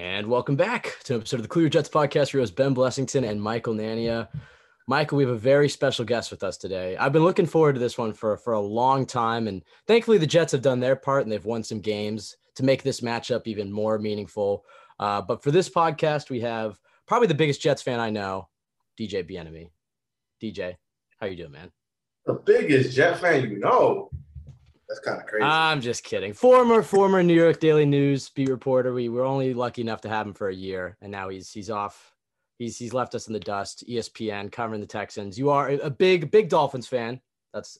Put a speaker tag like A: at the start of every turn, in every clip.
A: And welcome back to an episode of the Clear Jets podcast. Your host Ben Blessington and Michael Nania. Michael, we have a very special guest with us today. I've been looking forward to this one for, for a long time. And thankfully, the Jets have done their part and they've won some games to make this matchup even more meaningful. Uh, but for this podcast, we have probably the biggest Jets fan I know, DJ Bien-Aime. DJ, how you doing, man?
B: The biggest Jet fan you know. That's kind of crazy.
A: I'm just kidding. Former former New York Daily News beat reporter. We were only lucky enough to have him for a year, and now he's he's off. He's he's left us in the dust. ESPN covering the Texans. You are a big big Dolphins fan. That's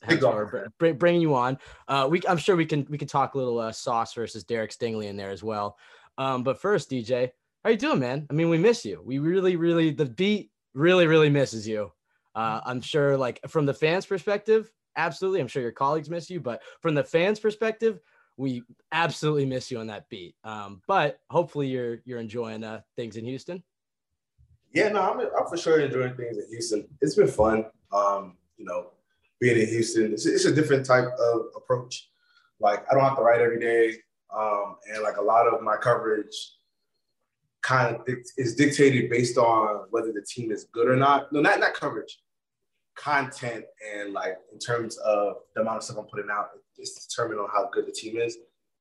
A: br- bringing you on. Uh, we I'm sure we can we can talk a little uh, Sauce versus Derek Stingley in there as well. Um, but first, DJ, how you doing, man? I mean, we miss you. We really really the beat really really misses you. Uh, I'm sure, like from the fans' perspective, absolutely. I'm sure your colleagues miss you, but from the fans' perspective, we absolutely miss you on that beat. Um, but hopefully, you're you're enjoying uh, things in Houston.
B: Yeah, no, I'm, I'm for sure enjoying things in Houston. It's been fun. Um, you know, being in Houston, it's, it's a different type of approach. Like I don't have to write every day, um, and like a lot of my coverage kind of is dictated based on whether the team is good or not. No, not not coverage, content, and like in terms of the amount of stuff I'm putting out, it's determined on how good the team is.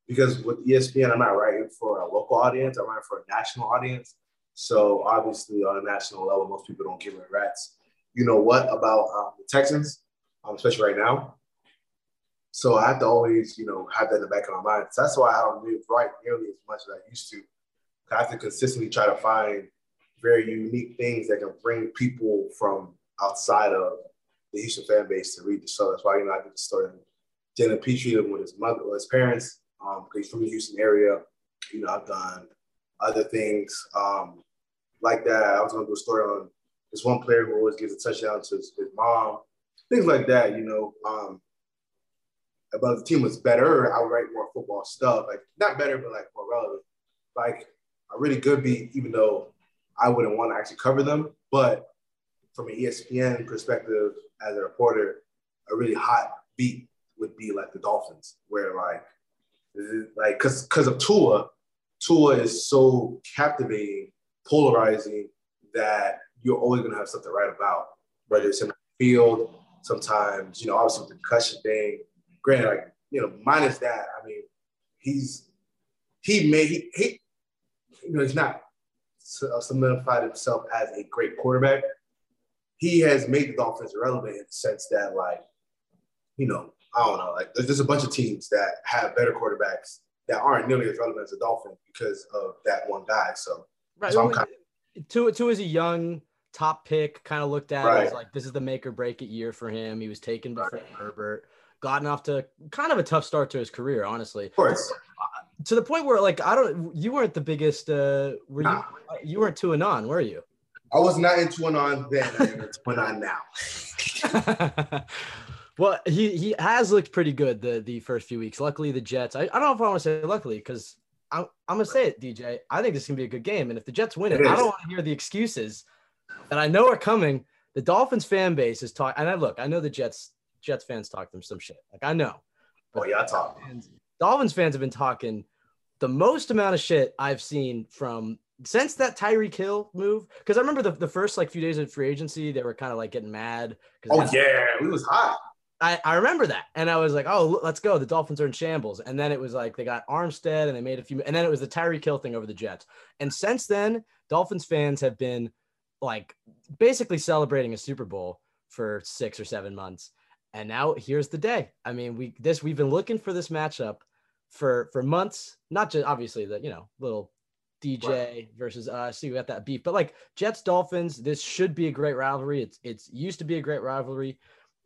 B: Because with ESPN, I'm not writing for a local audience. I'm writing for a national audience. So obviously, on a national level, most people don't give a rat's. You know what about um, the Texans, um, especially right now. So I have to always, you know, have that in the back of my mind. So that's why I don't really write nearly as much as I used to. I have to consistently try to find very unique things that can bring people from outside of the Houston fan base to read the show. That's why you know I did the story Jalen Pitre with his mother, or his parents, um, because he's from the Houston area. You know, I've done other things um, like that. I was to do a story on this one player who always gives a touchdown to his, his mom, things like that. You know, um, but the team was better, I would write more football stuff. Like not better, but like more relevant. Like a really good beat, even though I wouldn't want to actually cover them. But from an ESPN perspective, as a reporter, a really hot beat would be like the Dolphins, where like, like because because of Tua, Tua is so captivating, polarizing that you're always gonna have something to write about, whether it's in the field, sometimes you know obviously the concussion thing. Granted, like you know, minus that, I mean, he's he made he, he you know he's not solidified himself as a great quarterback. He has made the Dolphins relevant in the sense that, like, you know, I don't know, like, there's, there's a bunch of teams that have better quarterbacks that aren't nearly as relevant as the Dolphins because of that one guy. So,
A: Right.
B: so I'm kind
A: Tua, Tua is a young top pick, kind of looked at
B: Right.
A: as like this is the make or break it year for him. He was taken before Herbert, gotten off to kind of a tough start to his career, honestly.
B: of course.
A: To the point where like I don't you weren't the biggest uh were
B: Nah.
A: you you weren't two and on, were you?
B: I was not into one on then. I'm into one on now.
A: well, he he has looked pretty good the the first few weeks. Luckily, the Jets. I, I don't know if I want to say luckily because I'm I'm gonna say it, DJ. I think this can be a good game, and if the Jets win it,
B: It
A: I don't want to hear the excuses that I know are coming. The Dolphins fan base is talking, and I look, I know the Jets Jets fans talk them some shit. Like I know.
B: Oh yeah, I talk.
A: Dolphins fans have been talking the most amount of shit I've seen from since that Tyreek Hill move, because I remember the, the first like few days of free agency, they were kind of like getting mad.
B: Oh yeah, it was hot.
A: I, I remember that. And I was like, oh, let's go. The Dolphins are in shambles. And then it was like they got Armstead and they made a few. And then it was the Tyreek Hill thing over the Jets. And since then, Dolphins fans have been like basically celebrating a Super Bowl for six or seven months. And now here's the day. I mean, we this we've been looking for this matchup for for months. Not just obviously the you know little DJ right. versus us. See, we got that beef, but like Jets Dolphins, this should be a great rivalry. It's it's used to be a great rivalry.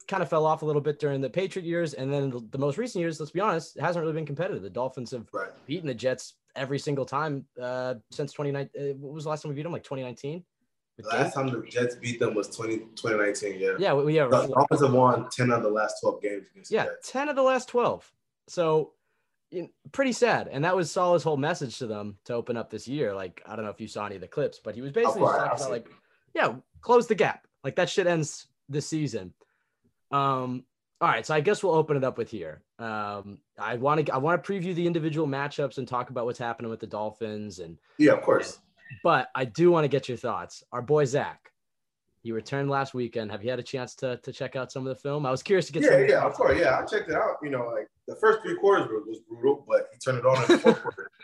A: Kind of fell off a little bit during the Patriot years, and then the, the most recent years, let's be honest, hasn't really been competitive. The Dolphins have right. beaten the Jets every single time uh, since 2019. Uh, what was the last time we beat them? Like 2019.
B: The last time the Jets beat them was 20, 2019. Yeah.
A: Yeah. We,
B: have. The Dolphins have won 10 of the last 12 games.
A: yeah. 10 of the last 12. So you know, pretty sad. And that was Saleh's whole message to them to open up this year. Like, I don't know if you saw any of the clips, but he was basically talking about like, yeah, close the gap. Like that shit ends this season. Um, all right, so I guess we'll open it up with here. Um, I want to I want to preview the individual matchups and talk about what's happening with the Dolphins and
B: yeah, of course.
A: And, but I do want to get your thoughts. Our boy Zach, he returned last weekend. Have you had a chance to to check out some of the film? I was curious to get.
B: Yeah, yeah, of course. Yeah, I checked it out. You know, like the first three quarters was brutal, but he turned it on in the fourth quarter.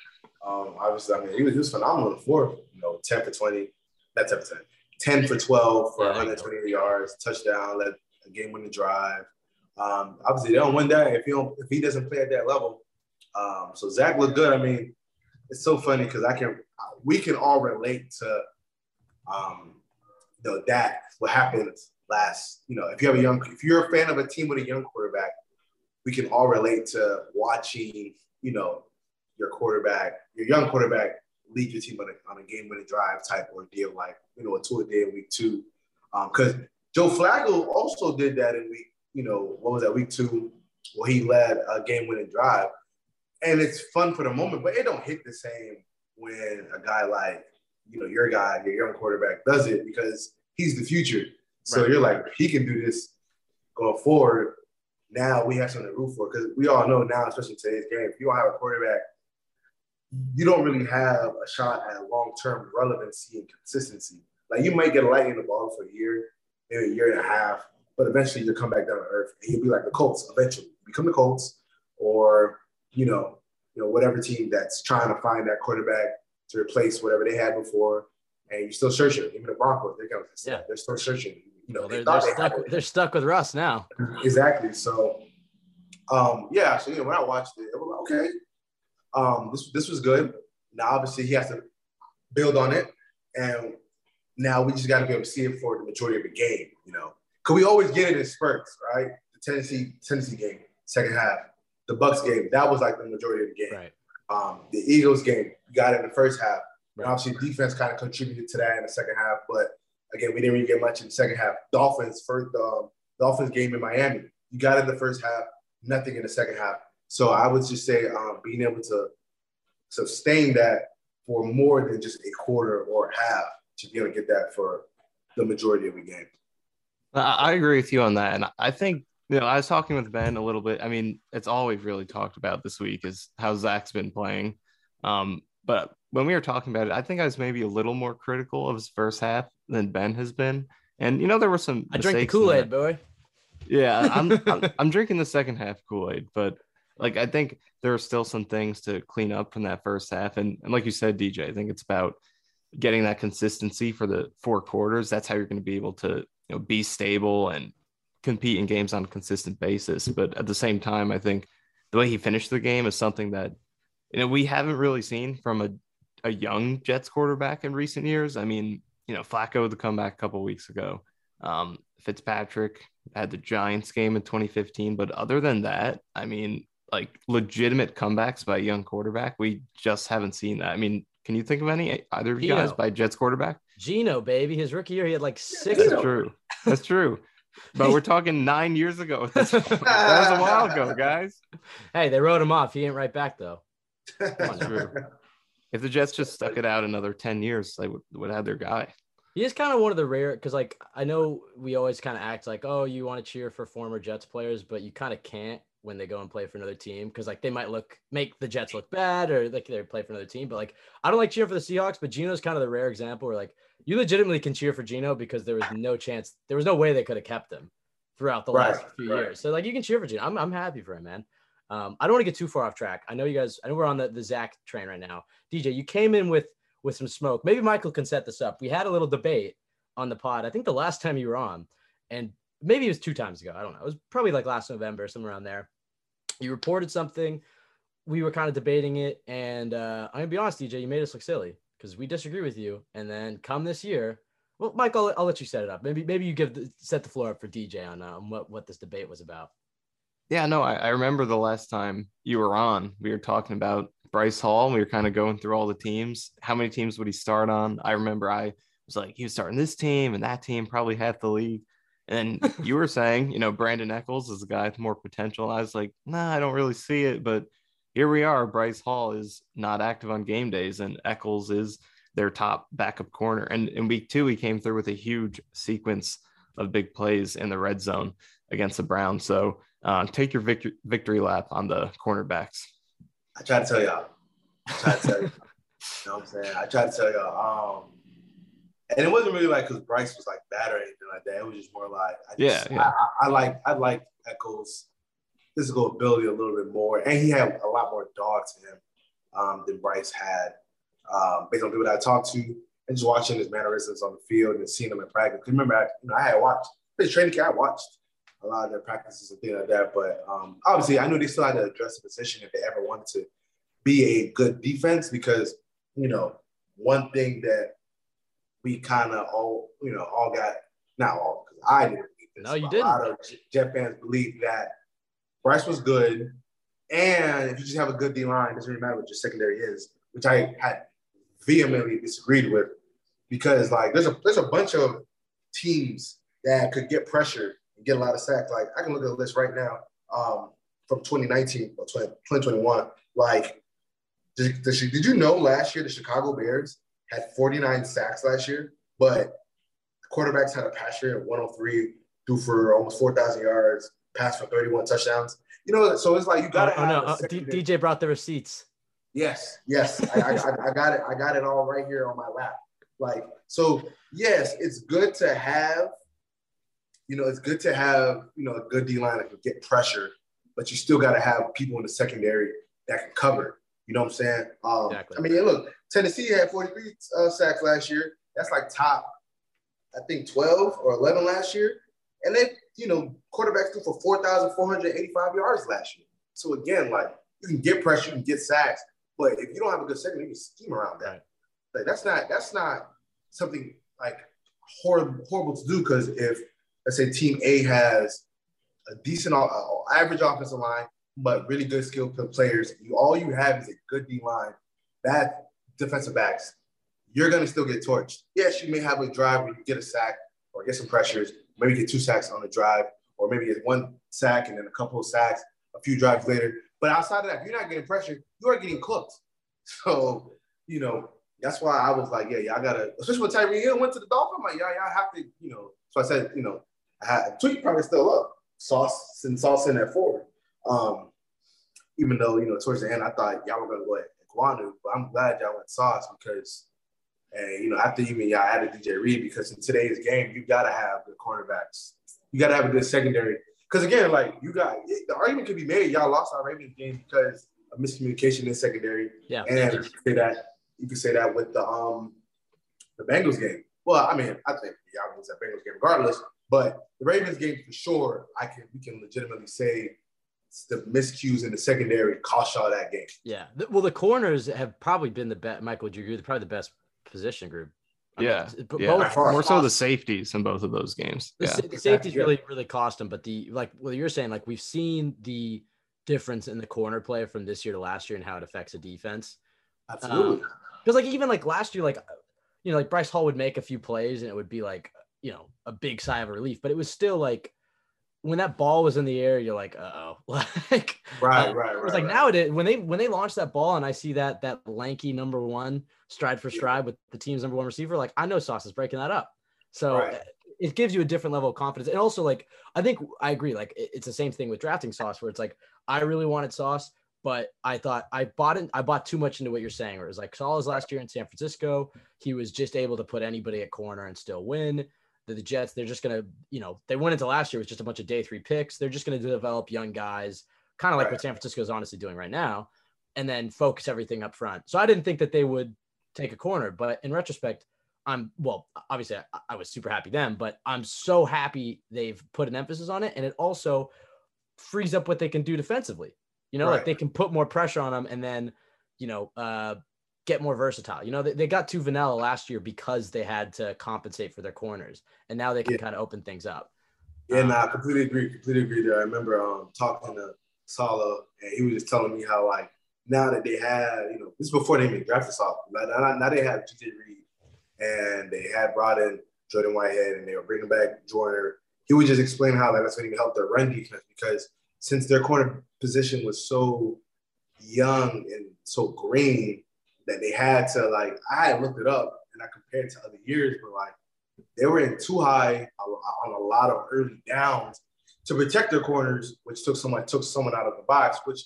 B: Um, obviously, I mean, he was, he was phenomenal in the fourth. You know, ten for twenty, not ten for ten, 10 for twelve for yeah, 120 yards, touchdown, led a game-winning drive. Um, obviously, they don't win that if he don't if he doesn't play at that level. Um, so Zach looked good. I mean, it's so funny because I can we can all relate to um, you know that what happened last. You know, if you have a young, if you're a fan of a team with a young quarterback, we can all relate to watching, you know, your quarterback, your young quarterback lead your team on a, on a game-winning drive type ordeal, like you know, a two day in week two. Because um, Joe Flacco also did that in week, you know, what was that week two, where he led a game-winning drive, and it's fun for the moment, but it don't hit the same when a guy like you know your guy, your young quarterback, does it because he's the future. So right. you're like, he can do this going forward now we have something to root for because we all know now, especially today's game, if you don't have a quarterback, you don't really have a shot at long term relevancy and consistency. Like you might get a light in the ball for a year, maybe a year and a half, but eventually you'll come back down to earth and you'll be like the Colts eventually. Become the Colts or, you know, you know, whatever team that's trying to find that quarterback to replace whatever they had before. And you're still searching. Even the Broncos, they're, of, yeah. they're still searching you know,
A: well, they're, they stuck, they're stuck with Russ now.
B: Exactly. So, um, yeah. So you know, when I watched it, I was like, okay, um, this this was good. Now, obviously, he has to build on it, and now we just got to be able to see it for the majority of the game. You know, because we always get it in spurts, right? The Tennessee Tennessee game, second half. The Bucks game, that was like the majority of the game.
A: Right.
B: Um, the Eagles game, we got it in the first half. Right. obviously, defense kind of contributed to that in the second half, but Again, we didn't really get much in the second half. Dolphins first um, Dolphins game in Miami. You got in the first half, nothing in the second half. So I would just say um, being able to sustain that for more than just a quarter or half to be able to get that for the majority of the game.
C: I agree with you on that, and I think you know I was talking with Ben a little bit. I mean, it's all we've really talked about this week is how Zach's been playing. Um, but when we were talking about it, I think I was maybe a little more critical of his first half than Ben has been. And you know, there were some.
A: I drink the Kool Aid, boy.
C: Yeah, I'm, I'm, I'm drinking the second half Kool Aid, but like I think there are still some things to clean up from that first half. And, and like you said, DJ, I think it's about getting that consistency for the four quarters. That's how you're going to be able to you know be stable and compete in games on a consistent basis. But at the same time, I think the way he finished the game is something that you know we haven't really seen from a a young Jets quarterback in recent years. I mean, you know, Flacco the comeback a couple weeks ago. Um, Fitzpatrick had the Giants game in 2015, but other than that, I mean, like legitimate comebacks by a young quarterback, we just haven't seen that. I mean, can you think of any either of you guys by Jets quarterback?
A: Gino, baby, his rookie year, he had like six.
C: That's true. That's true. But we're talking nine years ago. that was a while ago, guys.
A: Hey, they wrote him off. He ain't right back though.
C: That's true. If the Jets just stuck it out another 10 years, they would, would have their guy.
A: He is kind of one of the rare because, like, I know we always kind of act like, oh, you want to cheer for former Jets players, but you kind of can't when they go and play for another team because like they might look make the Jets look bad or like they play for another team. But like I don't like cheering for the Seahawks, but Geno's kind of the rare example where like you legitimately can cheer for Geno because there was no chance, there was no way they could have kept him throughout the
B: Right,
A: last few
B: right.
A: years. So like you can cheer for Geno. I'm I'm happy for him, man. Um, I don't want to get too far off track. I know you guys. I know we're on the the Zach train right now. DJ, you came in with with some smoke. Maybe Michael can set this up. We had a little debate on the pod. I think the last time you were on, and maybe it was two times ago. I don't know. It was probably like last November, somewhere around there. You reported something. We were kind of debating it, and uh, I'm gonna be honest, DJ. You made us look silly because we disagree with you. And then come this year, well, Mike, I'll, I'll let you set it up. Maybe maybe you give the, set the floor up for DJ on um, what what this debate was about.
C: Yeah, no, I, I remember the last time you were on, we were talking about Bryce Hall. We were kind of going through all the teams. How many teams would he start on? I remember I was like, he was starting this team and that team, probably half the league. And then you were saying, you know, Brandon Echols is a guy with more potential. I was like, nah, I don't really see it. But here we are. Bryce Hall is not active on game days, and Echols is their top backup corner. And in week two, he came through with a huge sequence of big plays in the red zone against the Browns. So uh, take your victory victory lap on the cornerbacks.
B: I try to tell y'all. I try to tell you. you know what I'm saying? I try to tell y'all. Um, and it wasn't really like because Bryce was like bad or anything like that. It was just more like I just,
C: Yeah, yeah.
B: I, I, I like I like Echols' physical ability a little bit more, and he had a lot more dog to him um, than Bryce had. Um, based on people that I talked to, and just watching his mannerisms on the field and seeing him in practice. 'Cause remember, I, you know, I had watched his training camp. I watched a lot of their practices and things like that. But um, obviously, I knew they still had to address the position if they ever wanted to be a good defense because you know one thing that we kind of all you know all got not all because I didn't this.
A: No, you didn't.
B: A lot of Jet fans believe that Bryce was good, and if you just have a good D line, it doesn't really matter what your secondary is, which I had vehemently disagreed with because like there's a there's a bunch of teams that could get pressure and get a lot of sacks. Like I can look at the list right now um, from 2019 or 20, 2021. Like, did, did, did you know last year the Chicago Bears had 49 sacks last year, but quarterbacks had a pass rate of 103, threw for almost 4,000 yards, passed for 31 touchdowns. You know, so it's like you got to
A: oh,
B: have
A: no, uh, D- DJ brought the receipts.
B: Yes, yes, I, I, I- I got it. I got it all right here on my lap. Like, so yes, it's good to have, you know, it's good to have, you know, a good D line that can get pressure, but you still got to have people in the secondary that can cover. You know what I'm saying? Um,
A: Exactly.
B: I mean, yeah, look, Tennessee had 43 uh, sacks last year. That's like top, I think 12 or 11 last year, and they, you know, quarterbacks threw for 4,485 yards last year. So again, like you can get pressure, you can get sacks, but if you don't have a good secondary, you can scheme around that. Like that's not that's not something like horrible horrible to do because if let's say Team A has a decent uh, average offensive line but really good skill players, you all you have is a good D line, bad defensive backs. You're gonna still get torched. Yes, you may have a drive where you get a sack or get some pressures, maybe get two sacks on the drive, or maybe get one sack and then a couple of sacks a few drives later. But outside of that, if you're not getting pressure, you are getting cooked. So, you know, that's why I was like, yeah, y'all gotta, especially when Tyreek Hill went to the Dolphins, I'm like, y'all, y'all have to, you know. So I said, you know, I had tweet probably still up. Sauce and sauce in at four. Um, even though, you know, towards the end I thought y'all were gonna go at Ekwonu, but I'm glad y'all went sauce because and you know, after even y'all added DJ Reed, because in today's game, you gotta have the cornerbacks. You gotta have a good secondary. Because again, like you got the argument could be made, y'all lost our Ravens game because of miscommunication in secondary.
A: Yeah.
B: And you can say that you can say that with the um the Bengals game. Well, I mean, I think y'all lose that Bengals game regardless, but the Ravens game for sure, I can we can legitimately say the miscues in the secondary cost y'all that game.
A: Yeah. Well, the corners have probably been the best. Michael, would you agree? They're probably the best position group. I mean,
C: Yeah,
A: it's-
C: yeah.
A: both-
C: More so the safeties in both of those games.
A: The,
C: Yeah.
A: the safeties
B: Yeah.
A: really, really cost them. But the like what you're saying, like we've seen the difference in the corner play from this year to last year and how it affects a defense.
B: Absolutely.
A: Um, because like even like last year, like you know, like Bryce Hall would make a few plays and it would be like you know a big sigh of relief, but it was still like when that ball was in the air, you're like, uh oh, like
B: right,
A: uh,
B: right, right.
A: It was like
B: right.
A: nowadays when they when they launch that ball and I see that that lanky number one stride for stride with the team's number one receiver, like I know Sauce is breaking that up. So
B: Right.
A: it gives you a different level of confidence. And also, like, I think I agree. Like, it's the same thing with drafting Sauce, where it's like, I really wanted Sauce, but I thought I bought it. I bought too much into what you're saying. Where it was like Sauce last year in San Francisco, he was just able to put anybody at corner and still win. The, the Jets, they're just gonna, you know, they went into last year with just a bunch of day three picks. They're just gonna develop young guys, kind of like right. what San Francisco is honestly doing right now, and then focus everything up front. So I didn't think that they would take a corner, but in retrospect, I'm well, obviously I, I, was super happy then, but I'm so happy they've put an emphasis on it. And it also frees up what they can do defensively. You know, right. like they can put more pressure on them and then, you know, uh, get more versatile. You know, they, they got too vanilla last year because they had to compensate for their corners. And now they can yeah. kind of open things up.
B: Yeah, um, nah, completely agree. Completely agree there. I remember um, talking to Saleh, and he was just telling me how like now that they have, you know, this is before they even drafted Saleh. Now, now they have DJ Reed and they had brought in Jordan Whitehead and they were bringing back Joyner. He would just explain how like, that's going to help their run defense because since their corner position was so young and so green that they had to like I had looked it up and I compared to other years, but like they were in too high on a lot of early downs to protect their corners, which took someone took someone out of the box, which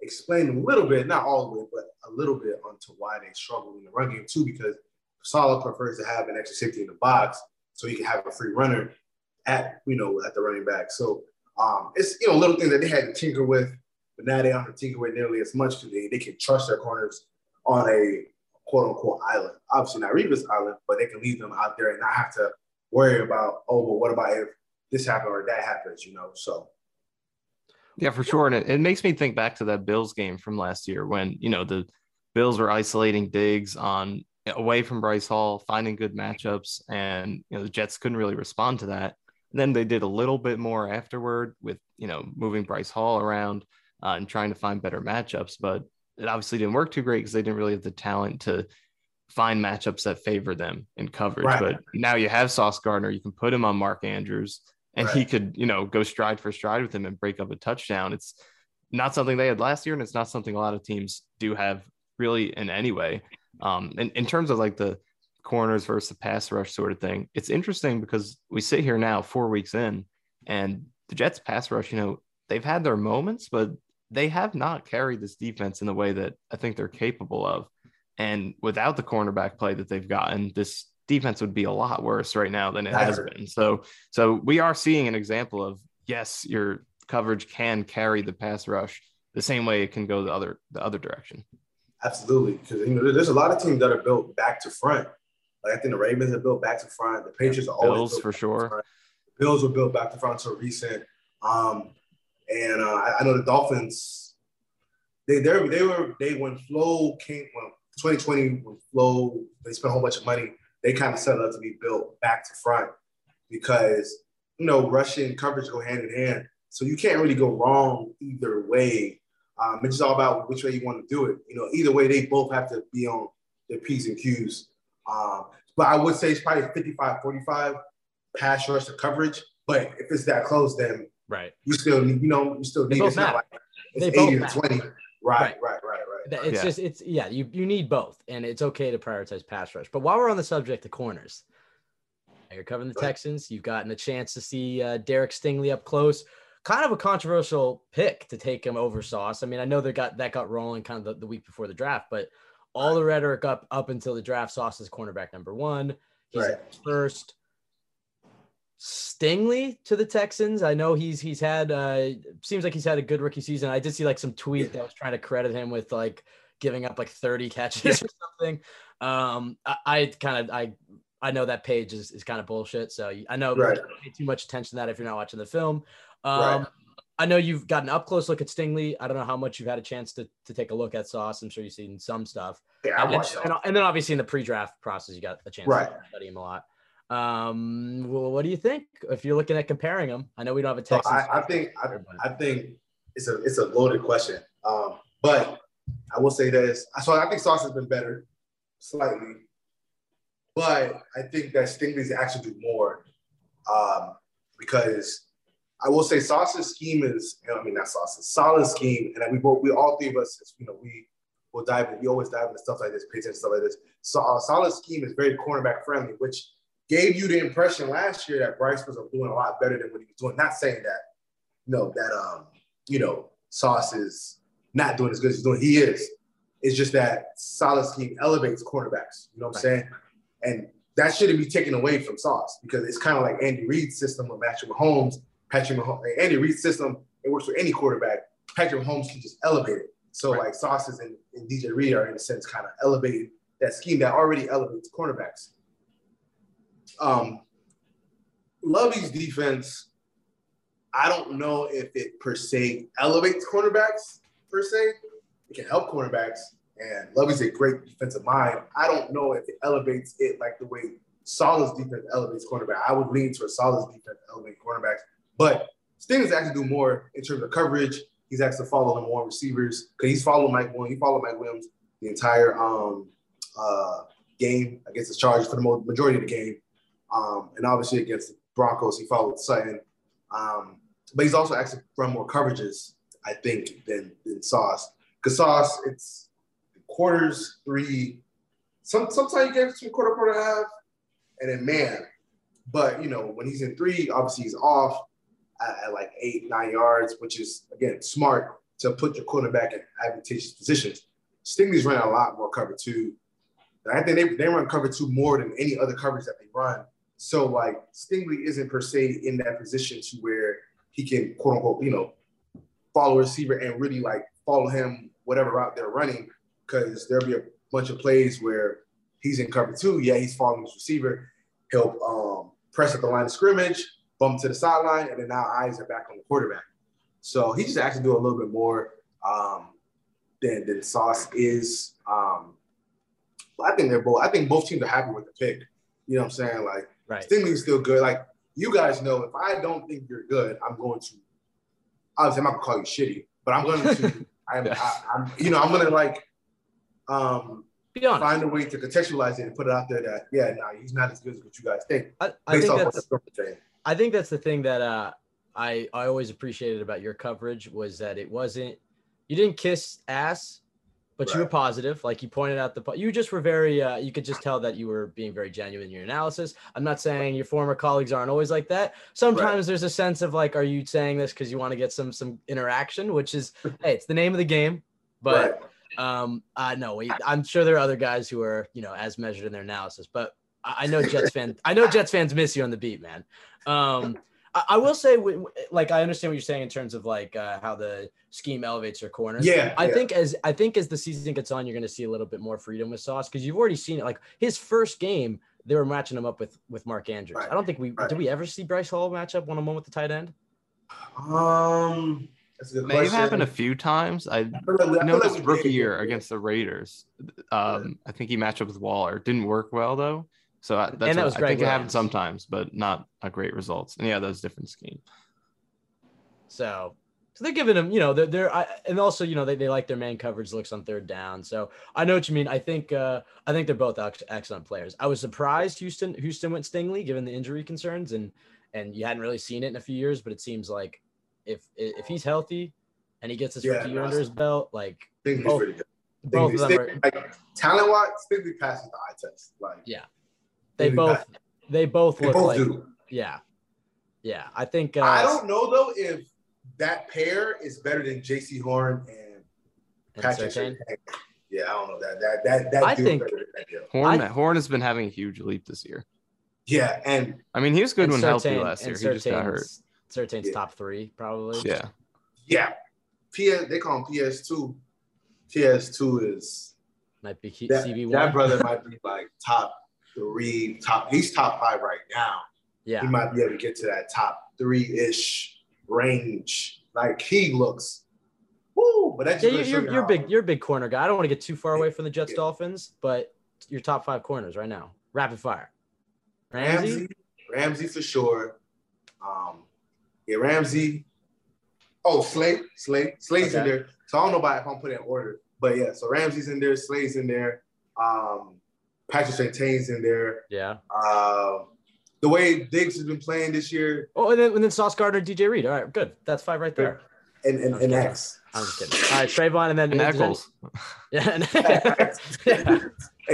B: explained a little bit, not all the way, but a little bit onto why they struggled in the run game too, because Saleh prefers to have an extra safety in the box so he can have a free runner at you know at the running back. So um, it's you know little things that they had to tinker with, but now they don't have to tinker with nearly as much because they, they can trust their corners on a quote unquote island. Obviously not Revis Island, but they can leave them out there and not have to worry about oh well what about if this happened or that happens, you know. So
C: yeah, for sure. And it, it makes me think back to that Bills game from last year when, you know, the Bills were isolating Diggs on away from Bryce Hall, finding good matchups, and you know the Jets couldn't really respond to that. And then they did a little bit more afterward with you know moving Bryce Hall around uh, and trying to find better matchups, but it obviously didn't work too great because they didn't really have the talent to find matchups that favor them in coverage. Right. But now you have Sauce Gardner, you can put him on Mark Andrews, and right. he could you know go stride for stride with him and break up a touchdown. It's not something they had last year, and it's not something a lot of teams do have really in any way. Um, and in terms of like the corners versus the pass rush sort of thing, it's interesting because we sit here now four weeks in, and the Jets pass rush, you know, they've had their moments, but they have not carried this defense in the way that I think they're capable of. And without the cornerback play that they've gotten, this defense would be a lot worse right now than it has been. So, so we are seeing an example of yes, your coverage can carry the pass rush the same way it can go the other the other direction.
B: Absolutely, because you know there's a lot of teams that are built back to front. Like I think the Ravens are built back to front. The Patriots are always
C: Bills for sure.
B: Bills were built back to front so recent. Um, and uh, I, know the Dolphins. They they they were they when Flo came when 2020 when Flo they spent a whole bunch of money. They kind of set up to be built back to front because you know rushing coverage go hand in hand. So you can't really go wrong either way um, it's just all about which way you want to do it. You know, either way, they both have to be on their P's and Q's. Um, but I would say it's probably 55 45 pass rush to coverage. But if it's that close, then
A: right,
B: you still need, you know, you still need it's not like it's they 80 to 20. Right, right, right, right, right.
A: It's yeah. just it's yeah, you you need both, and it's okay to prioritize pass rush. But while we're on the subject of corners, you're covering the Texans. You've gotten a chance to see uh, Derek Stingley up close kind of a controversial pick to take him over Sauce. I mean, I know they got that got rolling kind of the, the week before the draft, but all the rhetoric up up until the draft, Sauce is cornerback number one. He's right. first. Stingley to the Texans. I know he's he's had uh seems like he's had a good rookie season. I did see like some tweet that was trying to credit him with like giving up like 30 catches or something. Um I, I kind of I I know that page is, is kind of bullshit. So I know right. pay too much attention to that if you're not watching the film. Um, right. I know you've got an up close look at Stingley. I don't know how much you've had a chance to, to take a look at Sauce. I'm sure you've seen some stuff.
B: Yeah,
A: and,
B: and,
A: and, then obviously in the pre-draft process, you got a chance right. to study him a lot. Um, well, what do you think if you're looking at comparing them? I know we don't have a text.
B: So I, I, think I, I, think it's a it's a loaded question. Um, but I will say this. So I think Sauce has been better slightly, but I think that Stingley's actually do more um, because I will say Sauce's scheme is, I mean, not Sauce's, Saleh scheme. And we both, we all three of us, you know, we will dive in, we always dive into stuff like this, pay attention to stuff like this. So uh, Saleh scheme is very cornerback friendly, which gave you the impression last year that Bryce was doing a lot better than what he was doing. Not saying that, you know, that um, you know, Sauce is not doing as good as he's doing. He is. It's just that Saleh scheme elevates cornerbacks. You know what I'm saying? And that shouldn't be taken away from Sauce because it's kind of like Andy Reid's system with Patrick Mahomes. Patrick Mahomes, Andy Reid's system, it works for any quarterback. Patrick Mahomes can just elevate it. So right. like Sauces and, and DJ Reed are in a sense kind of elevating that scheme that already elevates cornerbacks. Um, Lovie's defense, I don't know if it per se elevates cornerbacks per se. It can help cornerbacks, and Lovie's a great defensive mind. I don't know if it elevates it like the way Saleh's defense elevates cornerback. I would lean towards Saleh's defense elevate cornerbacks, but Stingley's actually do more in terms of coverage. He's actually following more receivers because he's following Mike Williams. He followed Mike Williams the entire um, uh, game against the Chargers for the majority of the game. Um, and obviously against the Broncos, he followed Sutton. Um, but he's also actually run more coverages, I think, than, than Sauce. Because Sauce, it's quarters, three. Some, sometimes you get some quarter, quarter, half, and then man. But, you know, when he's in three, obviously he's off at, at like eight, nine yards, which is, again, smart to put your quarterback in advantageous positions. Stingley's running a lot more cover two. I think they, they run cover two more than any other coverage that they run. So like Stingley isn't per se in that position to where he can quote unquote, you know, follow a receiver and really like follow him whatever route they're running. Cause there'll be a bunch of plays where he's in cover two. Yeah, he's following his receiver. He'll um, press at the line of scrimmage, bump to the sideline, and then now eyes are back on the quarterback. So he just to do a little bit more um, than than Sauce is. Um, I think they're both. I think both teams are happy with the pick. You know what I'm saying? Like Right. Stingley's still good. Like you guys know, if I don't think you're good, I'm going to. Obviously, I'm not gonna call you shitty, but I'm going to. I'm, I, am you know, I'm gonna like, um, find a way to contextualize it and put it out there that yeah, no, nah, he's not as good as what you guys think.
A: I, I think that's. I think that's the thing that uh, I I always appreciated about your coverage was that it wasn't you didn't kiss ass but right. you were positive like you pointed out the you just were very uh, you could just tell that you were being very genuine in your analysis i'm not saying your former colleagues aren't always like that sometimes right. there's a sense of like are you saying this because you want to get some some interaction which is hey it's the name of the game but right. um uh no i'm sure there are other guys who are you know as measured in their analysis but i, I know jets fans i know jets fans miss you on the beat man um I, will say, like, I understand what you're saying in terms of like uh, how the scheme elevates your corners.
B: Yeah,
A: I
B: yeah.
A: think as I think as the season gets on, you're going to see a little bit more freedom with Sauce because you've already seen it. Like his first game, they were matching him up with with Mark Andrews. Right. I don't think we right. did. We ever see Bryce Hall match up one on one with the tight end?
B: Um. That's a
C: May have happened a few times. I, I noticed like rookie year against the Raiders. Um, I think he matched up with Waller. Didn't work well though. So I, that's and that was I think it happens sometimes, but not a great results. And yeah, those different scheme.
A: So, so they're giving them, you know, they're, they're I, and also, you know, they, they like their man coverage looks on third down. So I know what you mean. I think, uh, I think they're both excellent players. I was surprised Houston, Houston went Stingley given the injury concerns and, and you hadn't really seen it in a few years, but it seems like if, if he's healthy and he gets his yeah, rookie year under his belt, like
B: both, both of them are, like talent wise, Stingley passes the eye test. Like,
A: yeah. They both they both they look both like do. yeah. Yeah. I think uh,
B: I don't know though if that pair is better than Jaycee Horn and, and Patrick Yeah, I don't know that that that that
A: I think
C: Horn I, Horn has been having a huge leap this year.
B: Yeah, and
C: I mean he was good when healthy last year. He just got hurt.
A: Surtain's yeah. top three, probably.
C: Yeah.
B: Yeah. PS they call him PS two. PS two is
A: might be
B: that,
A: CB1.
B: That brother might be like top three, top. He's top five right now.
A: Yeah,
B: he might be able to get to that top three ish range. Like he looks. Woo, but that's
A: yeah, you're, you're, big. You're a big corner guy. I don't want to get too far away from the Jets yeah. Dolphins, but your top five corners right now, rapid fire.
B: Ramsey, Ramsey, Ramsey for sure. Um, yeah, Ramsey. Oh, Slay, Slay, Slay's okay. in there. So I don't know about if I'm putting in order, but yeah. So Ramsey's in there, Slay's in there. Um, Patrick Surtain's in there.
A: Yeah.
B: Uh, the way Diggs has been playing this year.
A: Oh, and then, and then Sauce Gardner, DJ Reed. All right, good. That's five right there.
B: And and, and X.
A: I'm just kidding. All right, Trayvon, and then
C: and Echols.
A: Yeah.
B: yeah.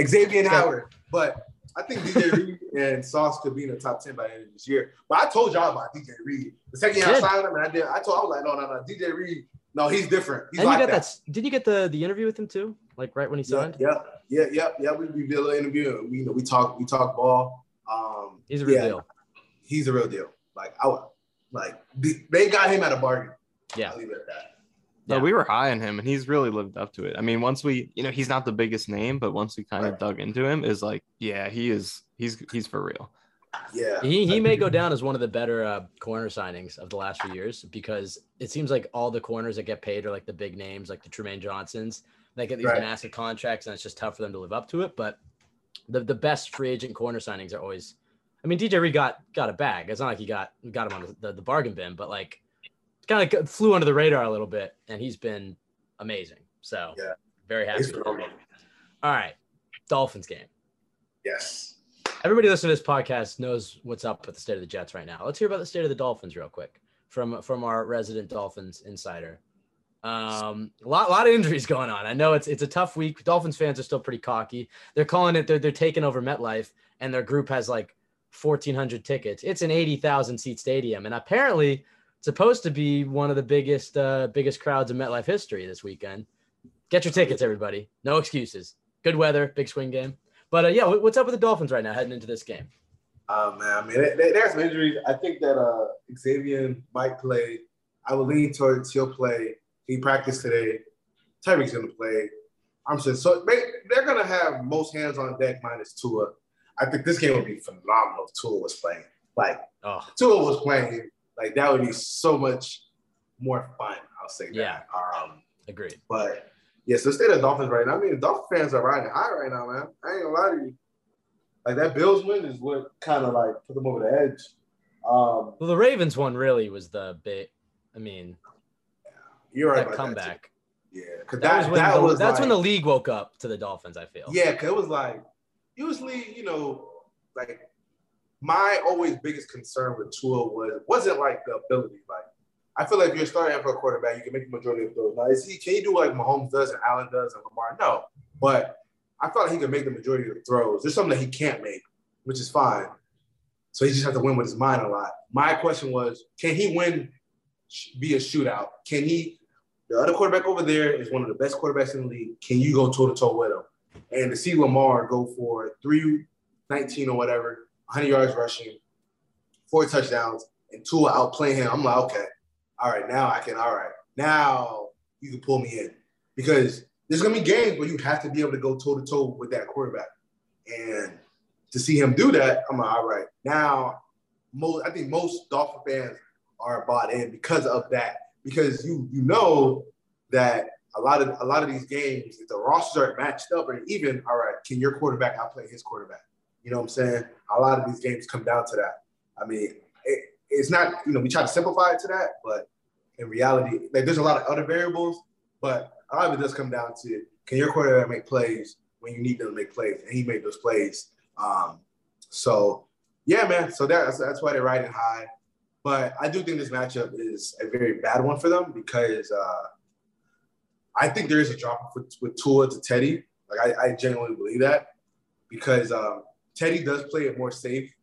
B: Xavier Howard. But I think DJ Reed and Sauce could be in the top ten by the end of this year. But I told y'all about DJ Reed the second year I signed him, and I did. I told I was like, no, no, no, DJ Reed. No, he's different. He's
A: and
B: like
A: you got
B: that.
A: that. Did you get the the interview with him too? Like right when he signed?
B: yeah, yeah, yeah, yeah. We, we did a little interview. And we, you know, we talk, we talk ball. Um,
A: He's a real
B: yeah,
A: deal.
B: He's a real deal. Like I, like they got him at a bargain.
A: Yeah.
B: I'll leave it at that.
C: No,
A: Yeah.
C: we were high on him, and he's really lived up to it. I mean, once we, you know, he's not the biggest name, but once we kind of dug into him, is like, yeah, he is. He's he's for real.
B: Yeah,
A: He he may go down as one of the better uh, corner signings of the last few years because it seems like all the corners that get paid are like the big names, like the Trumaine Johnsons. They get these
B: Right.
A: massive contracts, and it's just tough for them to live up to it. But the the best free agent corner signings are always. I mean, DJ Reed got got a bag. It's not like he got got him on the, the, bargain bin, but like kind of flew under the radar a little bit, and he's been amazing. So
B: Yeah.
A: very happy. All right, Dolphins game.
B: Yes.
A: Everybody listening to this podcast knows what's up with the state of the Jets right now. Let's hear about the state of the Dolphins real quick from from our resident Dolphins insider. Um, a lot, lot of injuries going on. I know it's it's a tough week. Dolphins fans are still pretty cocky. They're calling it. They're they're taking over MetLife, and their group has like fourteen hundred tickets. It's an eighty thousand seat stadium, and apparently it's supposed to be one of the biggest uh, biggest crowds in MetLife history this weekend. Get your tickets, everybody. No excuses. Good weather, big swing game. But uh, yeah, what's up with the Dolphins right now heading into this game?
B: Oh man, I mean, there- there- there's some injuries. I think that uh, Xavier might play. I would lean towards he'll play. He practiced today. Tyreek's gonna play. I'm saying So they, they're gonna have most hands on deck minus Tua. I think this game would be phenomenal if Tua was playing. Like
A: Oh,
B: Tua was playing, like that would be so much more fun. I'll say that.
A: Yeah.
B: Um,
A: agreed.
B: but yeah, so of the Dolphins right now. I mean, the Dolphins fans are riding high right now, man. I ain't gonna lie to you. Like that Bills win is what kind of like put them over the edge. Um,
A: Well, the Ravens one really was the big. I mean,
B: you're right
A: that comeback.
B: That yeah, because
A: That,
B: that,
A: was when
B: that
A: the,
B: was
A: that's
B: like,
A: when the league woke up to the Dolphins. I feel.
B: yeah, because it was like usually you know like my always biggest concern with Tua was wasn't like the ability. Like I feel like if you're starting for a quarterback, you can make the majority of throws. Now is he can he do like Mahomes does and Allen does and Lamar? No, but I felt like he could make the majority of the throws. There's something that he can't make, which is fine. So he just has to win with his mind a lot. My question was, can he win? Be a shootout? Can he? The other quarterback over there is one of the best quarterbacks in the league. Can you go toe to toe with him? And to see Lamar go for 319 or whatever, 100 yards rushing, four touchdowns, and Tua outplaying him, I'm like, okay, all right, now I can, all right, now you can pull me in because there's gonna be games where you have to be able to go toe to toe with that quarterback, and to see him do that, I'm like, all right, now most I think most Dolphin fans are bought in because of that because you you know that a lot of a lot of these games, if the rosters aren't matched up or even, all right, can your quarterback outplay his quarterback? You know what I'm saying? A lot of these games come down to that. I mean, it, it's not, you know, we try to simplify it to that, but in reality, like there's a lot of other variables, but a lot of it does come down to can your quarterback make plays when you need them to make plays? And he made those plays. Um, so yeah, man. So that's that's why they're riding high. But I do think this matchup is a very bad one for them because uh, I think there is a drop with, with Tua to Teddy. Like I, I genuinely believe that because um, Teddy does play it more safe.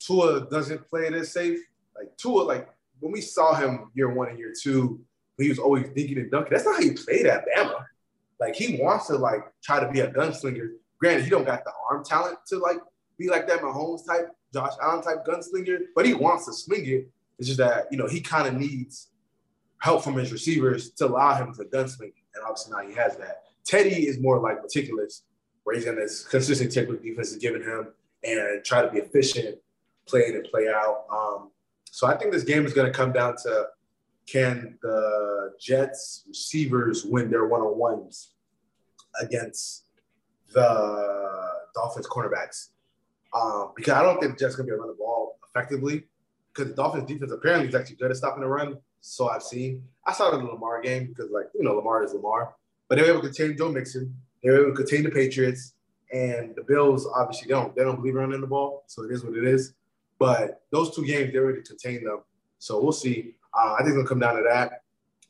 B: Tua doesn't play it as safe. Like Tua, like when we saw him year one and year two, he was always dinking and dunking. That's not how he played at Bama. Like he wants to like try to be a gunslinger. Granted, he don't got the arm talent to like be like that Mahomes type, Josh Allen type gunslinger, but he wants to swing it. It's just that you know he kind of needs help from his receivers to allow him to gunsling, and obviously now he has that. Teddy is more like meticulous, where he's gonna consistently take what defense is giving him and try to be efficient, play in and play out. Um, so I think this game is gonna come down to can the Jets receivers win their one on ones against the Dolphins cornerbacks? Um, because I don't think Jets gonna be able to run the ball effectively. Because the Dolphins defense apparently is actually good at stopping the run. So I've seen. I saw it in the Lamar game because, like, you know, Lamar is Lamar. But they were able to contain Joe Mixon. They were able to contain the Patriots. And the Bills obviously don't. They don't believe in running the ball. So it is what it is. But those two games, they were able to contain them. So we'll see. Uh, I think it'll come down to that.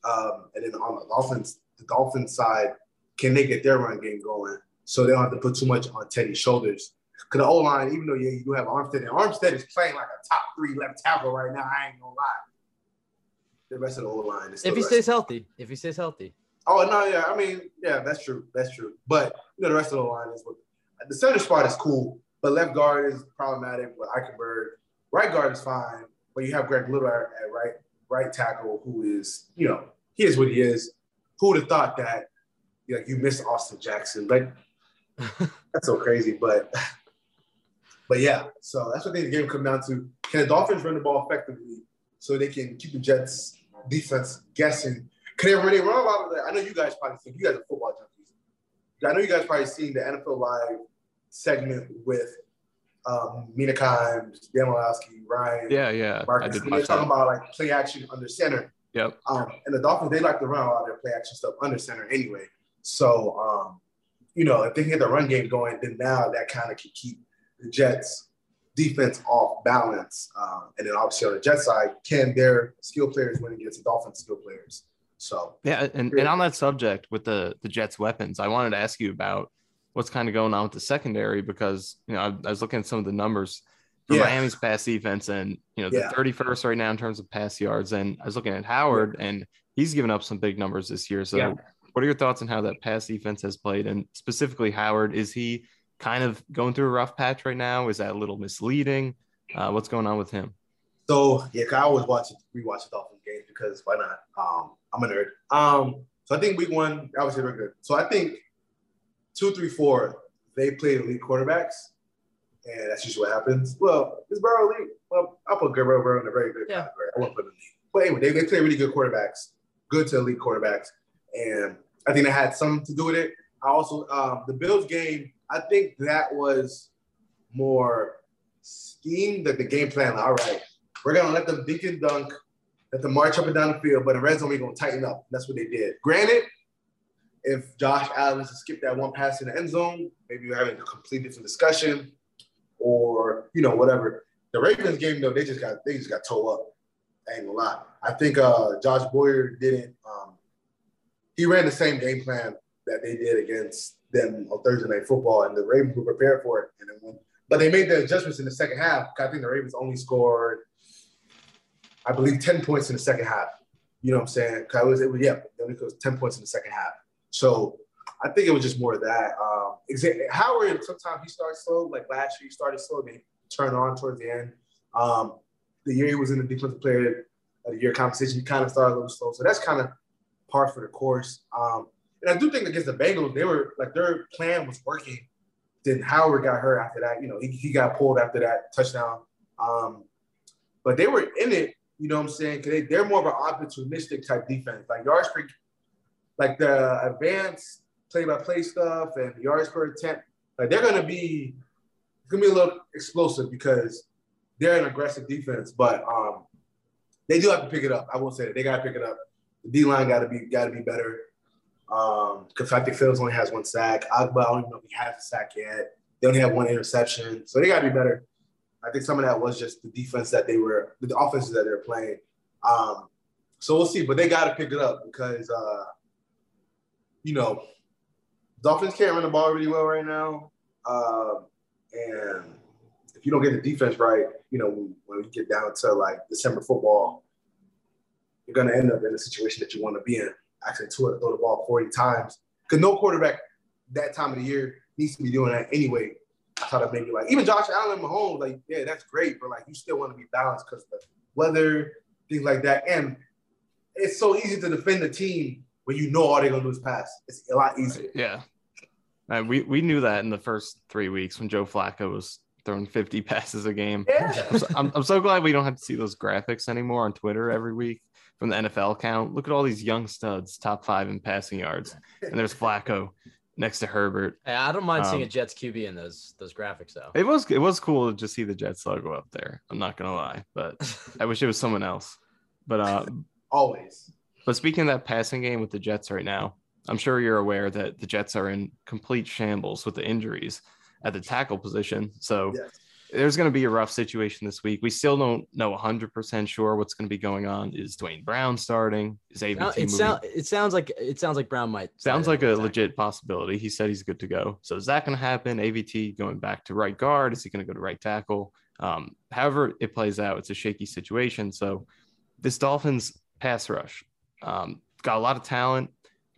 B: Um, and then on the Dolphins, the Dolphins side, can they get their run game going so they don't have to put too much on Teddy's shoulders? Because the O line, even though yeah, you do have Armstead, and Armstead is playing like a top three left tackle right now. I ain't gonna lie. The rest of the O line is
A: If he stays healthy, if he stays healthy.
B: Oh no, yeah, I mean, yeah, that's true, that's true. But you know, the rest of the line is what the center spot is cool, but left guard is problematic with Eichenberg. Right guard is fine, but you have Greg Little at, at right right tackle, who is you know he is what he is. Who would have thought that? Like you miss Austin Jackson, like that's so crazy, but but yeah, so that's what I think the game come down to. Can the Dolphins run the ball effectively so they can keep the Jets defense guessing? Can they run, they run a lot of that? I know you guys probably think you guys are football junkies. I know you guys probably seen the NFL Live segment with um, Mina Kimes, Dan Orlovsky, Ryan.
C: Yeah, yeah.
B: Marcus. They're talking about like play action under center.
C: Yep.
B: Um, and the Dolphins, they like to run a lot of their play action stuff under center anyway. So, um, you know, if they can get the run game going, then now that kind of can keep the Jets defense off balance. Um, and then obviously on the Jet side, can their skill players win against the Dolphins skill players? So
C: yeah, and, and on that subject with the the Jets weapons, I wanted to ask you about what's kind of going on with the secondary because you know I, I was looking at some of the numbers for yeah. Miami's pass defense and you know the yeah. 31st right now in terms of pass yards, and I was looking at Howard yeah. and he's given up some big numbers this year. So what are your thoughts on how that pass defense has played, and specifically Howard? Is he kind of going through a rough patch right now? Is that a little misleading? Uh, what's going on with him?
B: So yeah, I always watch rewatch the Dolphins games because why not? Um, I'm a nerd. Um, so I think week one, obviously we're good. So I think two, three, four, they played elite quarterbacks, and that's usually what happens. Well, is Burrow elite? Well, I'll put Burrow, Burrow in a very good yeah. category. I won't put him elite. But anyway, they, they play really good quarterbacks, good to elite quarterbacks, and I think that had something to do with it. I also um, the Bills game, I think that was more scheme that the game plan. All right, we're gonna let them dink and dunk let to march up and down the field, but the red zone, we're to tighten up. That's what they did. Granted, if Josh Allen was to skip that one pass in the end zone, maybe we're having a complete different discussion or, you know, whatever. The Ravens game, though, they just got they just got toe up. I ain't gonna lie. I think uh, Josh Boyer didn't um, he ran the same game plan that they did against them on Thursday night football, and the Ravens were prepared for it. And then but they made the adjustments in the second half. I think the Ravens only scored I believe, 10 points in the second half. You know what I'm saying? Cause it was, it was yeah, it was 10 points in the second half. So I think it was just more of that. Um, Howard, sometimes he starts slow. Like last year, he started slow, then he turned on towards the end. Um, the year he was in the defensive player of the year competition, he kind of started a little slow. So that's kind of par for the course. Um, and I do think against the Bengals, they were like their plan was working. Then Howard got hurt after that. You know, he, he got pulled after that touchdown. Um, but they were in it you know what I'm saying? Because they, they're more of an opportunistic type defense. Like yards per, like the advanced play-by-play stuff and yards per attempt. Like they're gonna be, it's gonna be a little explosive because they're an aggressive defense. But um, they do have to pick it up. I will say that they gotta pick it up. The D line gotta be gotta be better. Um, because I think Phillips only has one sack. Ogbah, I don't even know if he has a sack yet. They only have one interception, so they gotta be better. I think some of that was just the defense that they were, the offenses that they're playing. Um, so we'll see, but they got to pick it up because, uh, you know, Dolphins can't run the ball really well right now. Uh, and if you don't get the defense right, you know, when, we get down to like December football, you're to end up in a situation that you want to be in. Actually, to throw the ball 40 times. Because no quarterback that time of the year needs to be doing that anyway try to make it like even Josh Allen Mahomes, like, yeah, that's great, but like you still want to be balanced because the weather, things like that. And it's so easy to defend the team when you know all they're gonna do is pass. It's a lot easier.
C: Yeah. Uh, we we knew that in the first three weeks when Joe Flacco was throwing 50 passes a game.
B: Yeah.
C: I'm, so, I'm, I'm so glad we don't have to see those graphics anymore on Twitter every week from the NFL count. Look at all these young studs, top five in passing yards. And there's Flacco next to Herbert.
A: Hey, I don't mind um, seeing a Jets QB in those those graphics though.
C: It was it was cool to just see the Jets logo up there. I'm not gonna lie, but I wish it was someone else. But uh,
B: always.
C: But speaking of that passing game with the Jets right now, I'm sure you're aware that the Jets are in complete shambles with the injuries at the tackle position. So. Yes. There's going to be a rough situation this week. We still don't know 100% sure what's going to be going on. Is Duane Brown starting? Is AVT
A: it, sound, it sounds like it sounds like Brown might.
C: Sounds like a legit possibility. He said he's good to go. So is that going to happen? AVT going back to right guard? Is he going to go to right tackle? Um, however it plays out, it's a shaky situation. So this Dolphins pass rush um, got a lot of talent.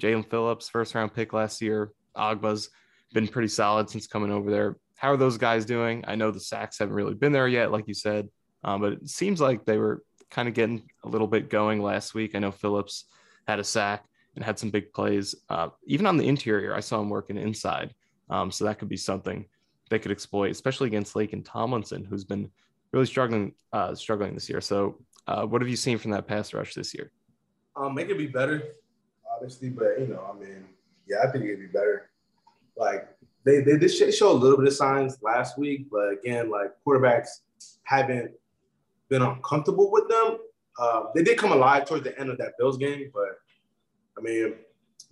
C: Jaelan Phillips, first round pick last year. Ogbah's been pretty solid since coming over there. How are those guys doing? I know the sacks haven't really been there yet, like you said, um, but it seems like they were kind of getting a little bit going last week. I know Phillips had a sack and had some big plays. Uh, even on the interior, I saw him working inside. Um, so that could be something they could exploit, especially against Laken Tomlinson, who's been really struggling uh, struggling this year. So, uh, what have you seen from that pass rush this year?
B: Um, it could be better, obviously, but you know, I mean, yeah, I think it'd be better. Like they they did show a little bit of signs last week, but again, like quarterbacks haven't been uncomfortable with them. Uh, they did come alive towards the end of that Bills game, but I mean,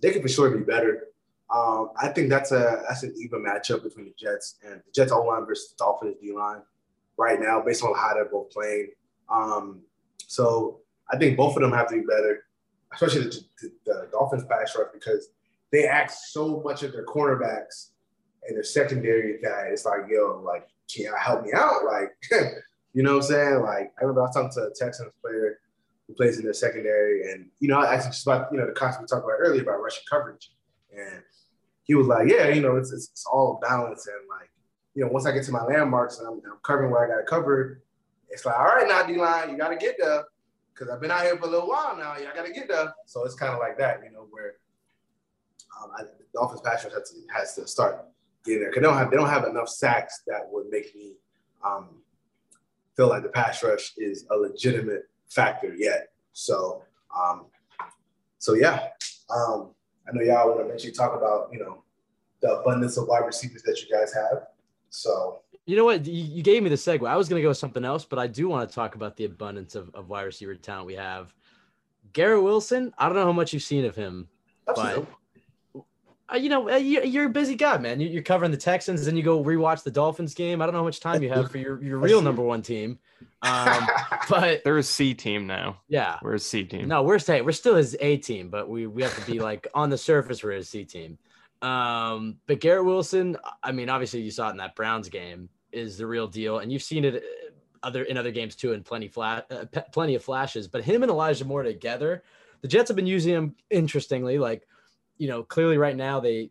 B: they could for sure be better. Um, I think that's a that's an even matchup between the Jets and the Jets O line versus the Dolphins D line right now, based on how they're both playing. Um, so I think both of them have to be better, especially the, the, the Dolphins pass rush because they ask so much of their cornerbacks and their secondary that it's like, yo, like, can you help me out? Like, you know what I'm saying? Like, I remember I was talking to a Texans player who plays in their secondary, and you know, I asked just about you know the concept we talked about earlier about rushing coverage, and he was like, yeah, you know, it's it's, it's all balance, and like, you know, once I get to my landmarks and I'm, I'm covering where I got to cover, it's like, all right, now D line, you got to get there, because I've been out here for a little while now. Yeah, I got to get there. So it's kind of like that, you know, where um, I, the Dolphins pass rush has to, has to start getting there because they don't have they don't have enough sacks that would make me um, feel like the pass rush is a legitimate factor yet. So, um, so yeah, um, I know y'all want to eventually talk about you know the abundance of wide receivers that you guys have. So.
A: You know what? You gave me the segue. I was going to go with something else, but I do want to talk about the abundance of, of wide receiver talent we have. Garrett Wilson, I don't know how much you've seen of him, Absolutely. but uh, you know, uh, you're a busy guy, man. You're covering the Texans, and you go rewatch the Dolphins game. I don't know how much time you have for your, your real number one team, um, but
C: they're a C team now.
A: Yeah,
C: we're a C team.
A: No, we're staying. We're still his A team, but we we have to be like on the surface we're a C team. Um, but Garrett Wilson, I mean, obviously you saw it in that Browns game, is the real deal, and you've seen it uh, other in other games too, and plenty flat, uh, plenty of flashes. But him and Elijah Moore together, the Jets have been using him interestingly, like you know, clearly right now they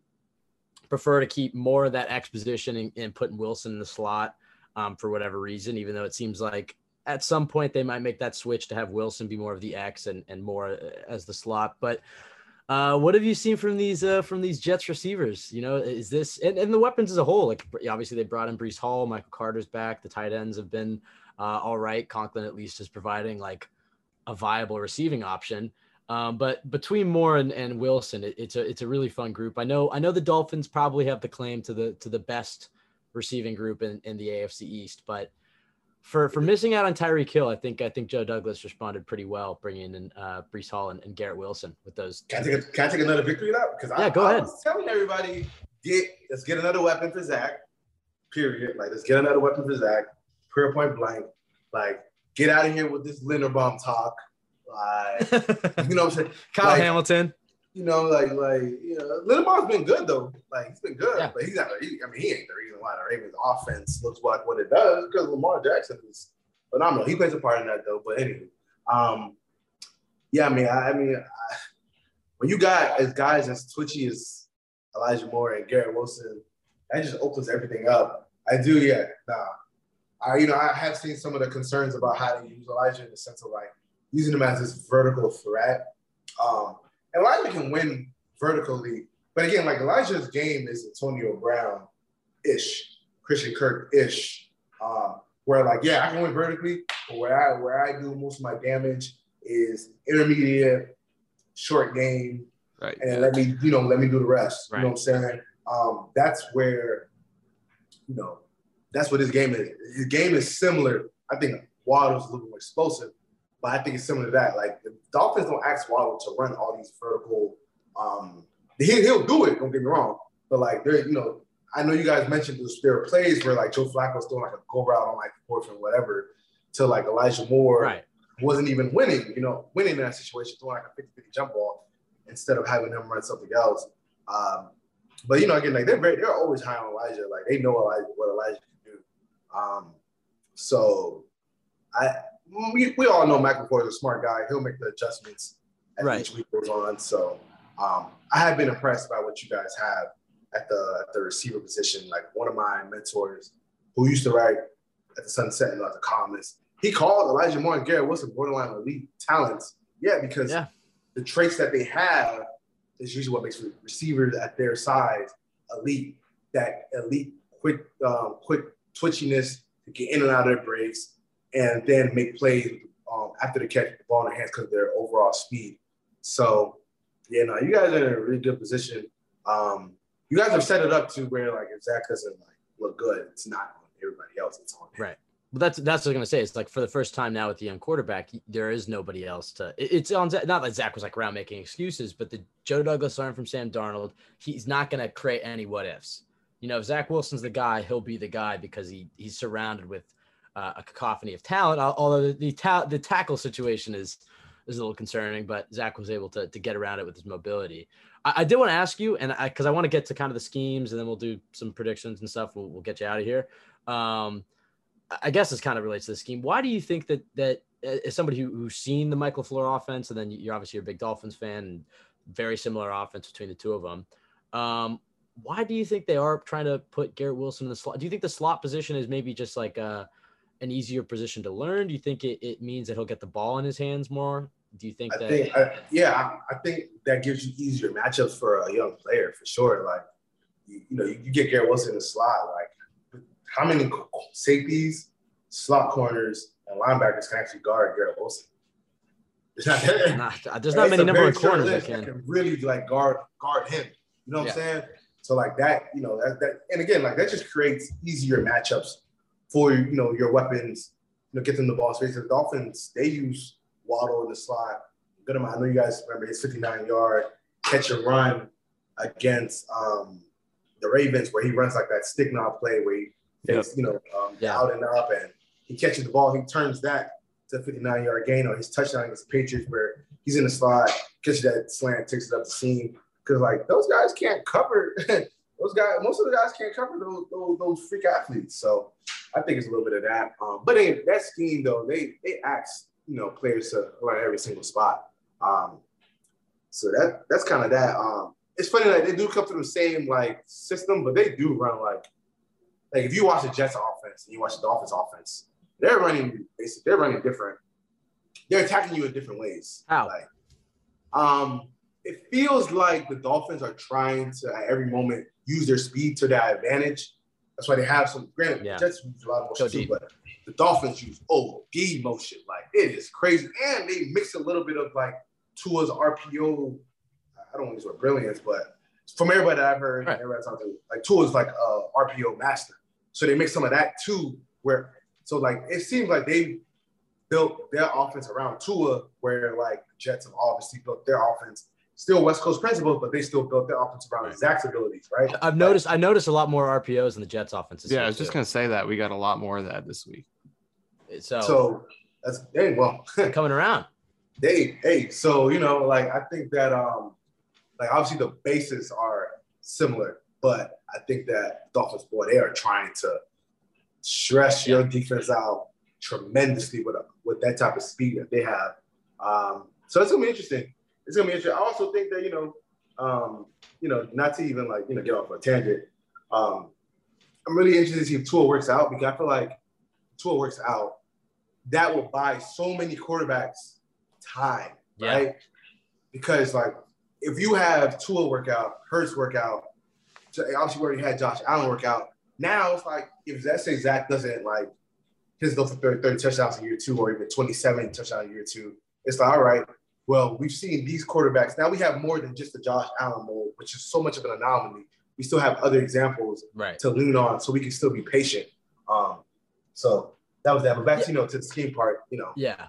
A: prefer to keep more of that X position and, and putting Wilson in the slot um, for whatever reason, even though it seems like at some point they might make that switch to have Wilson be more of the X and, and more uh, as the slot. But uh, what have you seen from these uh, from these Jets receivers? You know, is this and, and the weapons as a whole? Like obviously they brought in Breece Hall, Michael Carter's back. The tight ends have been uh, all right. Conklin at least is providing like a viable receiving option. Um, but between Moore and, and Wilson, it, it's a it's a really fun group. I know I know the Dolphins probably have the claim to the to the best receiving group in, in the AFC East, but for for missing out on Tyreek Hill, I think I think Joe Douglas responded pretty well, bringing in uh, Breece Hall and, and, Garrett Wilson with those.
B: Can I take, a, can I take another victory lap? Because
A: yeah,
B: I,
A: go
B: I
A: ahead.
B: was telling everybody, get let's get another weapon for Zach. Period. Like let's get another weapon for Zach. Prayer point blank. Like get out of here with this Linderbaum talk. Like, you know what I'm saying?
A: Kyle
B: like,
A: Hamilton.
B: You know, like, like, you know, Linderbaum's been good though. Like, he's been good, yeah. but he's not. He, I mean, he ain't the reason why the Ravens' offense looks like what it does because Lamar Jackson is phenomenal. He plays a part in that though. But anyway, um, yeah, I mean, I, I mean, I, when you got as guys as twitchy as Elijah Moore and Garrett Wilson, that just opens everything up. I do, yeah. Nah, I, you know, I have seen some of the concerns about how to use Elijah in the sense of like using him as this vertical threat. Um, Elijah can win vertically, but again, like Elijah's game is Antonio Brown ish, Christian Kirk ish, um, where like yeah, I can win vertically, but where I where I do most of my damage is intermediate, short game,
C: right?
B: And yeah. let me you know let me do the rest. Right. You know what I'm saying? Um, that's where you know that's what his game is. His game is similar. I think Waddle's a little more explosive, but I think it's similar to that. Like the Dolphins don't ask Waddle to run all these vertical. Um, he, he'll do it. Don't get me wrong. But like there, you know, I know you guys mentioned those, there were plays where like Joe Flacco was throwing like a go route on like fourth and whatever to like Elijah Moore
A: Right.
B: wasn't even winning, you know, winning in that situation, throwing like a 50 50 jump ball instead of having him run something else. Um, but you know, again, like they're very, they're always high on Elijah. Like they know Elijah, what Elijah can do. Um, so I we, we all know McElroy is a smart guy. He'll make the adjustments as
A: Right.
B: each week goes on. So um, I have been impressed by what you guys have at the at the receiver position. Like one of my mentors who used to write at the Sun Sentinel the columnist, he called Elijah Moore and Garrett Wilson borderline elite talents. Yeah, because
A: Yeah.
B: the traits that they have is usually what makes receivers at their size elite. That elite quick um, quick twitchiness to get in and out of their breaks and then make plays um, after the catch the ball in their hands because of their overall speed. So, yeah, no, you guys are in a really good position. Um, you guys have set it up to where like if Zach doesn't like look good, it's not on everybody else. It's on him.
A: Right. But that's that's what I'm gonna say. It's like for the first time now with the young quarterback, there is nobody else to. It's on Zach- not that Zach was like around making excuses, but the Joe Douglas learned from Sam Darnold. He's not gonna create any what ifs. You know, if Zach Wilson's the guy, he'll be the guy because he he's surrounded with uh, a cacophony of talent. Although the ta- the tackle situation is is a little concerning, but Zach was able to to get around it with his mobility. I, I did want to ask you, and because I want to get to kind of the schemes, and then we'll do some predictions and stuff. We'll we'll get you out of here. Um, I guess this kind of relates to the scheme. Why do you think that that as somebody who, who's seen the Mike LaFleur offense, and then you're obviously a big Dolphins fan, and very similar offense between the two of them. Um, why do you think they are trying to put Garrett Wilson in the slot? Do you think the slot position is maybe just like a, an easier position to learn? Do you think it, it means that he'll get the ball in his hands more? Do you think
B: I
A: that?
B: think, I, yeah, I, I think that gives you easier matchups for a young player for sure. Like, you, you know, you, you get Garrett Wilson in the slot. Like, how many safeties, slot corners, and linebackers can actually guard Garrett Wilson? There's not,
A: Not- there's not many number of corners that
B: list
A: can.
B: really like guard guard him. You know what
A: Yeah.
B: I'm saying? So like that, you know, that, that and again, like that just creates easier matchups for you know your weapons. You know, get them the ball space. The Dolphins they use Waddle in the slot. Good amount. I know you guys remember his 59 yard catch and run against um, the Ravens, where he runs like that stick knob play where he fakes, you know, um,
A: Yeah.
B: out and up, and he catches the ball. He turns that to a 59 yard gain on his touchdown against the Patriots, where he's in the slot, catches that slant, takes it up the seam. Because like those guys can't cover. those guys, most of the guys can't cover those, those those freak athletes. So I think it's a little bit of that. Um, but in that scheme though, they they ask you know players to learn every single spot. Um, so that that's kind of that. Um, it's funny like they do come to the same like system, but they do run like like if you watch the Jets offense and you watch the Dolphins offense, they're running basically they're running different. They're attacking you in different ways.
A: How?
B: Like, um, it feels like the Dolphins are trying to at every moment use their speed to their advantage. That's why they have some. Granted,
A: Yeah.
B: the Jets use a lot of motion
A: Go
B: too, but the Dolphins use OD motion. Like it is crazy, and they mix a little bit of like Tua's RPO. I don't want to use brilliance, but from everybody that I've heard,
A: Right.
B: everybody talking to, like Tua's like a RPO master. So they mix some of that too. Where so like it seems like they built their offense around Tua, where like Jets have obviously built their offense. Still West Coast principles, but they still built their offense around
C: Right.
B: Zach's abilities, right?
A: I've noticed. I noticed a lot more RPOs in the Jets offense.
C: Yeah, I was just gonna say that we got a lot more of that this week.
A: So,
B: So that's hey, well,
A: coming around.
B: they hey, so you know, like I think that um, like obviously the bases are similar, but I think that Dolphins boy they are trying to stress your defense out tremendously with a, with that type of speed that they have. Um, so it's gonna be interesting. It's gonna be interesting. I also think that you know, um, you know, not to even like you know get off a tangent. Um, I'm really interested to see if Tua works out because I feel like Tua works out, that will buy so many quarterbacks time,
A: Yeah.
B: right? Because like if you have Tua workout, Hurts workout, so obviously we already had Josh Allen workout. Now it's like if let's say Zach doesn't like his go for 30, 30 touchdowns in year two or even 27 touchdowns in year two, it's like, all right, well, we've seen these quarterbacks. Now we have more than just the Josh Allen mold, which is so much of an anomaly. We still have other examples
A: Right.
B: to lean on so we can still be patient. Um, so that was that. But back to, you know, to the scheme part, you know.
A: Yeah.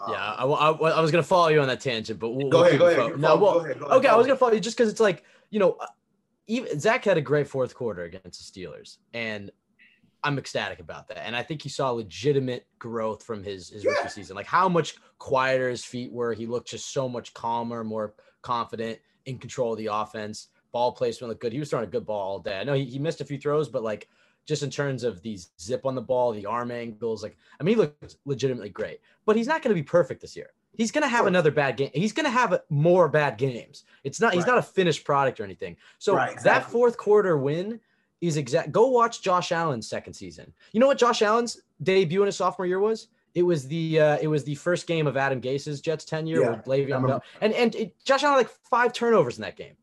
B: um,
A: Yeah. I, I, I was gonna follow you on that tangent, but we'll,
B: Go
A: we'll
B: ahead, go ahead.
A: No, well,
B: go ahead, go ahead,
A: okay. I was gonna follow you just because it's like you know, uh, even Zach had a great fourth quarter against the Steelers, and I'm ecstatic about that. And I think he saw legitimate growth from his his yeah. rookie season. Like how much quieter his feet were. He looked just so much calmer, more confident, in control of the offense. Ball placement looked good. He was throwing a good ball all day. I know he, he missed a few throws, but like just in terms of the zip on the ball, the arm angles, like I mean, he looked legitimately great. But he's not going to be perfect this year. He's going to have another bad game. He's going to have uh, more bad games. It's not. Right. He's not a finished product or anything. So right, exactly. that fourth quarter win is exact. Go watch Josh Allen's second season. You know what Josh Allen's debut in his sophomore year was? It was the uh, it was the first game of Adam Gase's Jets tenure yeah, with Le'Veon Bell, and and it, Josh Allen had like five turnovers in that game,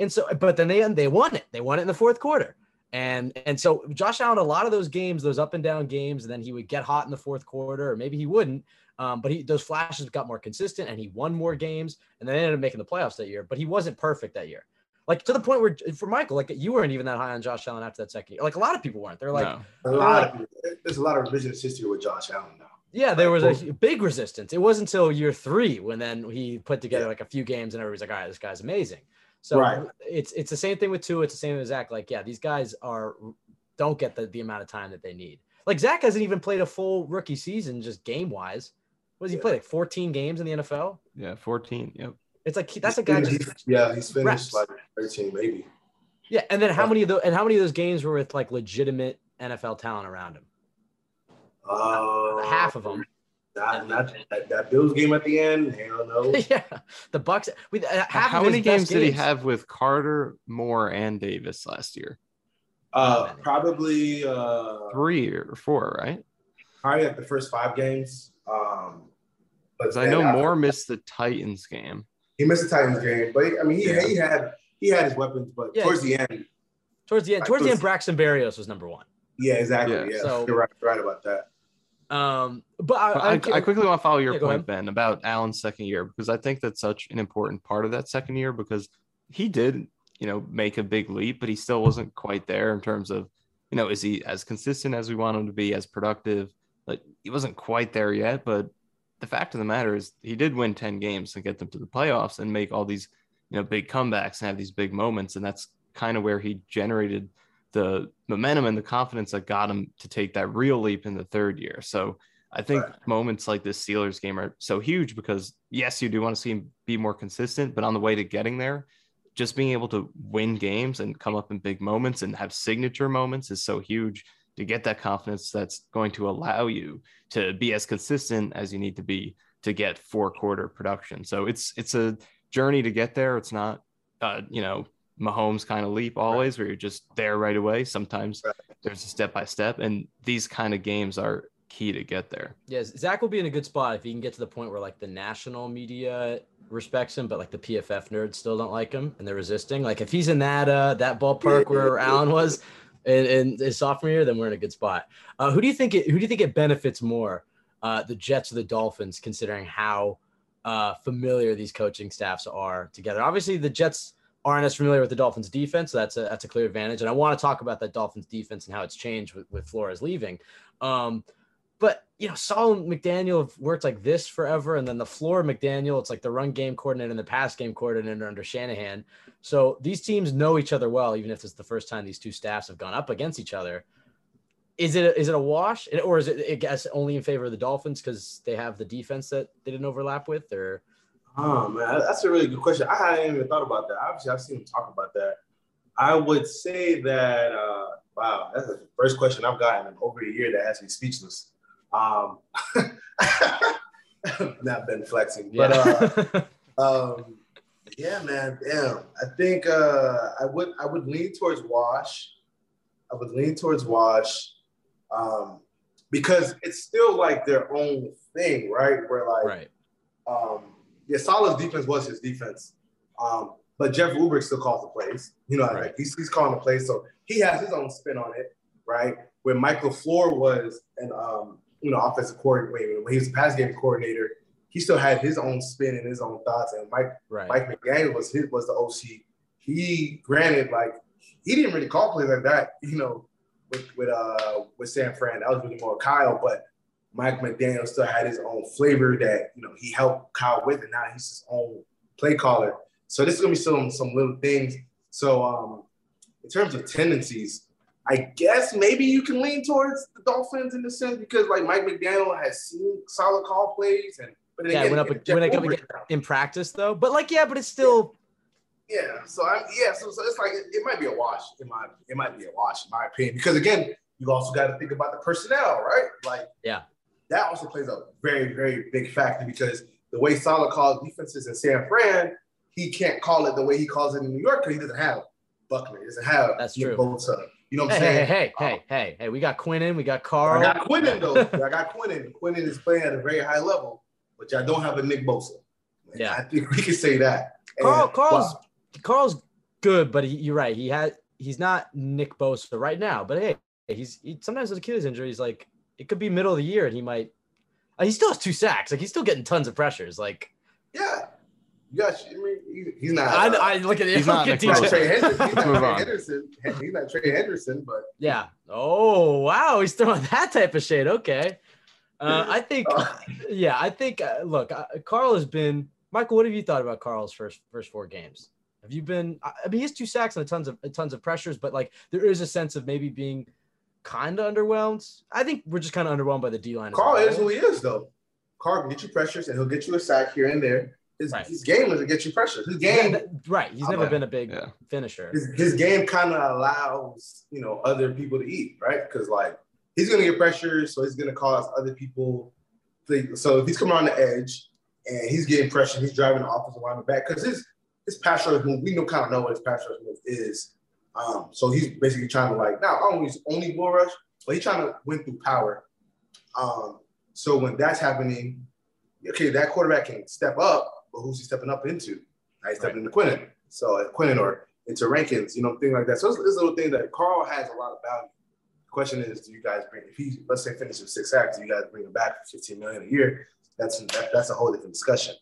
A: and so but then they they won it. They won it in the fourth quarter, and and so Josh Allen a lot of those games, those up and down games, and then he would get hot in the fourth quarter, or maybe he wouldn't. Um, but he those flashes got more consistent, and he won more games, and then ended up making the playoffs that year. But he wasn't perfect that year like to the point where uh, for Michael, like you weren't even that high on Josh Allen after that second year. Like a lot of people weren't. They're like no.
B: a lot of people, there's a lot of revisionist history with Josh Allen now.
A: Yeah, there was a big resistance. It wasn't until year three when then he put together yeah. like a few games and everybody's like, all right, this guy's amazing. So right. it's it's the same thing with Tua. It's the same with Zach. Like, yeah, these guys are don't get the, the amount of time that they need. Like Zach hasn't even played a full rookie season, just game wise. What does he yeah. play? Like 14 games in the NFL?
C: Yeah, 14. Yep.
A: It's like that's a guy.
B: Just, yeah, he's finished reps. like 13, maybe.
A: Yeah, and then how many of those and how many of those games were with like legitimate NFL talent around him?
B: Uh,
A: Half of them.
B: Not, not that, that, Bills game at the end. Hell no.
A: yeah, the Bucs. With uh,
C: how many games did he have with Carter, Moore, and Davis last year?
B: Uh, probably uh,
C: three or four, right?
B: Probably at the first five games. Um,
C: but I know Moore missed the Titans game.
B: He missed the Titans game, but I mean, he, yeah. he had he had his weapons, but yeah, towards the end,
A: towards the end, towards the end, Braxton Berrios was number one.
B: Yeah, exactly. Yeah, yeah. So, you're right, right about that.
A: Um, but I, I,
C: I, quickly want to follow your yeah, point, Ben, about Allen's second year because I think that's such an important part of that second year because he did, you know, make a big leap, but he still wasn't quite there in terms of, you know, is he as consistent as we want him to be, as productive? Like he wasn't quite there yet, but the fact of the matter is he did win 10 games and get them to the playoffs and make all these, you know, big comebacks and have these big moments. And that's kind of where he generated – the momentum and the confidence that got him to take that real leap in the third year. So I think right. moments like this Steelers game are so huge because yes, you do want to see him be more consistent, but on the way to getting there, just being able to win games and come up in big moments and have signature moments is so huge to get that confidence that's going to allow you to be as consistent as you need to be to get four quarter production. So it's it's a journey to get there. It's not uh, you know Mahomes kind of leap always, right. where you're just there right away. Sometimes right. there's a step by step, and these kind of games are key to get there.
A: Yes, Zach will be in a good spot if he can get to the point where like the national media respects him, but like the PFF nerds still don't like him and they're resisting. Like if he's in that uh that ballpark where Allen was in, in his sophomore year, then we're in a good spot. Uh, who do you think it who do you think it benefits more, uh, the Jets or the Dolphins, considering how uh, familiar these coaching staffs are together? Obviously, the Jets aren't as familiar with the Dolphins defense. So that's a that's a clear advantage. And I want to talk about that Dolphins defense and how it's changed with, with Flores leaving. Um, but you know, Saleh McDaniel worked like this forever, and then LaFleur McDaniel, it's like the run game coordinator and the pass game coordinator under Shanahan. So these teams know each other well, even if it's the first time these two staffs have gone up against each other. Is it a, is it a wash, or is it I guess only in favor of the Dolphins because they have the defense that they didn't overlap with, or
B: Oh man, that's a really good question. I hadn't even thought about that. Obviously, I've seen him talk about that. I would say that uh, wow, that's the first question I've gotten in over a year that has me speechless. Um, not been flexing, but uh, um, yeah, man, damn. I think uh, I would I would lean towards Wash. I would lean towards Wash um, because it's still like their own thing, right? Where like,
A: right.
B: Um, yeah, Saleh's defense was his defense. Um, but Jeff Ulbrich still calls the plays. You know, right. like he's, he's calling the plays. So he has his own spin on it, right? Where Mike LaFleur was and um, you know, offensive coordinator, when he was a pass game coordinator, he still had his own spin and his own thoughts. And Mike right. Mike McDaniel was his was the OC. He granted like he didn't really call plays like that, you know, with with uh with San Fran. That was really more Kyle, but Mike McDaniel still had his own flavor that you know he helped Kyle with, and now he's his own play caller. So this is gonna be some some little things. So um, in terms of tendencies, I guess maybe you can lean towards the Dolphins in the sense because like Mike McDaniel has seen Saleh call plays and
A: but yeah, again, went up, went up again in practice though. But like, yeah, but it's still.
B: Yeah, so I yeah, so, so it's like it, it, might be a wash in my it might be a wash in my opinion because again, you also got to think about the personnel, right? Like,
A: yeah,
B: that also plays a very very big factor because the way Saleh calls defenses in San Fran, he can't call it the way he calls it in New York because he doesn't have Buckner, he doesn't have
A: that's true.
B: You know what
A: hey,
B: I'm saying?
A: Hey, hey, hey, um, hey, hey, we got Quinnen, we got Carl.
B: I got Quinnen though. I got Quinnen. Quinnen is playing at a very high level but y'all don't have a Nick Bosa.
A: Yeah,
B: I think we can say that.
A: Carl, and, Carl's wow. Carl's good, but he, you're right. He had he's not Nick Bosa right now. But hey, he's he, sometimes with Achilles injuries, like it could be middle of the year, and he might. Uh, he still has two sacks. Like he's still getting tons of pressures. Like
B: yeah. You got, I mean, he's not.
A: I, uh, I look at
B: he's not, Trey Hendrickson. He's not Trey Hendrickson. He's not Trey Hendrickson, but
A: yeah. Oh wow, he's throwing that type of shade. Okay. Uh, I think, uh, yeah, I think. Uh, look, uh, Carl has been. Michael, what have you thought about Carl's first first four games? Have you been? I mean, he has two sacks and tons of tons of pressures, but like there is a sense of maybe being kind of underwhelmed. I think we're just kind of underwhelmed by the D line.
B: Carl well. is who he is, though. Carl can get you pressures and he'll get you a sack here and there. His, right. his game is to get you pressures. His game, yeah,
A: right? He's never been a big yeah. finisher.
B: His, his game kind of allows you know other people to eat, right? Because like he's going to get pressure, so he's going to cause other people. So if he's coming on the edge and he's getting pressure, he's driving the offensive lineman back because his his pass rush move, we know kind of know what his pass rush move is. Um, so he's basically trying to like now I don't only only bull rush, but he's trying to win through power. Um, so when that's happening, okay, that quarterback can step up, but who's he stepping up into? Now he's stepping right. into Quinnen. So at Quinnen or into Rankins, you know, thing like that. So it's, it's a little thing that Carl has a lot of value question is, do you guys bring if he let's say finishes six sacks, do you guys bring him back for 15 million a year? That's that, that's a whole different discussion.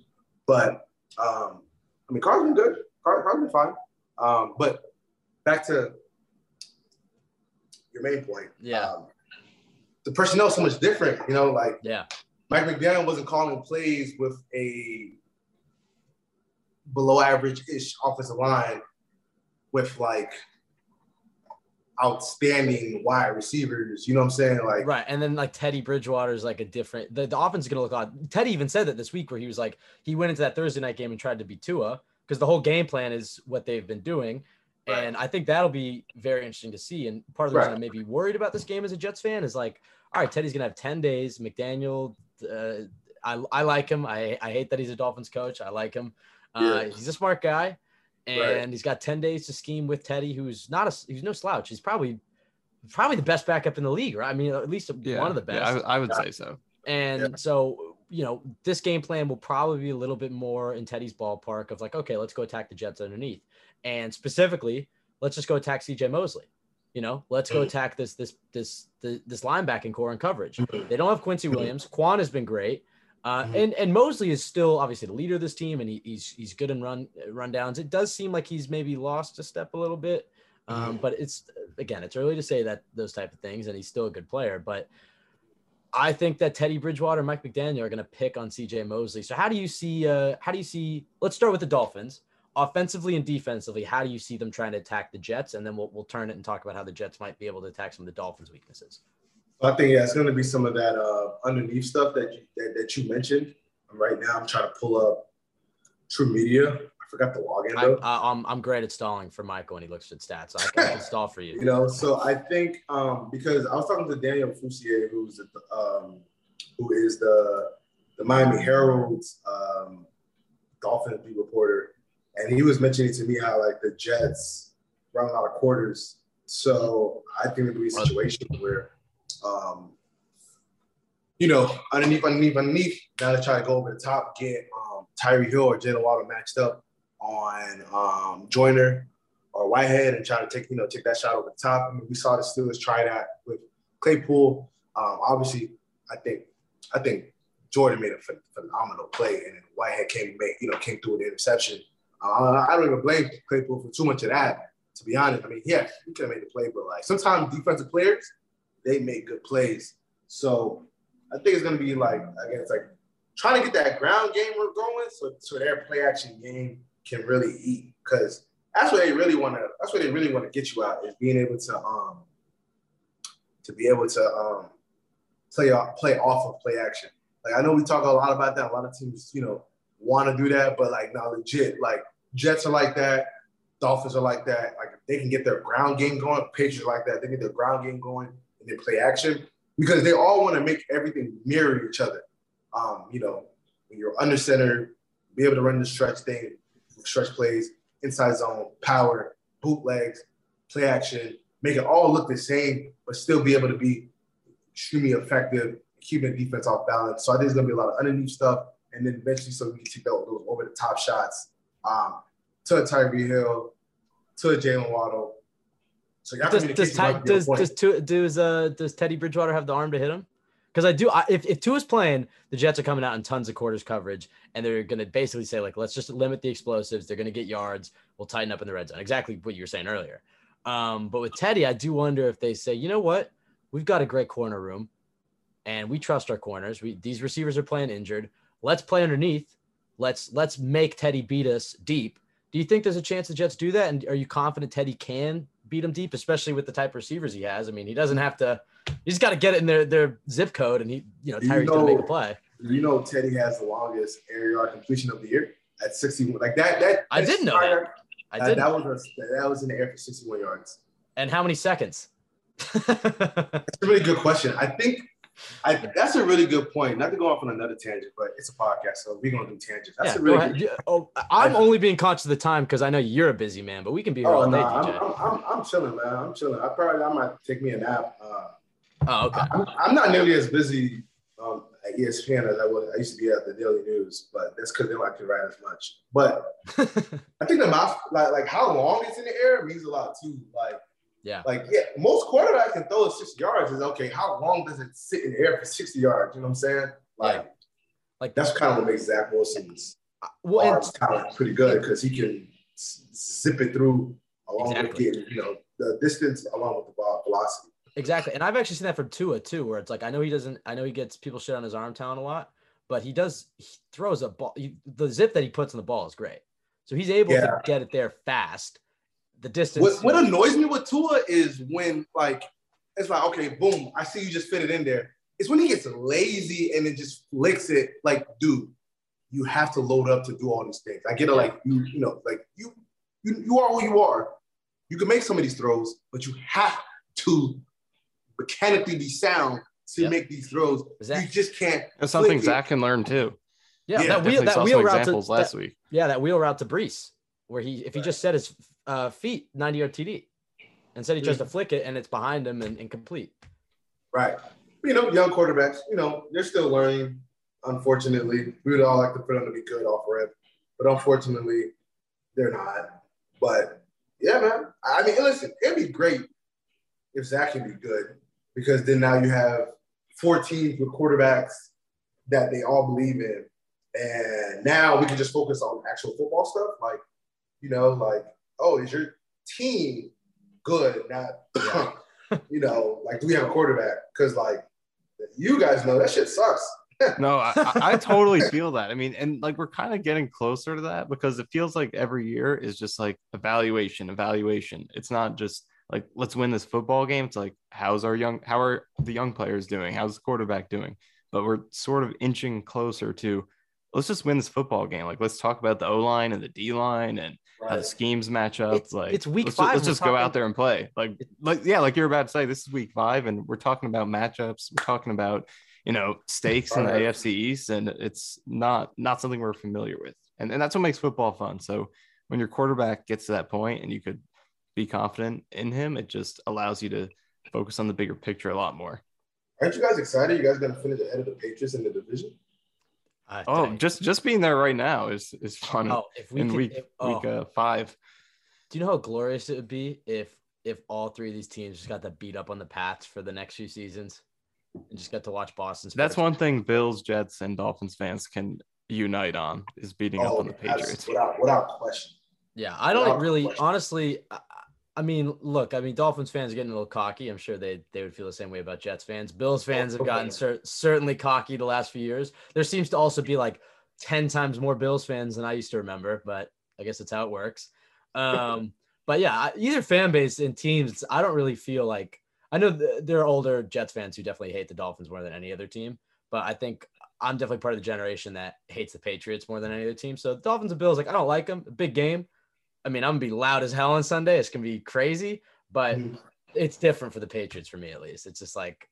B: But um, I mean, Carl's been good. Carl, Carl's been fine. Um, but back to your main point.
A: Yeah.
B: Um, the personnel is so much different, you know, like
A: yeah.
B: Mike McDaniel wasn't calling plays with a below average ish offensive line with like outstanding wide receivers. You know what I'm saying? Like
A: right. And then like Teddy Bridgewater is like a different. The, the offense is gonna look odd. Teddy even said that this week where he was like he went into that Thursday night game and tried to beat Tua because the whole game plan is what they've been doing. Right. And I think that'll be very interesting to see. And part of the right. reason I may be worried about this game as a Jets fan is like, all right, Teddy's gonna have 10 days. McDaniel, uh, I, I like him. I, I hate that he's a Dolphins coach. I like him. Uh, yeah. He's a smart guy and right. he's got 10 days to scheme with Teddy, who's not a he's no slouch. He's probably probably the best backup in the league, right? I mean, at least
C: yeah,
A: one of the best.
C: Yeah, I, I would say so.
A: And so, you know, this game plan will probably be a little bit more in Teddy's ballpark of like, okay, let's go attack the Jets underneath. And specifically, let's just go attack CJ Mosley. You know, let's go mm. attack this this this this, this linebacking corps and coverage. Mm. They don't have Quincy Williams. Kwon has been great. Uh, mm-hmm. and and Mosley is still obviously the leader of this team, and he, he's he's good in run rundowns. It does seem like he's maybe lost a step a little bit, um, mm-hmm. but it's again it's early to say that those type of things, and he's still a good player. But I think that Teddy Bridgewater, and Mike McDaniel are going to pick on C.J. Mosley. So how do you see? Uh, how do you see? Let's start with the Dolphins, offensively and defensively. How do you see them trying to attack the Jets, and then we'll we'll turn it and talk about how the Jets might be able to attack some of the Dolphins' weaknesses.
B: I think yeah, it's going to be some of that uh, underneath stuff that you, that, that you mentioned. Right now, I'm trying to pull up TruMedia. I forgot the login though.
A: I, am I'm, I'm great at stalling for Michael when he looks at stats. I can, I can stall for you.
B: You know, so I think um, because I was talking to Daniel Oyefusi, who's the, um, who is the the Miami Herald's um, Dolphin beat reporter, and he was mentioning to me how like the Jets run a lot of quarters. So I think it'll be a situation where um, you know, underneath, underneath, underneath. Now they try to go over the top, get um, Tyreek Hill or Jaylen Waddle matched up on um, Joyner or Whitehead and try to take, you know, take that shot over the top. I mean, we saw the Steelers try that with Claypool. Um, obviously, I think, I think Jordan made a ph- phenomenal play, and Whitehead came, you know, came through with the interception. Uh, I don't even blame Claypool for too much of that. To be honest, I mean, yeah, he could have made the play, but like sometimes defensive players they make good plays. So I think it's going to be like again, it's like trying to get that ground game going, so so their play action game can really eat. Because that's what they really want to. That's what they really want to get you out is being able to um to be able to um play off play off of play action. Like I know we talk a lot about that. A lot of teams, you know, want to do that, but like not legit. Like Jets are like that. Dolphins are like that. Like they can get their ground game going. Patriots like that. They get their ground game going and they play action because they all want to make everything mirror each other. Um, you know, when you're under center, be able to run the stretch thing, stretch plays, inside zone, power, bootlegs, play action, make it all look the same, but still be able to be extremely effective, keeping defense off balance. So I think there's gonna be a lot of underneath stuff, and then eventually so we can take those, those over the top shots um, to a Tyreek Hill, to Jaylen Waddle. So
A: does does, Ty, does, does, does, uh, does Teddy Bridgewater have the arm to hit him? Because I do, I, if if Tua's playing, the Jets are coming out in tons of quarters coverage, and they're going to basically say like, let's just limit the explosives. They're going to get yards. We'll tighten up in the red zone. Exactly what you were saying earlier. Um, but with Teddy, I do wonder if they say, you know what, we've got a great corner room, and we trust our corners. We these receivers are playing injured. Let's play underneath. Let's let's make Teddy beat us deep. Do you think there's a chance the Jets do that? And are you confident Teddy can beat him deep, especially with the type of receivers he has? I mean, he doesn't have to He's got to get it in their, their zip code, and he, you know, Tyreek's you know, gonna make a play.
B: You know, Teddy has the longest air yard completion of the year at 61. Like that, that
A: I didn't know that.
B: I did. That was a, that was in the air for 61 yards.
A: And how many seconds?
B: that's a really good question. I think I, that's a really good point. Not to go off on another tangent, but it's a podcast, so we're gonna do tangents. That's yeah, a really good,
A: oh, I'm only being conscious of the time because I know you're a busy man, but we can be here oh, all day.
B: I'm, I'm, I'm, I'm, chilling, man. I'm chilling. I probably I might take me a nap. Uh,
A: Oh, okay.
B: I'm, I'm not nearly as busy um, at ESPN as I was. I used to be at the Daily News, but that's because they don't like to write as much. But I think the mouth, like, like how long it's in the air means a lot too. Like,
A: yeah,
B: like yeah, most quarterbacks can throw it 60 yards. Is okay. How long does it sit in the air for 60 yards? You know what I'm saying? Like, yeah. like that's kind of what makes Zach Wilson's uh, well, arms talent pretty good because he can zip it through along exactly. with getting you know the distance along with the ball velocity.
A: Exactly. And I've actually seen that from Tua too, where it's like I know he doesn't I know he gets people shit on his arm talent a lot, but he does he throws a ball he, the zip that he puts on the ball is great. So he's able yeah. to get it there fast. The distance.
B: What, what annoys me with Tua is when like it's like, okay, boom, I see you just fit it in there. It's when he gets lazy and it just flicks it. Like, dude, you have to load up to do all these things. I get it, like you, you know, like you, you, you are who you are. You can make some of these throws, but you have to mechanically be sound to yep. make these throws. Zach, you just can't.
C: That's something Zach can learn too.
A: Yeah, yeah that wheel that wheel route to last that, week. Yeah, that wheel route to Breece, where he if he right. just set his uh, feet 90 yard TD, and said he tries to flick it and it's behind him and incomplete.
B: Right. You know, young quarterbacks. You know, they're still learning. Unfortunately, we would all like to put them to be good off rip, but unfortunately, they're not. But yeah, man. I mean, listen, it'd be great if Zach can be good because then now you have four teams with quarterbacks that they all believe in. And now we can just focus on actual football stuff. Like, you know, like, oh, is your team good? Not, yeah. you know, like, do we have a quarterback? Because, like, you guys know that shit sucks.
C: no, I, I, totally feel that. I mean, and like we're kind of getting closer to that because it feels like every year is just like evaluation, evaluation. It's not just like let's win this football game it's like how's our young how are the young players doing how's the quarterback doing but we're sort of inching closer to let's just win this football game like let's talk about the o-line and the d-line and right. How the schemes match up
A: it's,
C: like
A: it's week
C: let's
A: five
C: just, let's just talking... go out there and play like like yeah like you're about to say this is week five and we're talking about matchups we're talking about you know stakes in the afc east and it's not not something we're familiar with and, and that's what makes football fun so when your quarterback gets to that point and you could be confident in him. It just allows you to focus on the bigger picture a lot more.
B: Aren't you guys excited? You guys going to finish ahead of the Patriots in the division?
C: Uh, oh, just just being there right now is is fun. Oh, if we in could, week if, oh. week uh, five.
A: Do you know how glorious it would be if if all three of these teams just got to beat up on the Pats for the next few seasons and just got to watch Boston?
C: That's one thing Bills, Jets, and Dolphins fans can unite on is beating oh, up on the Patriots
B: without without question.
A: Yeah, I don't without really question. honestly. I mean, look, I mean, Dolphins fans are getting a little cocky. I'm sure they they would feel the same way about Jets fans. Bills fans have gotten cer- certainly cocky the last few years. There seems to also be like 10 times more Bills fans than I used to remember, but I guess that's how it works. Um, but yeah, either fan base and teams, I don't really feel like I know there are older Jets fans who definitely hate the Dolphins more than any other team, but I think I'm definitely part of the generation that hates the Patriots more than any other team. So Dolphins and Bills, like I don't like them. Big game. I mean, I'm gonna be loud as hell on Sunday. It's gonna be crazy, but mm-hmm. it's different for the Patriots for me at least. It's just like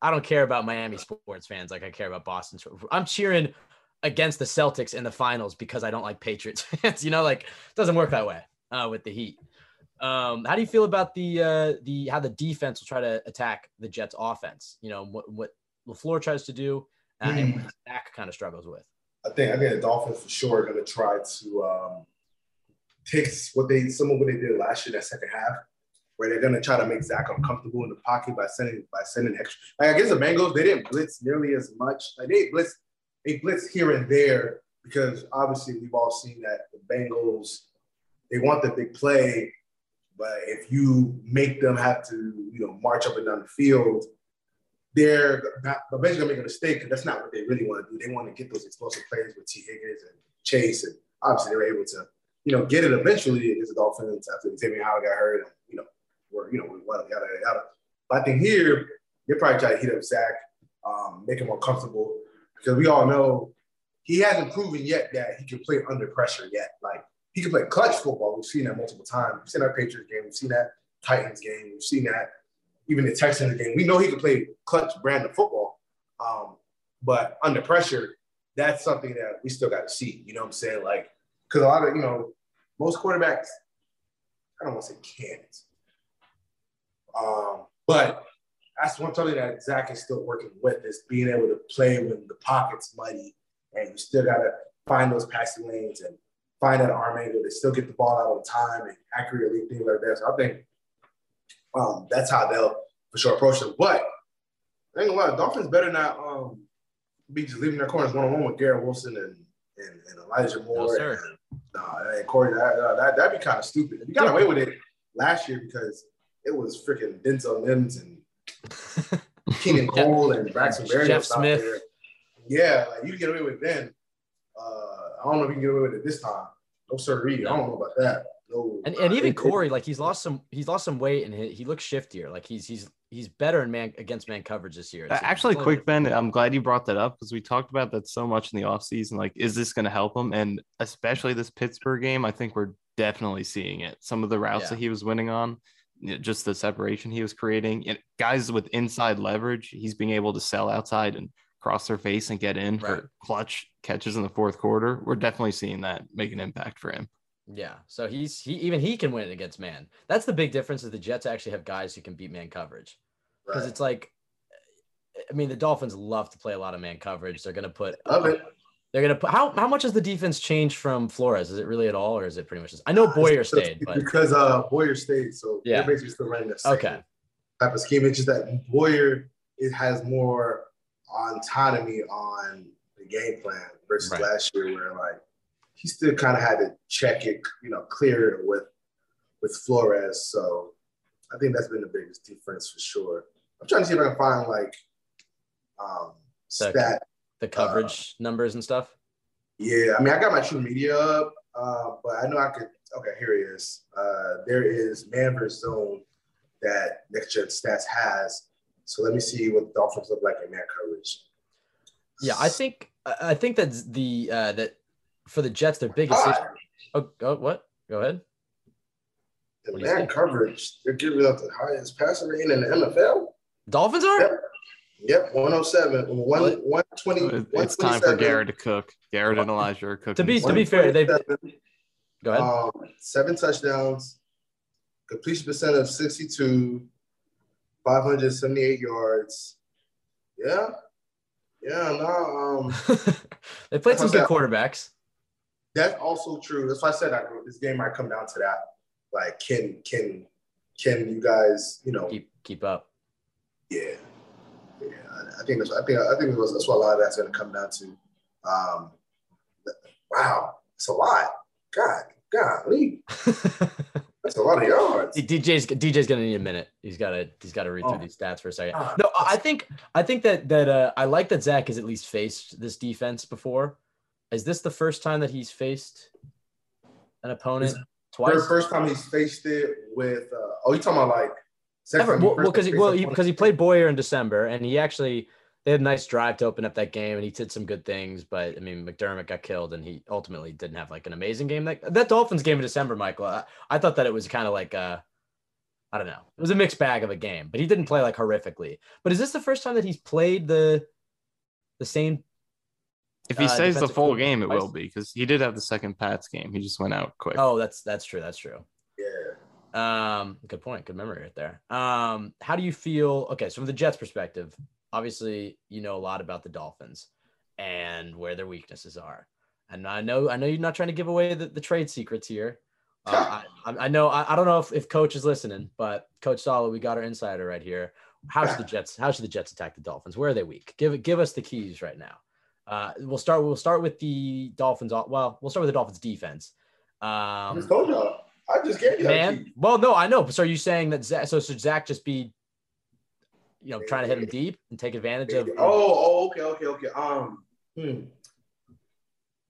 A: I don't care about Miami sports fans like I care about Boston. I'm cheering against the Celtics in the finals because I don't like Patriots fans. you know, like it doesn't work that way uh, with the Heat. Um, how do you feel about the uh, the how the defense will try to attack the Jets' offense? You know what what Lafleur tries to do, uh, mm. and what Zach kind of struggles with.
B: I think I think the Dolphins for sure are going to try to um, take what they some of what they did last year that second half, where they're to try to make Zach uncomfortable in the pocket by sending by sending extra. Like I guess the Bengals they didn't blitz nearly as much. Like they blitz they blitz here and there because obviously we've all seen that the Bengals they want the big play, but if you make them have to you know march up and down the field, they're basically gonna make a mistake because that's not what they really want to do. They want to get those explosive plays with Tee Higgins and Chase, and obviously they were able to you know get it eventually against the Dolphins after Xavier Howard got hurt, and you know we're you know we yada yada yada. But I think here they probably try to hit up Zach, um, make him more comfortable because we all know he hasn't proven yet that he can play under pressure yet. Like he can play clutch football. We've seen that multiple times. We've seen that Patriots game. We've seen that Titans game. We've seen that even the Texans game. We know he can play clutch brand of football. Um, but under pressure, that's something that we still got to see. You know what I'm saying? Like, because a lot of, you know, most quarterbacks, I don't want to say can't. Um, but that's one something that Zach is still working with is being able to play when the pocket's muddy and you still got to find those passing lanes and find that arm angle to still get the ball out on time and accurately, things like that. So I think um, that's how they'll for sure approach them. But I think a lot of Dolphins better not um, be just leaving their corners one on one with Garrett Wilson and, and, and Elijah Moore. No, and, nah, and Corey, that, uh, that, that'd be kind of stupid. You got away with it last year because it was freaking Denzel Mims and Keelan Cole and Braxton Berrios Jeff Smith. There. Yeah, like you can get away with it then. Uh, I don't know if you can get away with it this time. No sir, I don't know about that. No,
A: and, and even Corey, like he's lost some, he's lost some weight, and he, he looks shiftier. Like he's he's he's better in man against man coverage this year.
C: It's, Actually, quick Ben, I'm glad you brought that up because we talked about that so much in the offseason. Like, is this going to help him? And especially this Pittsburgh game, I think we're definitely seeing it. Some of the routes yeah. that he was winning on, just the separation he was creating. And guys with inside leverage, he's being able to sell outside and cross their face and get in right. for clutch catches in the fourth quarter. We're definitely seeing that make an impact for him.
A: Yeah. So he's he even he can win against man. That's the big difference is the Jets actually have guys who can beat man coverage. Because right. it's like I mean the Dolphins love to play a lot of man coverage. They're gonna put
B: love it.
A: They're gonna put how how much has the defense changed from Flores? Is it really at all, or is it pretty much just I know Boyer stayed, but
B: because uh Boyer stayed, so
A: yeah,
B: they're basically still running the same
A: okay.
B: type of scheme. It's just that Boyer it has more autonomy on the game plan versus right. last year where like he still kind of had to check it, you know, clear it with with Flores. So I think that's been the biggest difference for sure. I'm trying to see if I can find like um
A: the, stat the coverage uh, numbers and stuff.
B: Yeah, I mean I got my TruMedia up, uh, but I know I could okay, here it is. Uh there is man versus zone that Next Gen Stats has. So let me see what the Dolphins look like in man coverage.
A: Yeah, I think I think that the uh that for the Jets, their biggest. Oh, oh, what? Go ahead.
B: The man coverage, they're giving up the highest passer rating in the NFL.
A: Dolphins are?
B: Yep, yep 107. 120.
C: It's time for Garrett to cook. Garrett and Elijah are cooking.
A: To be, to be fair, they've. Go ahead. Um,
B: seven touchdowns, completion percent of 62, 578 yards. Yeah. Yeah, no. Um,
A: they played some good quarterbacks.
B: That's also true. That's why I said I, this game might come down to that. Like, can can can you guys, you know,
A: keep keep up?
B: Yeah, yeah. I think that's. I think I think that's what a lot of that's going to come down to. Um, wow, it's a lot. God, golly. That's a lot of yards.
A: DJ's DJ's gonna need a minute. He's gotta he's gotta read oh. through these stats for a second. No, I think I think that that uh, I like that Zach has at least faced this defense before. Is this the first time that he's faced an opponent twice.
B: First, first time he's faced it with. Uh, oh, you talking about like? second
A: Ever. Well, because he, well, he, he played Boyer in December, and he actually they had a nice drive to open up that game, and he did some good things. But I mean, McDermott got killed, and he ultimately didn't have like an amazing game. That that Dolphins game in December, Michael. I, I thought that it was kind of like uh, I don't know, it was a mixed bag of a game, but he didn't play like horrifically. But is this the first time that he's played the the same?
C: If he
A: Uh,
C: stays the full game, it
A: twice?
C: will be because he did have the second Pats game. He just went out quick.
A: Oh, that's that's true. That's true.
B: Yeah.
A: Um, good point. Good memory right there. Um, how do you feel? Okay, so from the Jets' perspective, obviously you know a lot about the Dolphins and where their weaknesses are. And I know I know you're not trying to give away the, the trade secrets here. Uh, I, I- I know I, I don't know if, if coach is listening, but Coach Saleh, we got our insider right here. How should the Jets how should the Jets attack the Dolphins? Where are they weak? Give it give us the keys right now. Uh, we'll start we'll start with the Dolphins. Well, we'll start with the Dolphins defense.
B: I
A: Um,
B: just told y'all. I just gave you
A: man. Well, no, I know. So are you saying that Zach, so should Zach just be, you know, trying to hit him deep and take advantage of?
B: Oh, oh, okay, okay, okay. Um, hmm.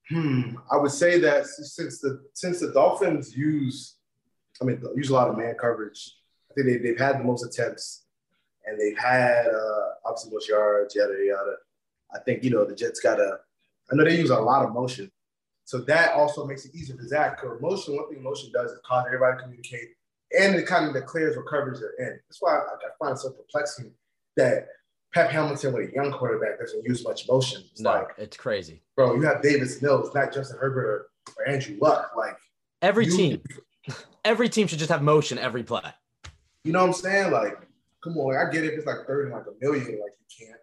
B: Hmm. I would say that since the since the Dolphins use, I mean, use a lot of man coverage. I think they, they've had the most attempts, and they've had uh, obviously most yards, yada yada. I think you know the Jets got to. I know they use a lot of motion, so that also makes it easier for Zach. Because motion, one thing motion does is cause everybody to communicate, and it kind of declares what coverage they're in. That's why I, I find it so perplexing that Pep Hamilton with a young quarterback doesn't use much motion. It's
A: No,
B: like,
A: it's crazy.
B: bro, you have Davis Mills, not Justin Herbert or, or Andrew Luck. Like,
A: Every
B: you-
A: team, every team should just have motion every play.
B: You know what I'm saying? Like, come on. I get it. If it's like third and like a million, like you can't.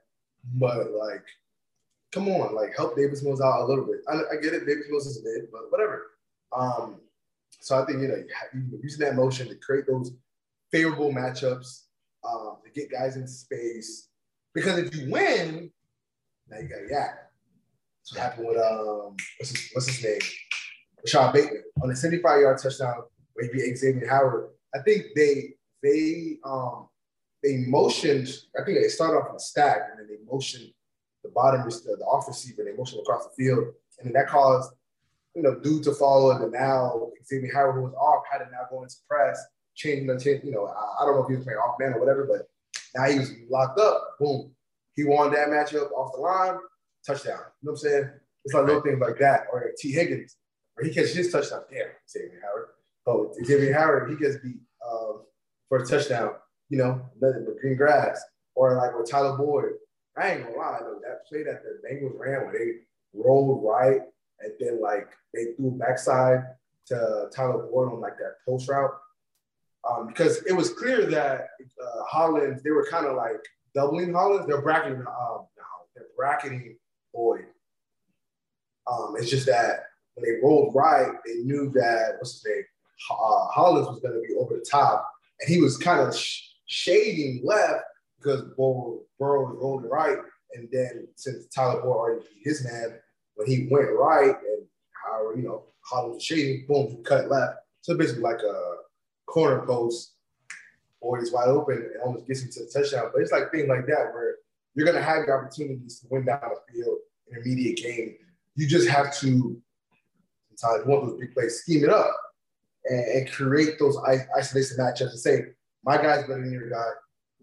B: But like, come on, like help Davis Mills out a little bit. I, I get it. Davis Mills is mid, but whatever. Um, so I think you know using that motion to create those favorable matchups, um, to get guys in space. Because if you win, now you got YAC. That's what happened with um, what's his, what's his name? Rashod Bateman on the 75 yard touchdown where he beat Xavier Howard. I think they they um they motioned. I think they started off in a stack and then they motioned the bottom the, off receiver. They motioned across the field, and then that caused you know dude to follow. And then now Xavier Howard, who was off, had to now go into press, changing the change. You know, I, I don't know if he was playing off man or whatever, but now he was locked up. Boom, he won that matchup off the line, touchdown. You know what I'm saying? It's like little things like that. Or Tee Higgins, where he catches his touchdown. Damn, Xavier Howard. Oh, Xavier Howard, he gets beat um, for a touchdown. You know, nothing but green grass. Or like with Tyler Boyd. I ain't gonna lie, though, that play that the Bengals ran where they rolled right and then like they threw backside to Tyler Boyd on like that post route. Um, because it was clear that uh, Holland, they were kind of like doubling Holland. They're bracketing, um, no, they're bracketing Boyd. Um, it's just that when they rolled right, they knew that what's his name, uh, Hollins was going to be over the top, and he was kind of sh- shading left because Burrow, Burrow was rolling right, and then since Tyler Boyd already beat his man, when he went right and how you know Hollins was shading, boom, cut left. So basically like a corner post, or he's wide open and almost gets into the touchdown. But it's like things like that where you're going to have the opportunities to win down the field in immediate game. You just have to sometimes want those big plays, scheme it up and, and create those is- isolation matchups and say, my guy's better than your guy.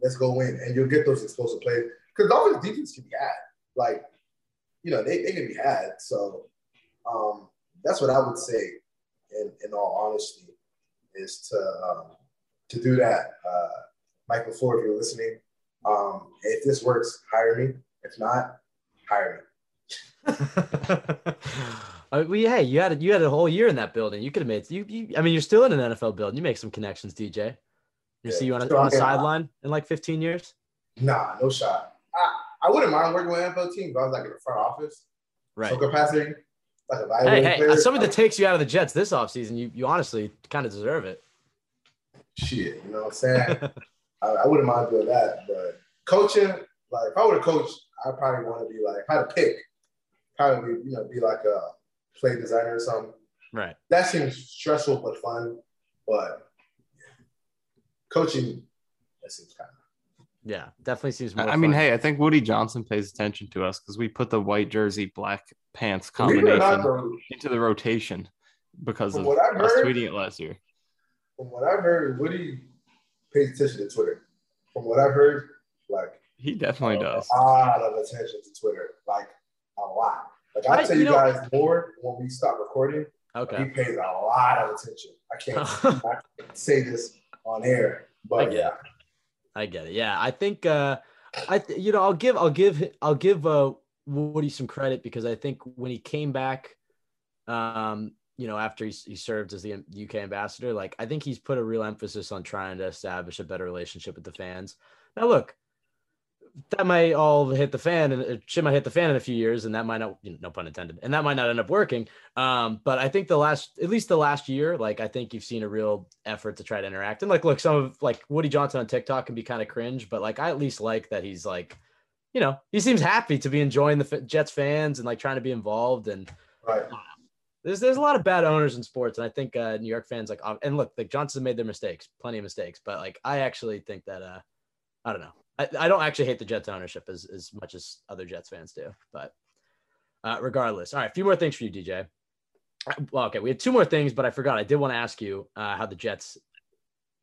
B: Let's go in, And you'll get those explosive plays. Because Dolphins defense can be had. Like, you know, they, they can be had. So um, that's what I would say in, in all honesty is to um, to do that. Uh, Michael Ford, if you're listening, um, if this works, hire me. If not, hire me.
A: Uh, well, hey, you had a, you had a whole year in that building. You could have made you, you. I mean, you're still in an NFL building. You make some connections, DJ. You
B: Yeah.
A: see you on, a,
B: So
A: on the sideline in like 15 years.
B: Nah, no shot. I, I wouldn't mind working with an NFL team, but I was like in the front office,
A: Right.
B: so capacity, like
A: Hey, hey,
B: players.
A: somebody that takes you out of the Jets this offseason, you you honestly kind of deserve it.
B: shit, you know what I'm saying? I, I wouldn't mind doing that, but coaching, like if I were to coach, I probably want to be like, had to pick, probably you know be like a play designer or something.
A: right.
B: That seems stressful but fun, but. Coaching that seems kind of
A: Yeah, definitely seems more.
C: I I mean, hey, I think Woody Johnson pays attention to us because we put the white jersey, black pants
B: Believe it or
C: combination
B: not,
C: into the rotation. because
B: From
C: of
B: what I've
C: us
B: heard-
C: tweeting it last year.
B: From what I've heard, Woody pays attention to Twitter. From what I've heard, like
C: He definitely does.
B: a lot of attention to Twitter, like a lot. Like I'll
A: I-
B: tell
A: you
B: you,
A: know-
B: guys more when we stop recording.
A: Okay, he
B: pays a lot of attention. I can't, I can't say this on air,
A: I
B: but
A: get
B: yeah.
A: I get it. Yeah, I think uh I th- you know I'll give I'll give I'll give uh Woody some credit because I think when he came back, um you know after he, he served as the UK ambassador, like I think he's put a real emphasis on trying to establish a better relationship with the fans. Now look, that might all hit the fan and it shit might hit the fan in a few years and that might not you know, no pun intended and that might not end up working. Um but i think the last at least the last year like i think you've seen a real effort to try to interact. And like look some of like woody johnson on tiktok can be kind of cringe but like i at least like that he's like you know he seems happy to be enjoying the jets fans and like trying to be involved and
B: right.
A: there's there's a lot of bad owners in sports and i think uh new york fans like and look like johnson made their mistakes plenty of mistakes but like i actually think that uh i don't know I, I don't actually hate the Jets ownership as, as much as other Jets fans do, but uh, regardless. All right, a few more things for you, DJ. Uh, Well, okay, we had two more things, but I forgot. I did want to ask you uh, how the Jets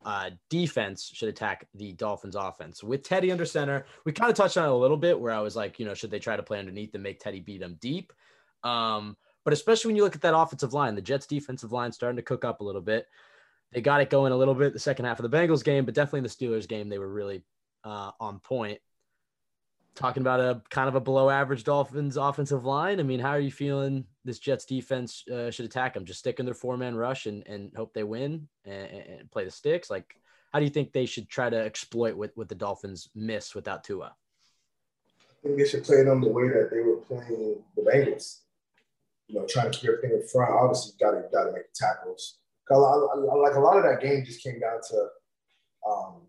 A: uh, defense should attack the Dolphins offense with Teddy under center. We kind of touched on it a little bit where I was like, you know, should they try to play underneath and make Teddy beat them deep? Um, but especially when you look at that offensive line, the Jets defensive line starting to cook up a little bit. They got it going a little bit the second half of the Bengals game, but definitely in the Steelers game, they were really uh, on point. Talking about a kind of a below average Dolphins offensive line. I mean, how are you feeling this Jets defense uh, should attack them? Just stick in their four man rush and, and hope they win and, and play the sticks? Like, how do you think they should try to exploit what, what the Dolphins miss without Tua?
B: I think they should play them the way that they were playing the Bengals. You know, trying to keep everything in front. Obviously, you got to got to make tackles. 'Cause a lot- Like a lot of that game just came down to um,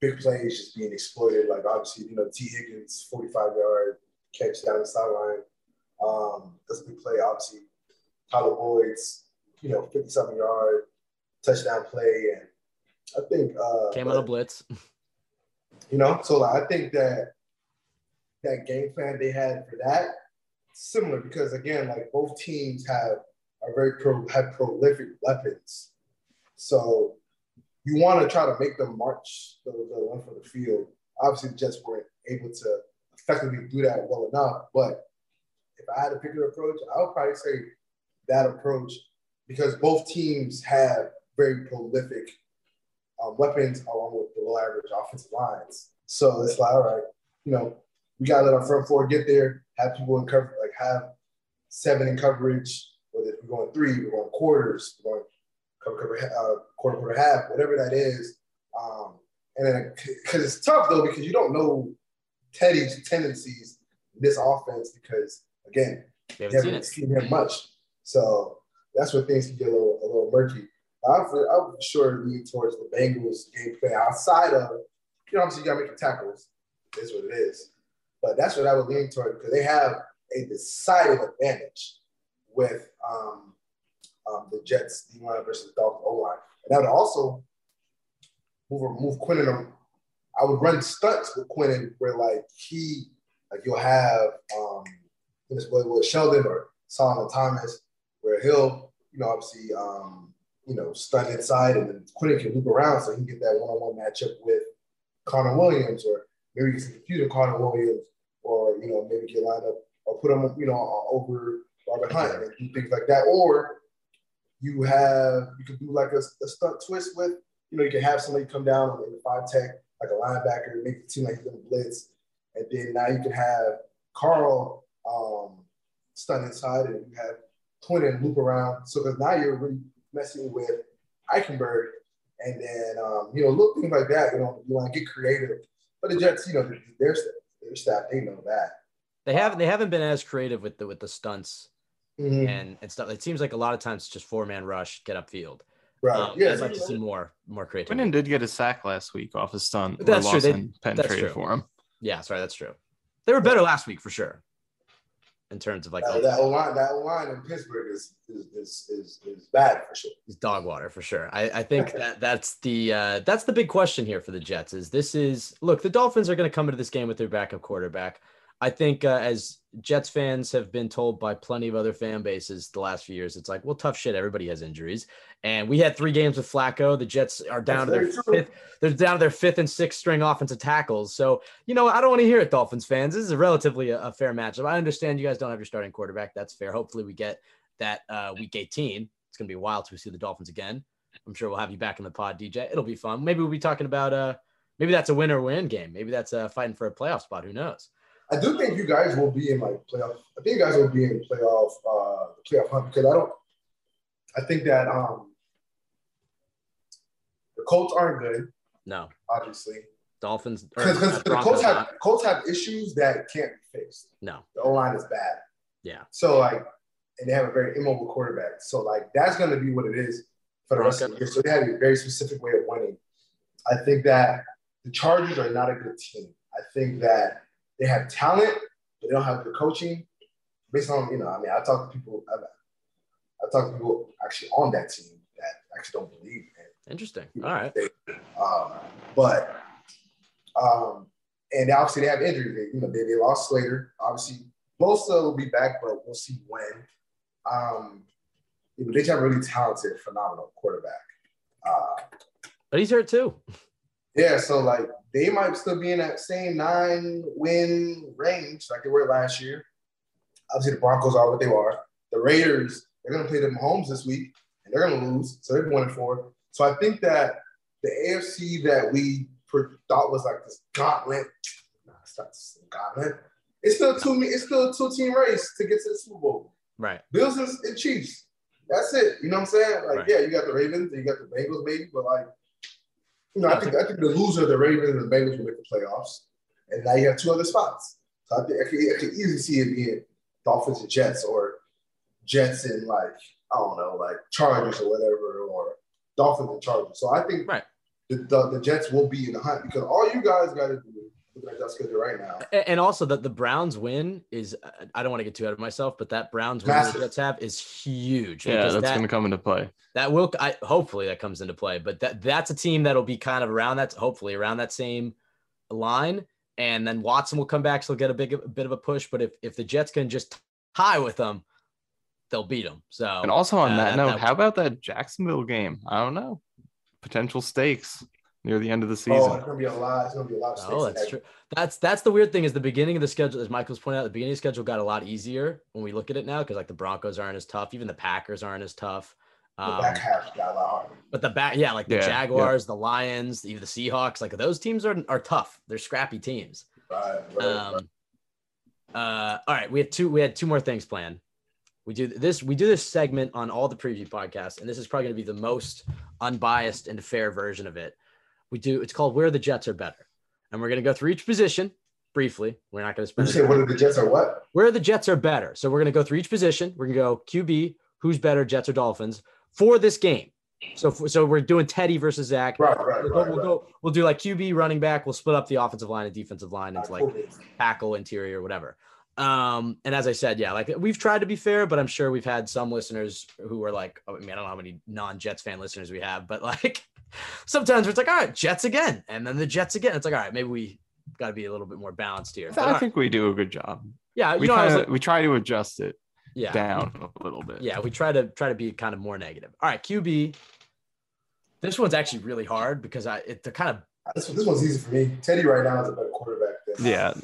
B: big plays just being exploited. Like obviously, you know, Tee Higgins, forty-five yard catch down the sideline. Um, that's a big play. Obviously, Tyler Boyd's, you know, fifty-seven yard touchdown play, and I think uh,
A: Came on a blitz.
B: you know, so like, I think that that game plan they had for that similar because again, like both teams have are very pro have prolific weapons. So you want to try to make them march the, the length of the field. Obviously, the Jets weren't able to effectively do that well enough. But if I had to pick an approach, I would probably say that approach because both teams have very prolific um, weapons along with below average offensive lines. So it's like, all right, you know, we gotta let our front four get there, have people in cover, like have seven in coverage, whether we're going three, we're going quarters, we're going cover, uh, quarter, quarter, half, whatever that is. Um, and then, because it's tough though, because you don't know Teddy's tendencies in this offense, because again, you
A: haven't seen
B: haven't
A: it.
B: seen him much. So that's where things can get a little, a little murky. I would, I would sure lean towards the Bengals game plan outside of, you know, obviously you got to make tackles. Is what it is. But that's what I would lean toward because they have a decided advantage with um, um, the Jets D line versus Dolphins O line. And that would also move move Quinnen. I would run stunts with Quinnen where like he like you'll have um this way with Sheldon or Solomon Thomas where he'll you know obviously um you know stunt inside and then Quinnen can loop around so he can get that one on one matchup with Connor Williams or maybe you can confuse Connor Williams or you know maybe get lined up or put him you know over Robert Hunt and do things like that or you have you could do like a, a stunt twist with you know you can have somebody come down in the five tech like a linebacker make it seem like he's gonna blitz. And then now you can have Carl um, stunt inside and you have Quinnen loop around. So because now you're really messing with Eichenberg and then um, you know little things like that you know you want to get creative. But the Jets you know their their staff they know that.
A: They haven't they haven't been as creative with the with the stunts
B: Mhm.
A: and, and stuff. It seems like a lot of times it's just four man rush, get upfield.
B: right
A: Um,
B: yeah
A: I'd like to see more more creativity.
C: Quinnen did get a sack last week off a stunt. where
A: That's true. They-
C: Lawson Penn
A: that's true.
C: for him.
A: Yeah, sorry, that's true. They were better last week for sure. In terms of like
B: that, that line that line in Pittsburgh is is, is is is bad for sure
A: It's dog water for sure. I, I think that that's the uh, that's the big question here for the Jets. Is this is look the Dolphins are going to come into this game with their backup quarterback. I think uh, as Jets fans have been told by plenty of other fan bases the last few years, it's like, well, tough shit. Everybody has injuries, and we had three games with Flacco. The Jets are down
B: That's
A: to their
B: true.
A: fifth. They're down to their fifth and sixth string offensive tackles. So you know, I don't want to hear it, Dolphins fans. This is a relatively a, a fair matchup. I understand you guys don't have your starting quarterback. That's fair. Hopefully, we get that uh, week 18. It's gonna be a while till we see the Dolphins again. I'm sure we'll have you back in the pod, DJ. It'll be fun. Maybe we'll be talking about uh, maybe that's a win or win game. Maybe that's uh, fighting for a playoff spot. Who knows?
B: I do think you guys will be in like playoff. I think you guys will be in playoff uh playoff hunt because I don't. I think that um the Colts aren't good,
A: No,
B: obviously,
A: Dolphins.
B: because the Colts have
A: not.
B: Colts have issues that can't be fixed.
A: No.
B: The O line is bad.
A: Yeah.
B: So like, and they have a very immobile quarterback. So like, that's going to be what it is for the rest of the year. So they have a very specific way of winning. I think that the Chargers are not a good team. I think that they have talent, but they don't have the coaching. Based on you know, I mean, I talk to people. I, I talk to people actually on that team that actually don't believe in
A: Interesting. All right.
B: um, but um, and obviously they have injuries. They, you know, they, they lost Slater. Obviously, Bosa will be back, but we'll see when. Um, they have a really talented, phenomenal quarterback. Uh,
A: But he's hurt too.
B: yeah, so like they might still be in that same nine win range like they were last year. Obviously, the Broncos are what they are. The Raiders, they're going to play the Mahomes this week, and they're going to lose. So they're one and four. So I think that the AFC that we thought was like this gauntlet, nah, it's not this gauntlet. It's still two. It's still a two team race to get to the Super Bowl.
A: Right.
B: Bills and, and Chiefs. That's it. You know what I'm saying? Like,
A: Right.
B: yeah, you got the Ravens, and you got the Bengals, maybe, but like, you know, I think I think the loser, the Ravens and the Bengals, will make the playoffs, and now you have two other spots. So I think I could, I could easily see it being Dolphins and Jets, or Jets and like I don't know, like Chargers or whatever, or Dolphins and Chargers. So I think
A: Right.
B: the, the, the Jets will be in the hunt because all you guys got to do, looking at that schedule right now,
A: A- And also that the Browns win is uh, I don't want to get too out of myself, but that Browns win the Jets have is huge.
C: Yeah, that's
A: that,
C: going to come into play.
A: that will I hopefully that comes into play. But that that's a team that'll be kind of around that hopefully around that same line. And then Watson will come back, so he'll get a big a bit of a push. But if if the Jets can just tie with them, they'll beat them. So
C: And also on
A: uh,
C: that note,
A: that-
C: how about that Jacksonville game? I don't know. Potential stakes near the end of the
B: oh,
C: season.
B: it's gonna be a lot. It's gonna be a lot of
A: Oh, that's
B: that
A: true. That's that's the weird thing is the beginning of the schedule, as Michael's pointed out, the beginning of the schedule got a lot easier when we look at it now because like the Broncos aren't as tough, even the Packers aren't as tough.
B: The
A: Um,
B: back half got a lot harder.
A: but the back, yeah, like the
C: Yeah, yeah.
A: Jaguars, the Lions, even the Seahawks, like those teams are are tough. They're scrappy teams.
B: Right, right, right.
A: Um, uh, all right, we have two. We had two more things planned. We do this. We do this segment on all the preview podcasts, and this is probably going to be the most unbiased and fair version of it. We do. It's called "Where the Jets Are Better," and we're going to go through each position briefly. We're not going to
B: You say are the Jets are what?
A: Where the Jets are better. So we're going to go through each position. We're going to go QB, who's better, Jets or Dolphins, for this game. So so we're doing Teddy versus Zach.
B: Right, right,
A: We'll,
B: right.
A: go, we'll
B: right.
A: go. We'll do like QB, running back. We'll split up the offensive line and defensive line into like tackle, interior, whatever. Um, and as I said, yeah, like we've tried to be fair, but I'm sure we've had some listeners who are like, I mean, I don't know how many non-Jets fan listeners we have, but like sometimes it's like, all right, Jets again, and then the Jets again. It's like, all right, maybe we got to be a little bit more balanced here. But, all
C: I
A: right,
C: think we do a good job.
A: yeah, you
C: We
A: know, I was
C: kind
A: like,
C: we try to adjust it
A: yeah,
C: down a little bit.
A: yeah, we try to try to be kind of more negative. All right, QB. This one's actually really hard because I it, they're kind of
B: This, this one's easy for me. Teddy right now is a better quarterback than
C: Yeah.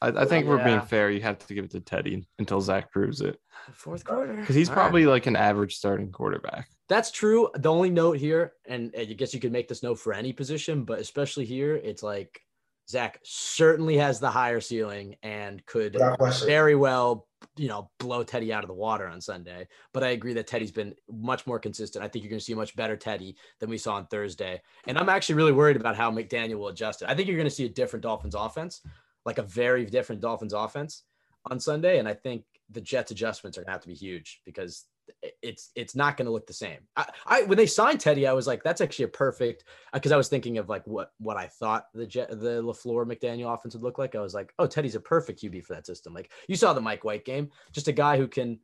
C: I, I think we're being fair. You have to give it to Teddy until Zach proves it
A: fourth quarter
C: because he's
A: All right.
C: probably like an average starting quarterback.
A: That's true. The only note here, and I guess you could make this note for any position, but especially here, it's like Zach certainly has the higher ceiling and could very well, you know, blow Teddy out of the water on Sunday. But I agree that Teddy's been much more consistent. I think you're going to see a much better Teddy than we saw on Thursday. And I'm actually really worried about how McDaniel will adjust it. I think you're going to see a different Dolphins offense, like a very different Dolphins offense on Sunday. And I think the Jets adjustments are going to have to be huge because it's it's not going to look the same. I, I when they signed Teddy, I was like, that's actually a perfect uh, because I was thinking of like what what I thought the Jet the Lafleur McDaniel offense would look like. I was like, oh, Teddy's a perfect QB for that system. Like you saw the Mike White game, just a guy who can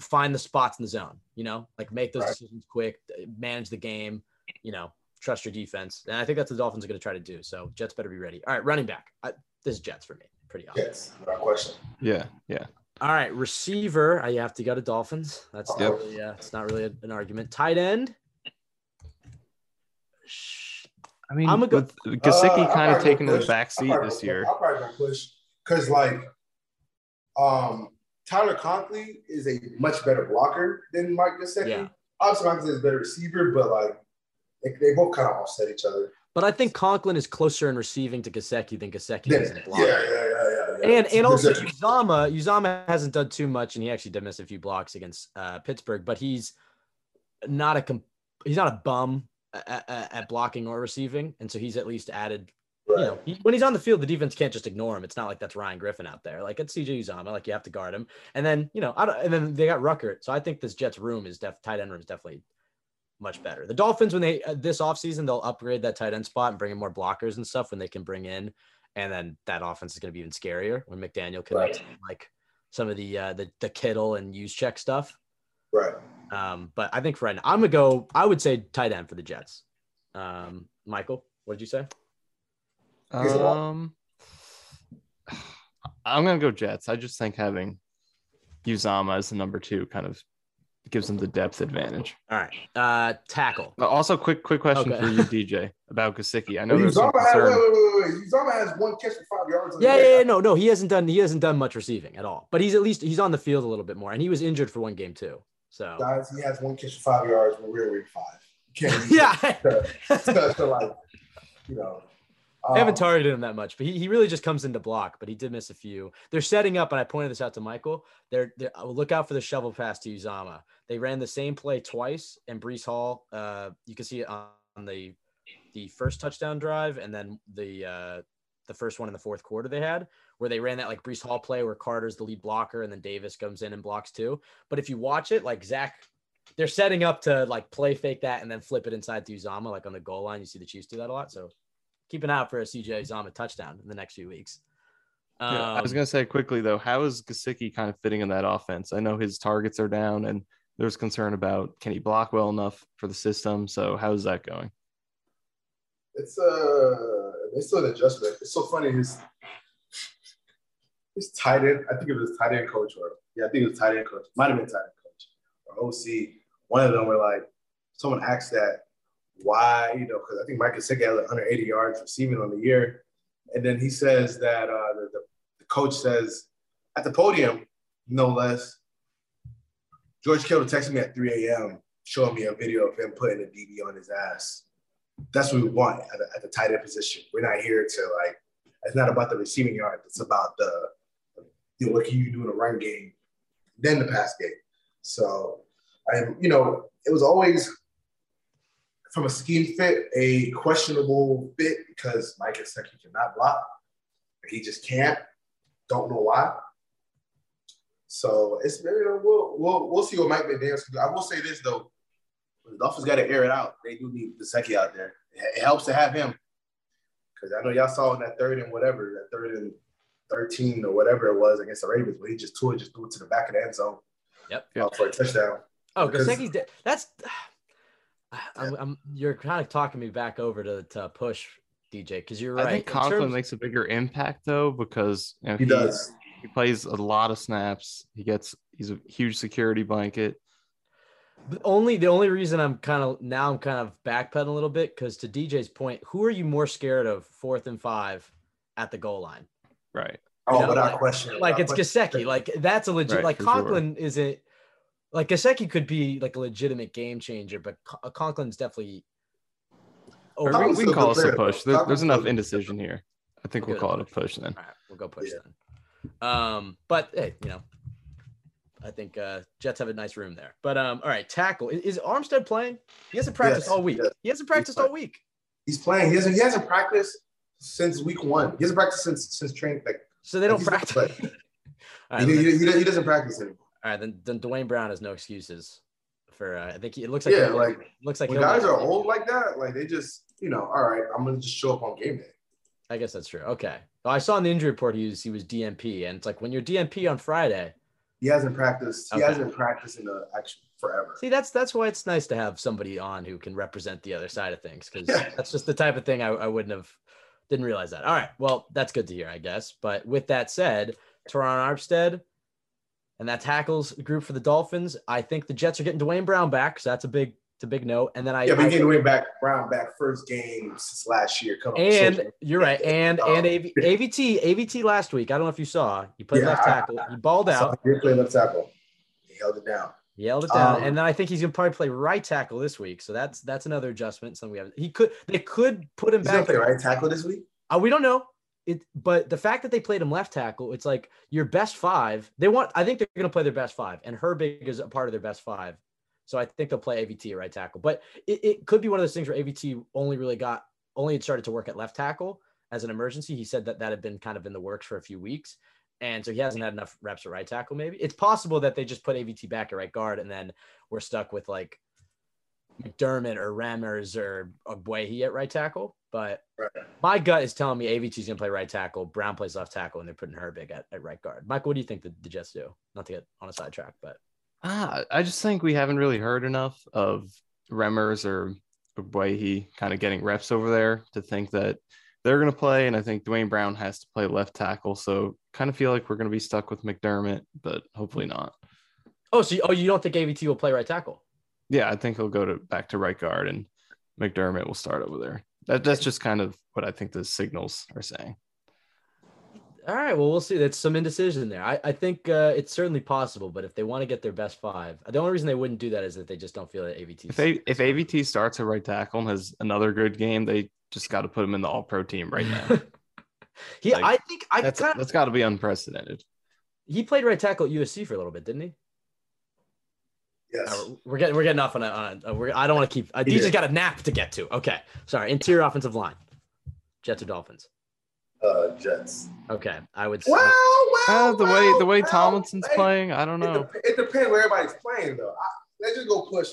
A: find the spots in the zone. You know, like make those
B: Right.
A: decisions quick, manage the game. You know, trust your defense, and I think that's what the Dolphins are going to try to do. So Jets better be ready. All right, running back. I, this is Jets for me. pretty obvious.
B: Yes, without question.
C: Yeah, yeah.
A: All right, receiver. I have to go to Dolphins. That's
B: Yep.
A: not really, uh, it's not really an argument. Tight end.
C: I mean,
A: I'm a good.
C: with Gesicki
B: Uh,
C: kind of
B: probably
C: taking
B: gonna
C: the
B: push.
C: back
B: I'm
C: seat this year.
B: I'm probably gonna push because like, um, Tyler Conklin is a much better blocker than Mike Gesicki.
A: Yeah.
B: Obviously, Conklin is a better receiver, but like, they, they both kind of offset each other.
A: But I think Conklin is closer in receiving to Gesicki than Gesicki
B: Yeah,
A: is in blocking.
B: yeah, yeah, yeah, yeah.
A: And and also Uzomah, Uzomah hasn't done too much, and he actually did miss a few blocks against uh, Pittsburgh. But he's not a com- he's not a bum at, at, at blocking or receiving, and so he's at least added.
B: Right.
A: You know, he, when he's on the field, the defense can't just ignore him. It's not like that's Ryan Griffin out there. Like it's CJ Uzomah, like you have to guard him. And then you know, I don't, and then they got Ruckert. So I think this Jets room is def tight end room is definitely much better. The Dolphins, when they uh, this offseason, they'll upgrade that tight end spot and bring in more blockers and stuff when they can bring in, and then that offense is going to be even scarier when McDaniel can
B: Right.
A: like some of the uh, the the Kittle and Juszczyk stuff.
B: Right.
A: Um, but I think for right now, I'm gonna go. I would say tight end for the Jets. Um, Michael, what did you say?
B: He's a lot.
C: Um, I'm gonna go Jets. I just think having Uzomah as the number two kind of gives them the depth advantage.
A: All right, uh, tackle.
C: Uh, Also, quick quick question
A: Okay.
C: for you, DJ, about Gesicki. I know
B: But
C: there's some
B: Uzomah has, wait,
C: concern.
B: wait, wait, wait. Uzomah has one catch for five yards.
A: Yeah, yeah, yeah, no, no, he hasn't done he hasn't done much receiving at all. But he's at least he's on the field a little bit more, and he was injured for one game too. So
B: Guys, he has one catch for five yards when we're in week five. Can't
A: yeah,
B: so, so, like, you know.
A: I haven't
B: um,
A: targeted him that much, but he, he really just comes into block. But he did miss a few. They're setting up, and I pointed this out to Michael. They're, they're look out for the shovel pass to Uzomah. They ran the same play twice, and Breece Hall. Uh, you can see it on, the the first touchdown drive, and then the uh, the first one in the fourth quarter they had, where they ran that like Breece Hall play where Carter's the lead blocker, and then Davis comes in and blocks too. But if you watch it, like Zach. They're setting up to like play fake that and then flip it inside to Uzomah, like on the goal line. You see the Chiefs do that a lot. So keep an eye out for a CJ Uzomah touchdown in the next few weeks. Um,
C: Yeah, I was gonna say quickly though, how is Gesicki kind of fitting in that offense? I know his targets are down, and there's concern about can he block well enough for the system. So how's that going?
B: It's uh, it's still an adjustment. It's so funny. His his tight end. I think it was tight end coach or yeah, I think it was tight end coach. Might have been tight end coach or OC. One of them were like, someone asked that why you know because I think Mike Gesicki has 180 yards receiving on the year, and then he says that uh, the, the coach says at the podium, no less. George Kittle texted me at 3 a.m. showing me a video of him putting a DB on his ass that's what we want at the, at the tight end position. We're not here to like. It's not about the receiving yard. It's about the you know, what can you do in the run game, then the pass game. So, I am, you know it was always from a scheme fit a questionable fit because Mike Gesicki cannot block. He just can't. Don't know why. So it's you know, we'll we'll we'll see what Mike McDaniels can do. I will say this though. The Dolphins got to air it out. They do need Gesicki out there. It, it helps to have him because I know y'all saw in that third and whatever, that third and thirteen or whatever it was against the Ravens, where he just threw it, just threw it to the back of the end zone.
A: Yep.
B: uh, for a touchdown.
A: oh,
B: because-
A: Gesicki's de- that's. I'm, I'm, you're kind of talking me back over to, to push DJ because you're right.
C: I think Conklin
A: terms-
C: makes a bigger impact though because you know,
B: He does.
C: He plays a lot of snaps. He gets he's a huge security blanket.
A: The only the only reason I'm kind of now I'm kind of backpedaling a little bit because to DJ's point, who are you more scared of fourth and five at the goal line?
C: Right.
B: Oh,
A: know,
B: without
A: like-
B: question.
A: Like
B: without
A: it's
B: question.
A: Gesicki. Like that's a legit.
C: Right,
A: like
C: for sure.
A: Conklin isn't. Like Gesicki could be like a legitimate game changer, but Con- uh, Conklin's definitely.
C: Or
A: over-
C: we, we can call
B: good
C: this a push. There, there's enough indecision here. I think we'll
A: Good.
C: call it a push then.
A: All right, we'll go push
B: Yeah.
A: then. Um, but hey, you know, I think uh Jets have a nice room there. But um, all right, tackle is, is Armstead playing? He hasn't practiced
B: Yes,
A: all week.
B: yes.
A: He hasn't practiced all week.
B: He's playing. He hasn't. He hasn't practiced since week one. He hasn't practiced since since training. Like
A: So they don't practice. all,
B: he, he, he, he doesn't practice anymore.
A: all right, then then Duane Brown has no excuses for. Uh, I think he, it looks like
B: Yeah, like,
A: looks like
B: When guys are old like that, like they just, you know, all right, I'm gonna just show up on game day.
A: I guess that's true. Okay, I saw in the injury report he was he was DNP, and it's like when you're DNP on Friday.
B: He hasn't practiced. He hasn't practiced in the action forever.
A: See, that's that's why it's nice to have somebody on who can represent the other side of things because
B: Yeah.
A: that's just the type of thing I, I wouldn't have Didn't realize that. All right. Well, that's good to hear, I guess. But with that said, Terron Armstead and that tackles group for the Dolphins. I think the Jets are getting Duane Brown back, so that's a big, it's a big note. And then I
B: Yeah, you getting way back Brown back first game since last year. Come on,
A: and
B: social-
A: you're right. And
B: Um,
A: and AV, AVT AVT last week. I don't know if you saw. He played
B: Yeah,
A: left tackle. He balled out.
B: he played left tackle. He held it down.
A: He held it down,
B: Um,
A: and then I think he's gonna probably play right tackle this week. So that's that's another adjustment. Something we have. He could they could put him back.
B: play right tackle this week.
A: Uh, we don't know. It, but the fact that they played him left tackle, it's like your best five. They want. I think they're going to play their best five, and Herbig is a part of their best five. So I think they'll play AVT at right tackle. But it, it could be one of those things where AVT only really got only had started to work at left tackle as an emergency. He said that that had been kind of in the works for a few weeks, and so he hasn't had enough reps at right tackle. Maybe it's possible that they just put AVT back at right guard, and then we're stuck with like McDermott or Remmers or Ogbuehi at right tackle. But
B: Right.
A: my gut is telling me AVT's gonna play right tackle, Brown plays left tackle, and they're putting Herbig at, at right guard. Michael, what do you think the, the Jets do? Not to get on a sidetrack, but
C: Ah, I just think we haven't really heard enough of Remmers or Buehi kind of getting reps over there to think that they're going to play. And I think Duane Brown has to play left tackle. So kind of feel like we're going to be stuck with McDermott, but hopefully not.
A: oh, so you, oh, you don't think AVT will play right tackle?
C: Yeah, I think he'll go to back to right guard and McDermott will start over there. That, that's just kind of what I think the signals are saying.
A: All right, well, we'll see. That's some indecision there. I, I think uh, it's certainly possible, but if they want to get their best five, the only reason they wouldn't do that is that they just don't feel that AVT.
C: If A, if AVT starts at right tackle and has another good game, they just got to put him in the All Pro team right now.
A: he,
C: Like,
A: I think I
C: That's
A: kind
C: that's got to be unprecedented.
A: he played right tackle at USC for a little bit, didn't he?
B: Yes.
A: Uh, we're getting we're getting off on a. On a we're, I don't want to keep. Uh,
B: He
A: DJ's
B: did.
A: got a nap to get to. Okay, sorry. Interior offensive line, Jets or Dolphins.
B: Uh, Jets.
A: Okay, I would. say
B: Well, well,
C: Uh, the way the way
B: well,
C: Tomlinson's
B: hey,
C: playing, I don't
B: It,
C: know.
B: dep- it depends where everybody's playing, though. I, let's just go push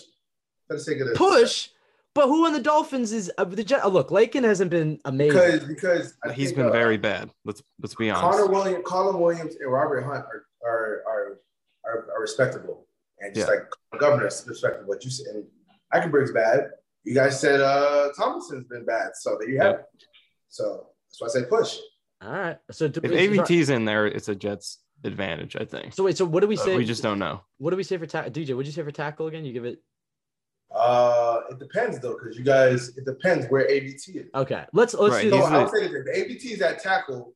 B: for the sake of this.
A: push, but who on the Dolphins is uh, the Jet? Oh, look, Laken hasn't been amazing.
B: because because I
C: He's
B: think,
C: been
B: uh,
C: very bad. Let's let's be honest.
B: Connor Williams, Colin Williams, and Robert Hunt are are are, are, are respectable, and just
C: Yeah.
B: like Governor's respectable. What you said, and Eichenberg's bad. You guys said uh Thompson's been bad, so there you have it. So that's why I say push.
A: All right, so do,
C: if
A: so-
C: AVT's in there, it's a Jets advantage, I think.
A: So wait, so what do we
C: But
A: say?
C: we just don't know.
A: What do we say for tackle? DJ, what'd you say for tackle again? You give it.
B: Uh, it depends though, because you guys, it depends where AVT is.
A: Okay, let's let's
C: Right,
A: do
B: So I
C: the-
B: would say that if AVT is at tackle,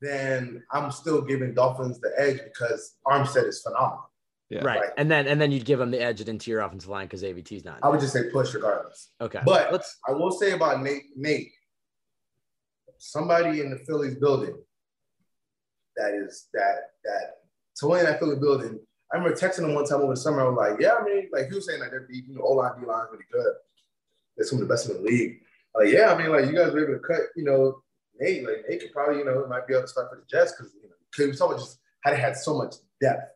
B: then I'm still giving Dolphins the edge because Armstead is phenomenal.
C: Yeah.
A: right,
B: right.
A: and then and then you'd give them the edge at interior offensive line because AVT's not.
B: I would just say push regardless.
A: Okay,
B: But
A: let's.
B: I will say about Nate, Nate, somebody in the Phillies building that is that that someone in that Philly building. I remember texting him one time over the summer. I was like, yeah, I mean, like he was saying like they're deep, you know, O line, D line really good. They're some of the best in the league. Like, yeah, I mean, like you guys were able to cut, you know, Nate, like Nate could probably, you know, might be able to start for the Jets because you know, cause was talking just how they had so much depth.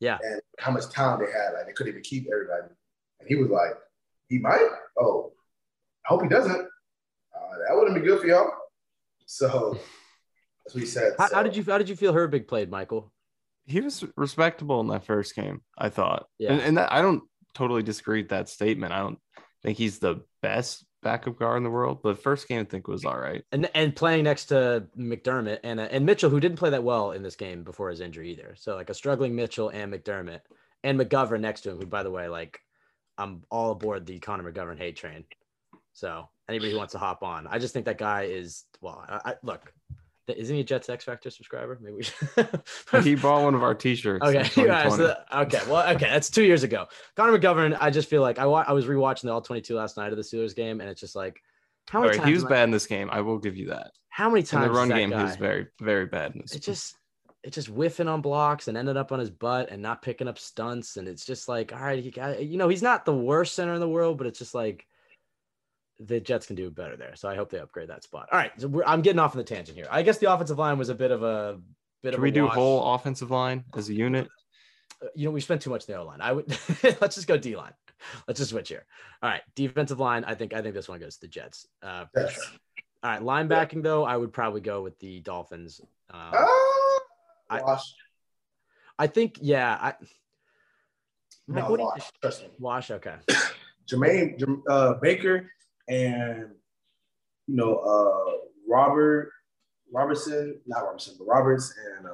A: Yeah.
B: And how much talent they had. Like they couldn't even keep everybody. And he was like, he might. Oh, I hope he doesn't. Uh, that wouldn't be good for y'all. So that's what he said.
A: How,
B: So,
A: how did you how did you feel Herbig played, Michael?
C: He was respectable in that first game, I thought.
A: Yeah.
C: And, and that, I don't totally disagree with that statement. I don't think he's the best backup guard in the world, but first game I think was all right.
A: and and playing next to McDermott and uh, and Mitchell, who didn't play that well in this game before his injury either. So like a struggling Mitchell and McDermott and McGovern next to him, who by the way, like I'm all aboard the Connor McGovern hate train. So anybody who wants to hop on, I just think that guy is well. I, I look, isn't he a Jets X Factor subscriber? Maybe we should.
C: He bought one of our t-shirts.
A: Okay. Yeah,
C: 2020.
A: so- okay. Well, okay. That's two years ago. Connor McGovern. I just feel like I wa- I was rewatching the All 22 last night of the Steelers game, and it's just like how many
C: right,
A: times
C: he was
A: I-
C: bad in this game. I will give you that.
A: How many times In
C: the run game, he was very, very bad in this.
A: it just it just whiffing on blocks and ended up on his butt and not picking up stunts and it's just like all right he got you know he's not the worst center in the world but it's just like the Jets can do better there so I hope they upgrade that spot all right so we're, I'm getting off on the tangent here I guess the offensive line was a bit of a bit
C: Should
A: of
C: we
A: a
C: do
A: wash.
C: whole offensive line as a unit?
A: Uh, you know we spent too much in the O line I would let's just go D line let's just switch here all right defensive line I think I think this one goes to the Jets uh, for
B: Yes.
A: sure. all right linebacking though I would probably go with the Dolphins um,
B: Ah,
A: I- I think yeah I Mike,
B: No,
A: what do you-
B: wash. Trust me.
A: Wash, okay.
B: Jermaine uh, Baker and you know uh, Robert Robertson, not Robertson, but Roberts and uh,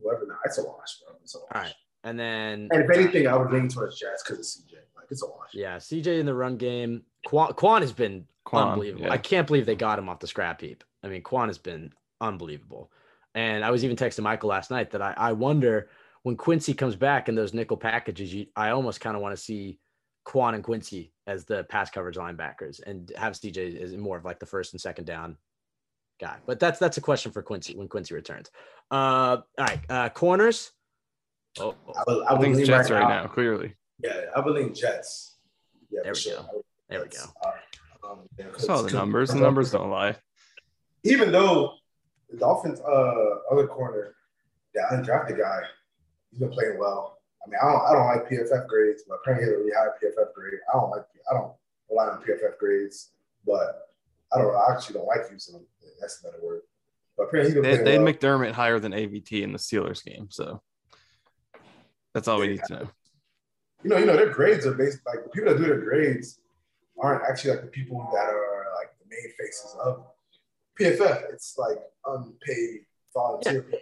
B: whoever. Now it's a wash, bro. It's a wash.
A: All right. And then,
B: And if anything, I would lean towards Jets because of CJ. Like it's a wash.
A: yeah, CJ in the run game. Kwon, Kwon has been
C: Kwon,
A: unbelievable.
C: yeah.
A: I can't believe they got him off the scrap heap. I mean, Kwon has been unbelievable. And I was even texting Michael last night that I, I wonder when Quincy comes back in those nickel packages, you, I almost kind of want to see Kwon and Quincy as the pass coverage linebackers and have CJ as more of like the first and second down guy. But that's that's a question for Quincy when Quincy returns. Uh, all right, uh, corners. Oh,
B: I, would, I
C: I think it's Jets
B: right,
C: right
B: now.
C: now, clearly.
B: Yeah, I believe Jets. Yeah,
A: There we
B: sure.
A: go.
B: I would-
A: there we go.
B: Uh, um, yeah,
C: I saw the
B: 'cause-
C: numbers. The numbers don't lie.
B: Even though the Dolphins' uh, other corner, the undrafted guy, he's been playing well. I mean, I don't, I don't like PFF grades, but apparently he had a really high PFF grade. I don't like, I don't rely on PFF grades, but I don't, I actually don't like using them. That's a better word. But apparently he's
C: They,
B: playing
C: they had. McDermott higher than AVT in the Steelers game, so that's all we need to know.
B: you know, you know, their grades are based like the people that do their grades aren't actually like the people that are like the main faces of PFF. It's like unpaid volunteer people.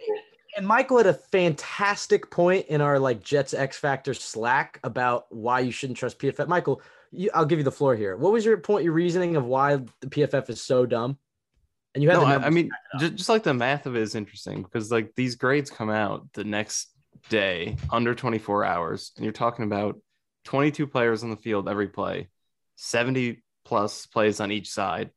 A: And Michael had a fantastic point in our like Jets X Factor Slack about why you shouldn't trust PFF. Michael, you, I'll give you the floor here. What was your point, your reasoning of why the PFF is so dumb? And you had
C: No,
A: the
C: I, I mean,
A: back it up.
C: just, just like the math of it is interesting because like these grades come out the next day under 24 hours, and you're talking about 22 players on the field every play, 70 plus plays on each side.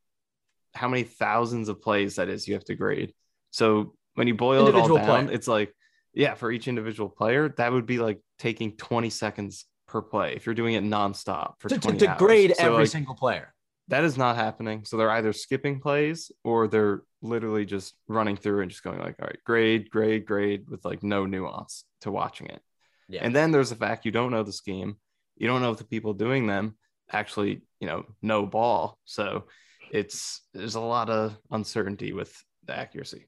C: How many thousands of plays that is you have to grade? So when you boil it all
A: Individual
C: down,
A: player.
C: it's like, yeah, for each individual player, that would be like taking 20 seconds per play if you're doing it nonstop for
A: to, to,
C: 20
A: to grade
C: So,
A: every
C: like,
A: single player.
C: that is not happening. So they're either skipping plays or they're literally just running through and just going like, all right, grade, grade, grade with like no nuance to watching it.
A: Yeah.
C: And then there's the fact you don't know the scheme. You don't know if the people doing them actually, you know, know ball. So it's there's a lot of uncertainty with the accuracy.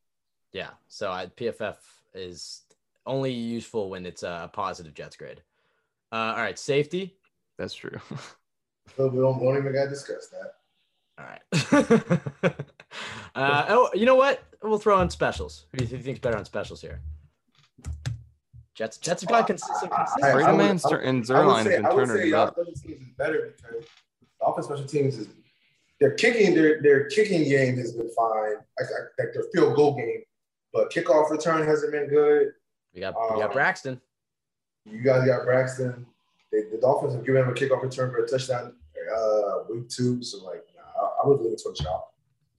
A: Yeah. So I, PFF is only useful when it's a positive Jets grade. Uh, all right, safety.
C: That's true.
B: So we don't, we don't even got to discuss that.
A: All right. uh, oh, you know what? We'll throw in specials. Who do you think- think's better on specials here? Jets. Jets have got consistent.
B: I-
A: consistent.
B: I-
C: Freedom
B: would-
C: and, Ster- and
B: I would
C: Zerline have
B: say,
C: been
B: I would
C: turning
B: say
C: it
B: y'all
C: up.
B: special teams is better because the offense special teams is their kicking their their kicking game has been fine. Like, like, like their field goal game, but kickoff return hasn't been good.
A: We got we got
B: Um,
A: Braxton.
B: You guys got Braxton. They, the Dolphins have given him a kickoff return for a touchdown uh, week two. So like, nah, I, I would lean towards y'all.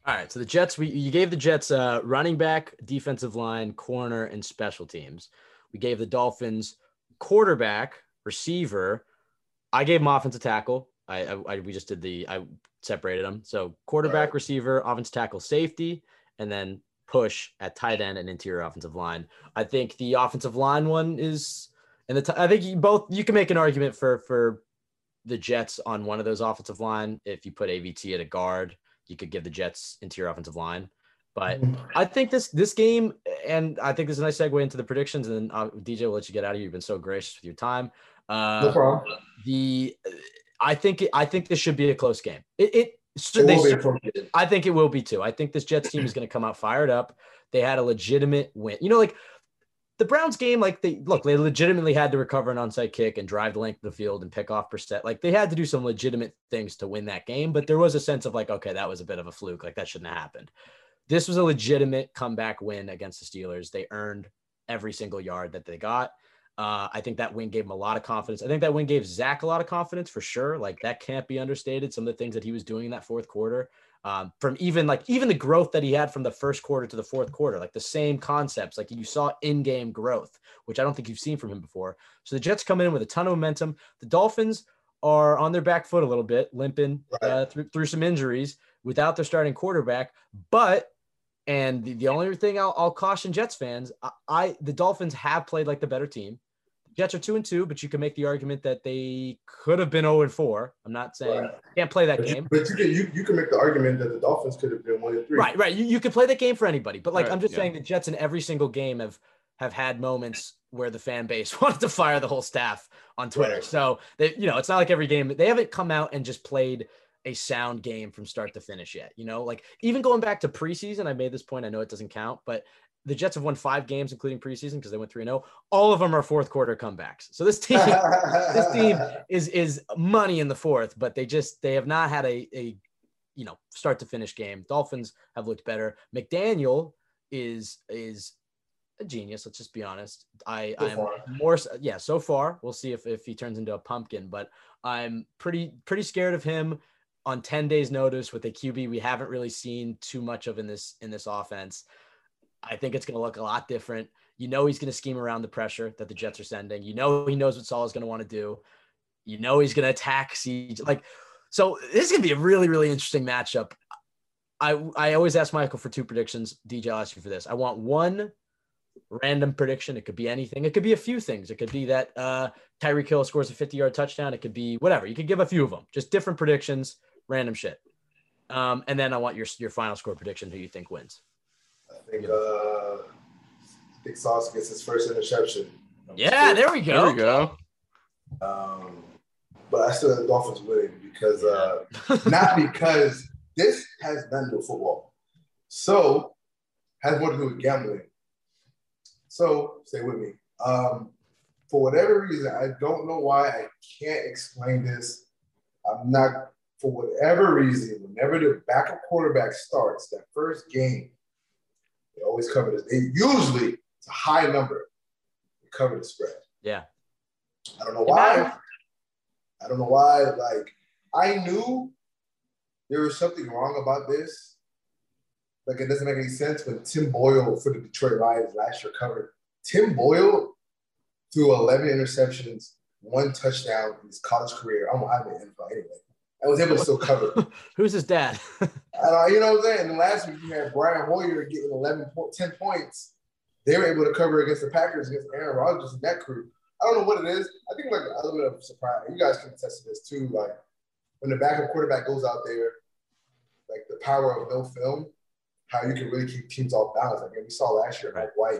A: All right. So the Jets, we you gave the Jets uh, running back, defensive line, corner, and special teams. We gave the Dolphins quarterback, receiver. I gave them offensive tackle. I, I, I we just did the I separated them. So quarterback,
B: Right.
A: receiver, offensive tackle, safety, and then push at tight end and interior offensive line. I think the offensive line one is, and the t- I think you both you can make an argument for for the Jets on one of those offensive line. If you put AVT at a guard, you could give the Jets interior offensive line. But I think this this game, and I think this is a nice segue into the predictions. And then uh, DJ will let you get out of here. You've been so gracious with your time. Uh,
B: No problem.
A: the I think I think this should be a close game. It, it so they
B: will be
A: cer-
B: a close game.
A: I think it will be too. I think this Jets team is going to come out fired up. They had a legitimate win. You know, like the Browns game, like they look, they legitimately had to recover an onside kick and drive the length of the field and pick off Brissett. Like they had to do some legitimate things to win that game, but there was a sense of like, okay, that was a bit of a fluke. Like that shouldn't have happened. This was a legitimate comeback win against the Steelers. They earned every single yard that they got. Uh, I think that win gave him a lot of confidence. I think that win gave Zach a lot of confidence for sure. Like that can't be understated. Some of the things that he was doing in that fourth quarter, um, from even like even the growth that he had from the first quarter to the fourth quarter, like the same concepts, like you saw in-game growth, which I don't think you've seen from him before. So the Jets come in with a ton of momentum. The Dolphins are on their back foot a little bit, limping uh, through, through some injuries without their starting quarterback. But and the, the only thing I'll, I'll caution Jets fans, I, I the Dolphins have played like the better team. Jets are two and two, but you can make the argument that they could have been 0 and 4. I'm not saying
B: Right.
A: can't play that
B: But you,
A: game.
B: but you can you, you can make the argument that the Dolphins could have been one and three.
A: Right, right. You, you could play that game for anybody, but like
C: Right,
A: I'm just
C: yeah.
A: saying the Jets in every single game have have had moments where the fan base wanted to fire the whole staff on Twitter.
B: Right.
A: So they, you know, it's not like every game they haven't come out and just played a sound game from start to finish yet. You know, like even going back to preseason, I made this point. I know it doesn't count, but the Jets have won five games, including preseason, because they went 3 and 0. All of them are fourth quarter comebacks. So this team, this team is is money in the fourth, but they just they have not had a, a you know start to finish game. Dolphins have looked better. McDaniel is is a genius. Let's just be honest. I so I'm far. more yeah. So far, we'll see if if he turns into a pumpkin, but I'm pretty pretty scared of him on 10 days notice with a QB we haven't really seen too much of in this in this offense. I think it's going to look a lot different. You know he's going to scheme around the pressure that the Jets are sending. You know he knows what Saleh is going to want to do. You know he's going to attack siege. Like so this is going to be a really really interesting matchup. I I always ask Michael for two predictions. DJ, I'll ask you for this. I want one random prediction. It could be anything. It could be a few things. It could be that uh, Tyreek Hill scores a 50 yard touchdown. It could be whatever. You could give a few of them, just different predictions, random shit. Um, and then I want your your final score prediction. Who you think wins?
B: I think uh, I think Sauce gets his first interception.
A: Yeah, there we go.
C: There we go.
B: Um, but I still have the Dolphins winning because uh, not because this has nothing to with football. So has more to do with gambling. So stay with me. Um, for whatever reason, I don't know why I can't explain this. I'm not, for whatever reason, whenever the backup quarterback starts that first game, they always cover this. They usually it's a high number. They cover the spread.
A: Yeah.
B: I don't know why. I don't know why. Like I knew there was something wrong about this like it doesn't make any sense when Tim Boyle for the Detroit Lions last year covered. Tim Boyle threw 11 interceptions, one touchdown in his college career. I'm I'm in NFL anyway. I was able to still cover.
A: Who's his dad?
B: uh, you know what I'm saying? And last week you had Brian Hoyer getting 11, 10 points. They were able to cover against the Packers against Aaron Rodgers and that crew. I don't know what it is. I think like a little bit of surprise. You guys can attest to this too. Like when the backup quarterback goes out there, like the power of no film how you can really keep teams off balance. Like we saw last year, like White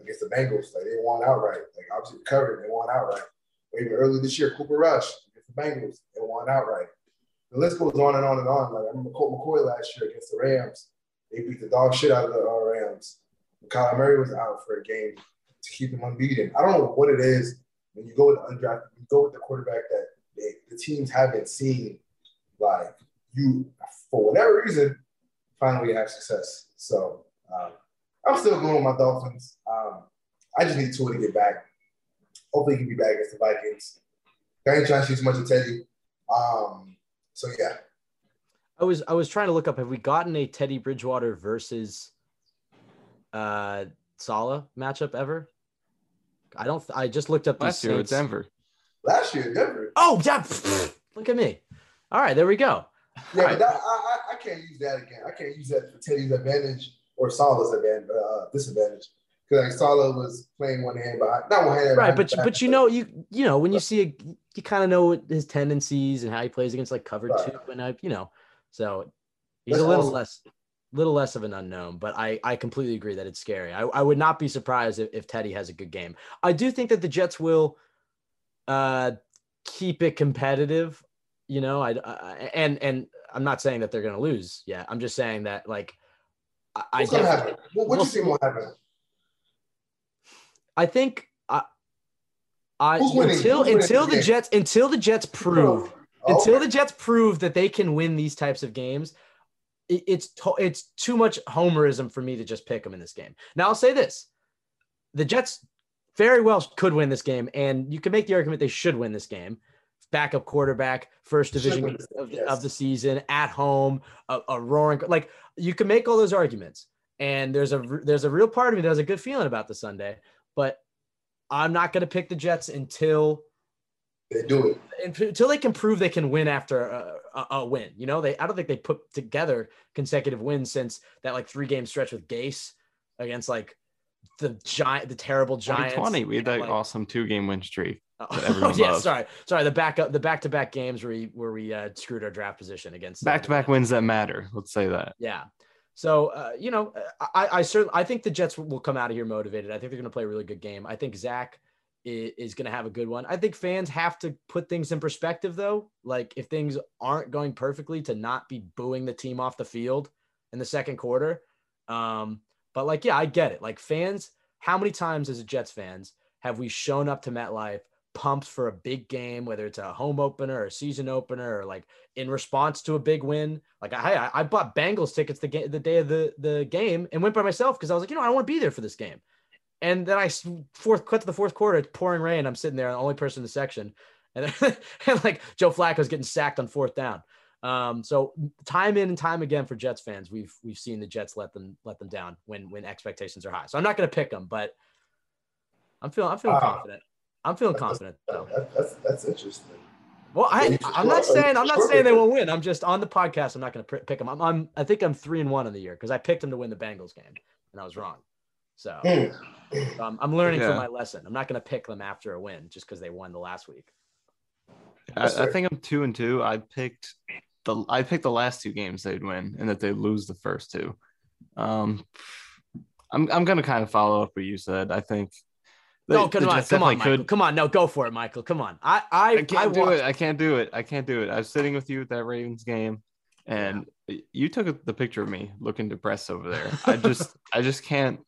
B: against the Bengals, like they won outright. Like obviously covered, they won outright. Or even early this year, Cooper Rush against the Bengals, they won outright. The list goes on and on and on. Like I remember Colt McCoy last year against the Rams. They beat the dog shit out of the uh, Rams. Kyler Murray was out for a game to keep them unbeaten. I don't know what it is when you go with the undrafted, you go with the quarterback that they, the teams haven't seen. Like you, for whatever reason, finally have success. So um, I'm still going with my Dolphins. Um, I just need Tua to get back. Hopefully, he can be back against the Vikings. I ain't trying to shoot too much of Teddy. Um, so yeah.
A: I was I was trying to look up. Have we gotten a Teddy Bridgewater versus uh Saleh matchup ever? I don't. I just looked up
C: last year with Denver.
B: Last year, Denver.
A: Oh yeah, look at me. All right, there we go.
B: Yeah, but that, I, I can't use that again. I can't use that for Teddy's advantage or Saleh's advantage, uh, disadvantage. Because like Saleh was playing one hand behind, not one hand.
A: Right, but but you know you you know when you see a you kind of know his tendencies and how he plays against like cover right. two, and I you know so he's That's a little awesome. less little less of an unknown, but I, I completely agree that it's scary. I, I would not be surprised if, if Teddy has a good game. I do think that the Jets will uh, keep it competitive you know, I, I and and I'm not saying that they're going to lose yet. I'm just saying that like
B: I, What's to happen? What, what we'll do you think will happen?
A: I think uh, I, I until until the, the Jets until the Jets prove oh, until the Jets prove that they can win these types of games. It, it's to, it's too much homerism for me to just pick them in this game. Now I'll say this: the Jets very well could win this game, and you can make the argument they should win this game backup quarterback, first division of, yes. of, the season at home, a, a, roaring like you can make all those arguments. And there's a there's a real part of me that has a good feeling about the Sunday, but I'm not going to pick the Jets until
B: they do it
A: until they can prove they can win after a, a, a, win. You know, they I don't think they put together consecutive wins since that like three game stretch with Gase against like the giant, the terrible Giants.
C: Twenty, we had that like, awesome two game win streak.
A: Oh, yeah, loves. sorry, sorry. The back up, the back to back games where we where we uh, screwed our draft position against
C: back to back wins that matter. Let's say that.
A: Yeah. So uh, you know, I I certainly I think the Jets will come out of here motivated. I think they're going to play a really good game. I think Zach is, is going to have a good one. I think fans have to put things in perspective, though. Like if things aren't going perfectly, to not be booing the team off the field in the second quarter. Um, but like, yeah, I get it. Like fans, how many times as a Jets fans have we shown up to MetLife pumped for a big game, whether it's a home opener or a season opener, or like in response to a big win. Like I, I bought Bengals tickets the game, the day of the, the game and went by myself because I was like, you know, I want to be there for this game. And then I fourth cut to the fourth quarter, it's pouring rain. I'm sitting there, the only person in the section, and, then, and like Joe Flacco's getting sacked on fourth down. Um, so time in and time again for Jets fans, we've we've seen the Jets let them let them down when when expectations are high. So I'm not going to pick them, but I'm feeling I'm feeling uh, confident. I'm feeling confident though.
B: That, that's that's interesting.
A: Well, I I'm not saying I'm not saying they won't win. I'm just on the podcast. I'm not going to pick them. I'm, I'm I think I'm three and one in the year because I picked them to win the Bengals game and I was wrong. So hmm. um, I'm learning yeah. from my lesson. I'm not going to pick them after a win just because they won the last week.
C: I, I, think I'm two and two. I picked the I picked the last two games they'd win and that they lose the first two. Um, I'm I'm gonna kind of follow up what you said. I think
A: no, come on, come on, Michael. Could. Come on, no, go for it, Michael. Come on. I, I,
C: I can't I do it. I can't do it. I can't do it. I was sitting with you at that Ravens game, and you took the picture of me looking depressed over there. I just, I just can't,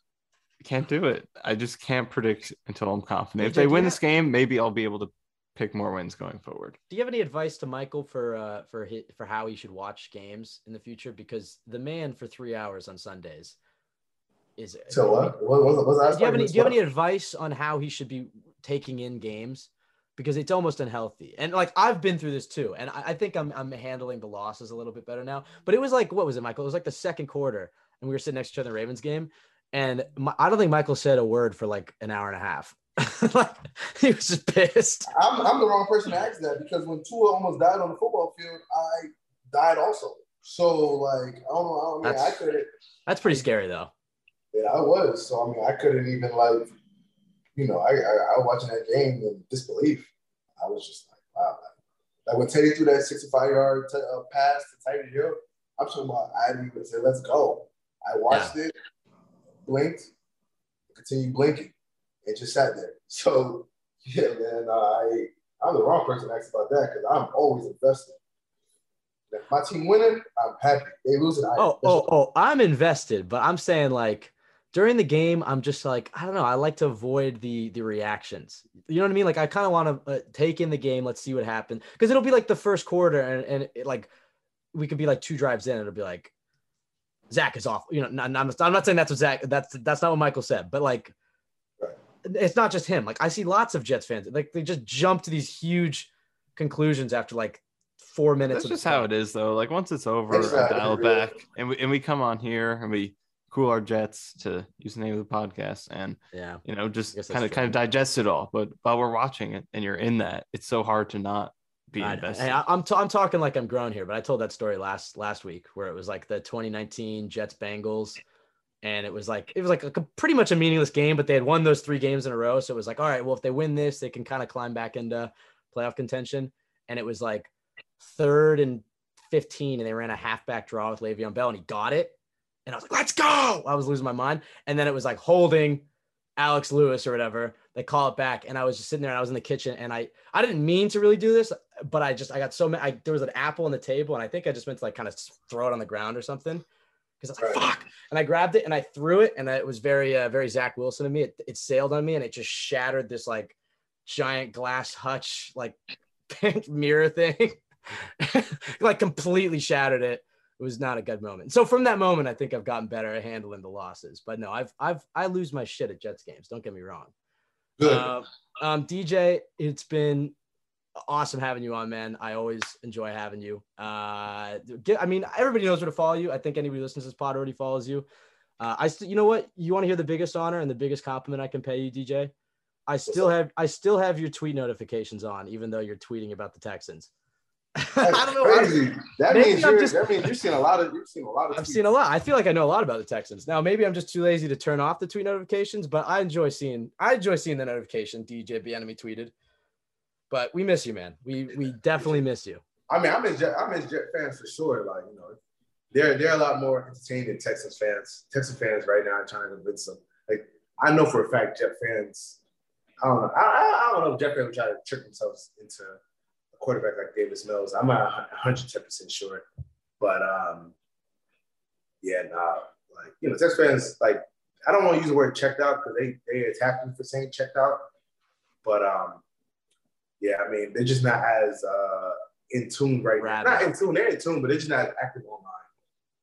C: can't do it. I just can't predict until I'm confident. If they win this game, maybe I'll be able to pick more wins going forward.
A: Do you have any advice to Michael for, uh, for his, for how he should watch games in the future? Because the man for three hours on Sundays is it?
B: So what? What was, was
A: do you have any? Do you have any advice on how he should be taking in games? Because it's almost unhealthy, and like I've been through this too, and I, I think I'm I'm handling the losses a little bit better now. But it was like what was it, Michael? It was like the second quarter, and we were sitting next to each other in the Ravens game, and my, I don't think Michael said a word for like an hour and a half. like he was just pissed.
B: I'm, I'm the wrong person to ask that because when Tua almost died on the football field, I died also. So like I don't know. I mean, I could.
A: That's pretty scary though.
B: Yeah, I was. So I mean, I couldn't even like, you know, I I, I was watching that game in disbelief. I was just like, wow. Like when Teddy threw that 65 yard t- uh, pass to Tyreek Hill, I'm talking about. I didn't even say, "Let's go." I watched yeah. it, blinked, continued blinking, and just sat there. So yeah, man, I I'm the wrong person to ask about that because I'm always invested. If my team winning, I'm happy. They losing, I
A: oh oh oh, I'm invested, but I'm saying like during the game, I'm just like, I don't know. I like to avoid the the reactions. You know what I mean? Like I kind of want to uh, take in the game. Let's see what happens because it'll be like the first quarter, and and it, like we could be like two drives in. and It'll be like Zach is off. You know, not, not, I'm not saying that's what Zach. That's that's not what Michael said, but like it's not just him. Like I see lots of Jets fans. Like they just jump to these huge conclusions after like four minutes.
C: That's just how it is, though. Like once it's over, exactly. I dial back, and we and we come on here and we cool our jets to use the name of the podcast and
A: yeah.
C: you know just kind of kind of digest it all. But while we're watching it and you're in that it's so hard to not be I, invested.
A: hey, I, am t- I'm talking like I'm grown here but I told that story last last week where it was like the 2019 Jets Bengals and it was like it was like a, pretty much a meaningless game but they had won those three games in a row. So it was like all right well if they win this they can kind of climb back into playoff contention. And it was like third and 15 and they ran a halfback draw with Le'Veon Bell and he got it and I was like, let's go. I was losing my mind. And then it was like holding Alex Lewis or whatever. They call it back. And I was just sitting there and I was in the kitchen and I, I didn't mean to really do this, but I just, I got so many, I, there was an apple on the table and I think I just meant to like kind of throw it on the ground or something. Cause I was like, fuck. And I grabbed it and I threw it. And it was very, uh, very Zach Wilson to me. It, it sailed on me and it just shattered this like giant glass hutch, like pink mirror thing. like completely shattered it it was not a good moment. So from that moment, I think I've gotten better at handling the losses. But no, I've I've I lose my shit at Jets games. Don't get me wrong. Good. Uh, um, DJ, it's been awesome having you on, man. I always enjoy having you. Uh, get, I mean, everybody knows where to follow you. I think anybody who listens to this pod already follows you. Uh, I still, you know what? You want to hear the biggest honor and the biggest compliment I can pay you, DJ? I still have I still have your tweet notifications on, even though you're tweeting about the Texans.
B: I don't know. Crazy. That means you're, just, that means you've seen a lot of you've seen a lot of.
A: I've tweets. seen a lot. I feel like I know a lot about the Texans. Now maybe I'm just too lazy to turn off the tweet notifications, but I enjoy seeing I enjoy seeing the notification. DJ Bien-Aime tweeted, but we miss you, man. We we definitely miss you.
B: I mean, I'm a Jet, I'm a Jet fans for sure. Like you know, they're they're a lot more entertained than Texans fans. Texas fans right now are trying to convince them. Like I know for a fact, Jet fans. I don't know. I, I, I don't know if Jeff would try to trick themselves into quarterback like Davis Mills. I'm not 110 percent sure, but um, yeah, nah. Like you know, Texas fans like I don't want to use the word checked out because they they attack me for saying checked out, but um, yeah, I mean they're just not as uh in tune right now. Not in tune, they're in tune, but they're just not active online.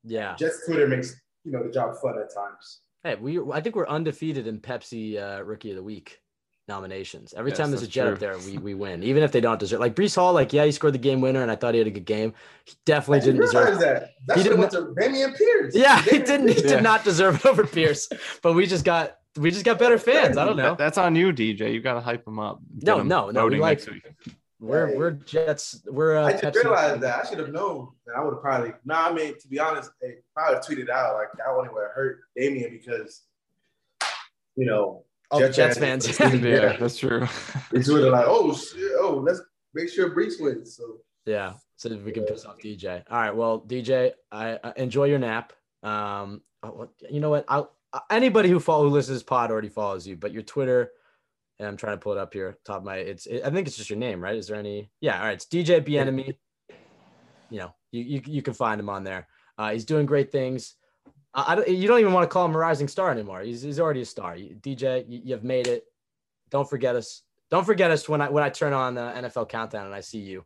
A: Yeah,
B: just Twitter makes you know the job fun at times.
A: Hey, we I think we're undefeated in Pepsi uh, Rookie of the Week nominations. Every yes, time there's a jet true. up there, we, we win, even if they don't deserve. Like Breece Hall, like yeah, he scored the game winner, and I thought he had a good game. He definitely I didn't deserve
B: that. That he didn't went to Dameon Pierce.
A: Yeah, he didn't. He did not deserve it over Pierce, but we just got we just got better fans. I don't know.
C: That's on you, DJ. You got to hype them up.
A: No, no, no. We like we're hey. we're Jets. We're. Uh,
B: I just Pepsi. realized that I should have known that I would have probably. No, nah, I mean to be honest, I probably tweeted out like I only would have hurt Dameon because, you know,
A: Jets, Jets fans.
C: fans. yeah, that's true.
B: It's of like, oh shit, oh let's make sure Breece wins. So
A: yeah, so we can piss off DJ. All right, well, DJ, I, I enjoy your nap. Um, oh, you know what? I'll anybody who follow who listens to this pod already follows you, but your Twitter and I'm trying to pull it up here. Top of my, it's, it, I think it's just your name, right? Is there any? Yeah, all right. It's DJ Bien-Aime. You know, you, you you can find him on there. Uh, he's doing great things. I, don't, you don't even want to call him a rising star anymore. He's, he's already a star. DJ, you, you've made it. Don't forget us. Don't forget us when I when I turn on the NFL countdown and I see you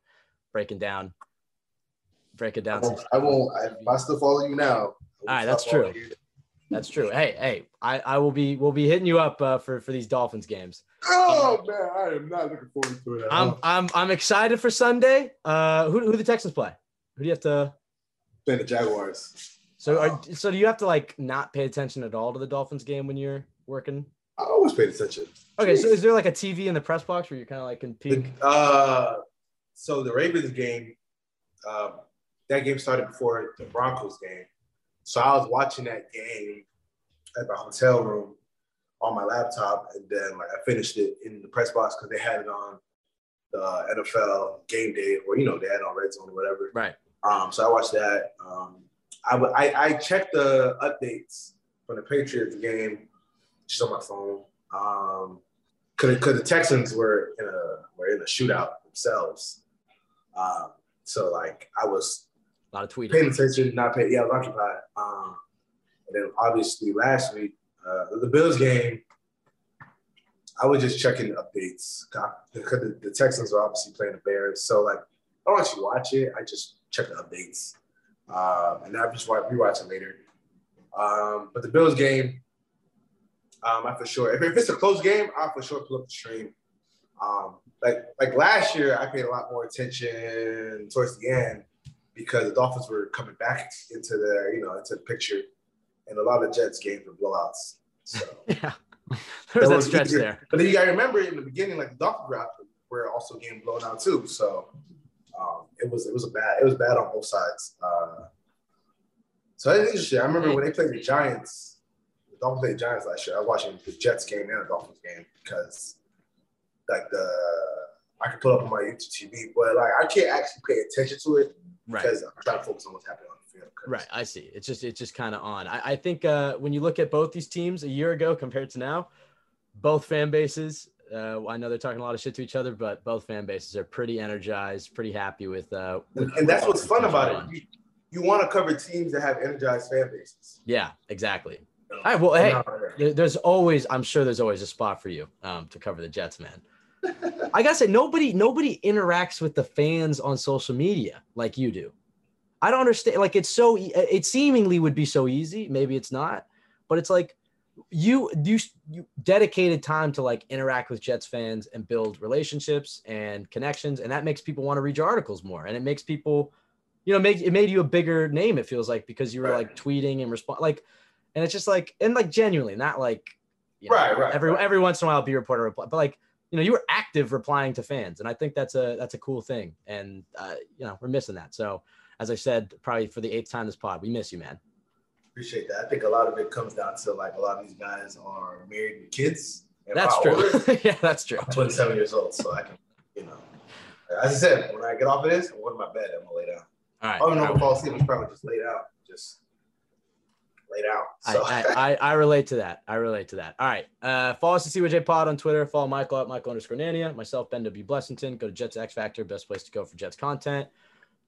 A: breaking down, breaking down.
B: I won't. I, won't I, I still follow you now. All
A: right, that's true. That's true. Hey, hey, I, I will be we'll be hitting you up uh, for for these Dolphins games.
B: Oh man, I am not looking forward to it.
A: I'm I'm I'm excited for Sunday. Uh, who who the Texans play? Who do you have to?
B: Play the Jaguars.
A: So are, so do you have to like not pay attention at all to the Dolphins game when you're working?
B: I always pay attention.
A: Okay, Jeez. so is there like a TV in the press box where you're kind of like in peek?
B: Uh, so the Ravens game, um, that game started before the Broncos game. So I was watching that game at my hotel room on my laptop, and then like I finished it in the press box because they had it on the NFL game day, or you know they had it on Red Zone or whatever.
A: Right.
B: Um, so I watched that. Um, I, I I checked the updates from the Patriots game just on my phone. Um, cause, cause the Texans were in a were in a shootout themselves. Um, so like I was
A: a lot of tweeting,
B: paying attention, not paying. Yeah, I was occupied. Um, and then obviously last week, uh, the Bills game, I was just checking the updates because the, the Texans were obviously playing the Bears. So like, I don't actually watch it. I just check the updates, um, and I just watch rewatch it later. Um, but the Bills game, um, I for sure. If, if, it's a close game, I for sure pull up the stream. Um, like like last year, I paid a lot more attention towards the end because the Dolphins were coming back into the you know into the picture and a lot of Jets games were blowouts. So
A: yeah, there's that, stretch easier. there.
B: But then you got to remember in the beginning, like the Dolphins were also getting blown out too. So um, it was it was a bad it was bad on both sides. Uh, so it's interesting. I remember when they played the Giants, the Dolphins played the Giants last year. I was watching the Jets game and the Dolphins game because like the I could put up on my YouTube TV, but like I can't actually pay attention to it right. because I'm trying to focus on what's happening on
A: Right, I see. It's just it's just kind of on. I, I think uh, when you look at both these teams a year ago compared to now, both fan bases. Uh, I know they're talking a lot of shit to each other, but both fan bases are pretty energized, pretty happy with. Uh,
B: with and, that's what's fun about it. You, you want to cover teams that have energized fan bases.
A: Yeah, exactly. All right. Well, hey, there's always. I'm sure there's always a spot for you um, to cover the Jets, man. I gotta say, nobody nobody interacts with the fans on social media like you do. I don't understand. Like it's so it seemingly would be so easy. Maybe it's not, but it's like you you you dedicated time to like interact with Jets fans and build relationships and connections, and that makes people want to read your articles more, and it makes people, you know, make it made you a bigger name. It feels like because you were like tweeting and respond like, and it's just like and like genuinely, not like,
B: you know, right, right.
A: Every
B: right.
A: every once in a while, be reporter reply, but like you know you were active replying to fans, and I think that's a that's a cool thing, and uh, you know we're missing that. So as I said, probably for the eighth time this pod, we miss you, man.
B: Appreciate that. I think a lot of it comes down to like a lot of these guys are married with kids.
A: That's true. yeah, that's true.
B: I'm 27 years old, so I can, you know, as I said, when I get off of this, I'm going to my bed. I'm gonna lay down. All right. I don't know if asleep. I'm probably just laid out, just laid out. So.
A: I, I, I, I relate to that. I relate to that. All right. Uh, follow us at CWJ Pod on Twitter. Follow Michael at Michael underscore Nania. Myself, Ben W. Blessington. Go to Jets X Factor, best place to go for Jets content.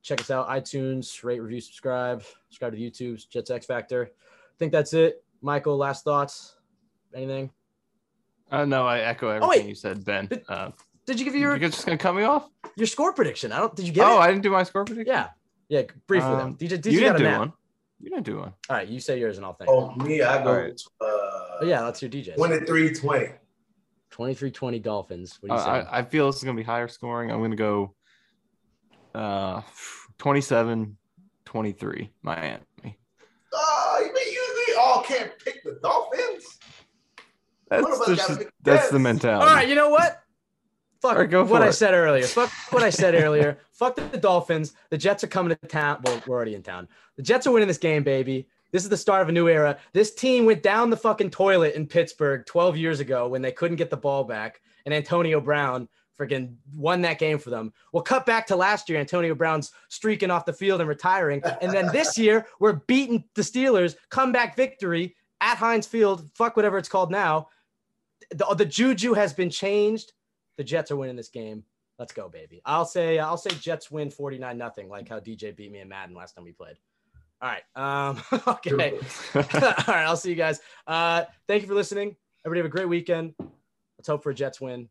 A: Check us out, iTunes, rate, review, subscribe. Subscribe to YouTube, Jets X Factor. I think that's it. Michael, last thoughts? Anything?
C: Uh, no, I echo everything
A: wait.
C: you said, Ben.
A: Did-
C: Uh,
A: Did you give your
C: you're just gonna cut me off?
A: your score prediction? I don't. Did you get it.
C: Oh,
A: it?
C: I didn't do my score prediction.
A: yeah. Yeah. Briefly
C: Um,
A: though. DJ, DJ
C: you
A: got
C: didn't
A: a
C: do
A: nap.
C: one. You didn't do one.
A: All right. You say yours and I'll think.
B: oh, me, I go
C: All right.
B: uh,
A: yeah, let's hear DJ's.
B: 23 20.
A: 23-20 Dolphins. What do
C: Uh,
A: you say?
C: I, I feel this is gonna be higher scoring. I'm gonna go uh 27 23 Miami.
B: Oh, you mean you we all can't pick the Dolphins? One of
C: That's just,
B: pick
C: that's the mentality.
A: All right, you know what? Fuck
C: All right, go
A: what
C: for
A: I
C: it.
A: said earlier. Fuck what I said earlier. Fuck the Dolphins. The Jets are coming to town. Well, we're already in town. The Jets are winning this game, baby. This is the start of a new era. This team went down the fucking toilet in Pittsburgh 12 years ago when they couldn't get the ball back, and Antonio Brown freaking won that game for them. We'll cut back to last year. Antonio Brown's streaking off the field and retiring, and then this year we're beating the Steelers. Comeback victory at Heinz Field. Fuck whatever it's called now. The, the juju has been changed. The Jets are winning this game. Let's go, baby. I'll say I'll say Jets win 49 nothing, like how DJ beat me in Madden last time we played. All right. Um, okay. All right. I'll see you guys. Uh, thank you for listening. Everybody have a great weekend. Let's hope for a Jets win.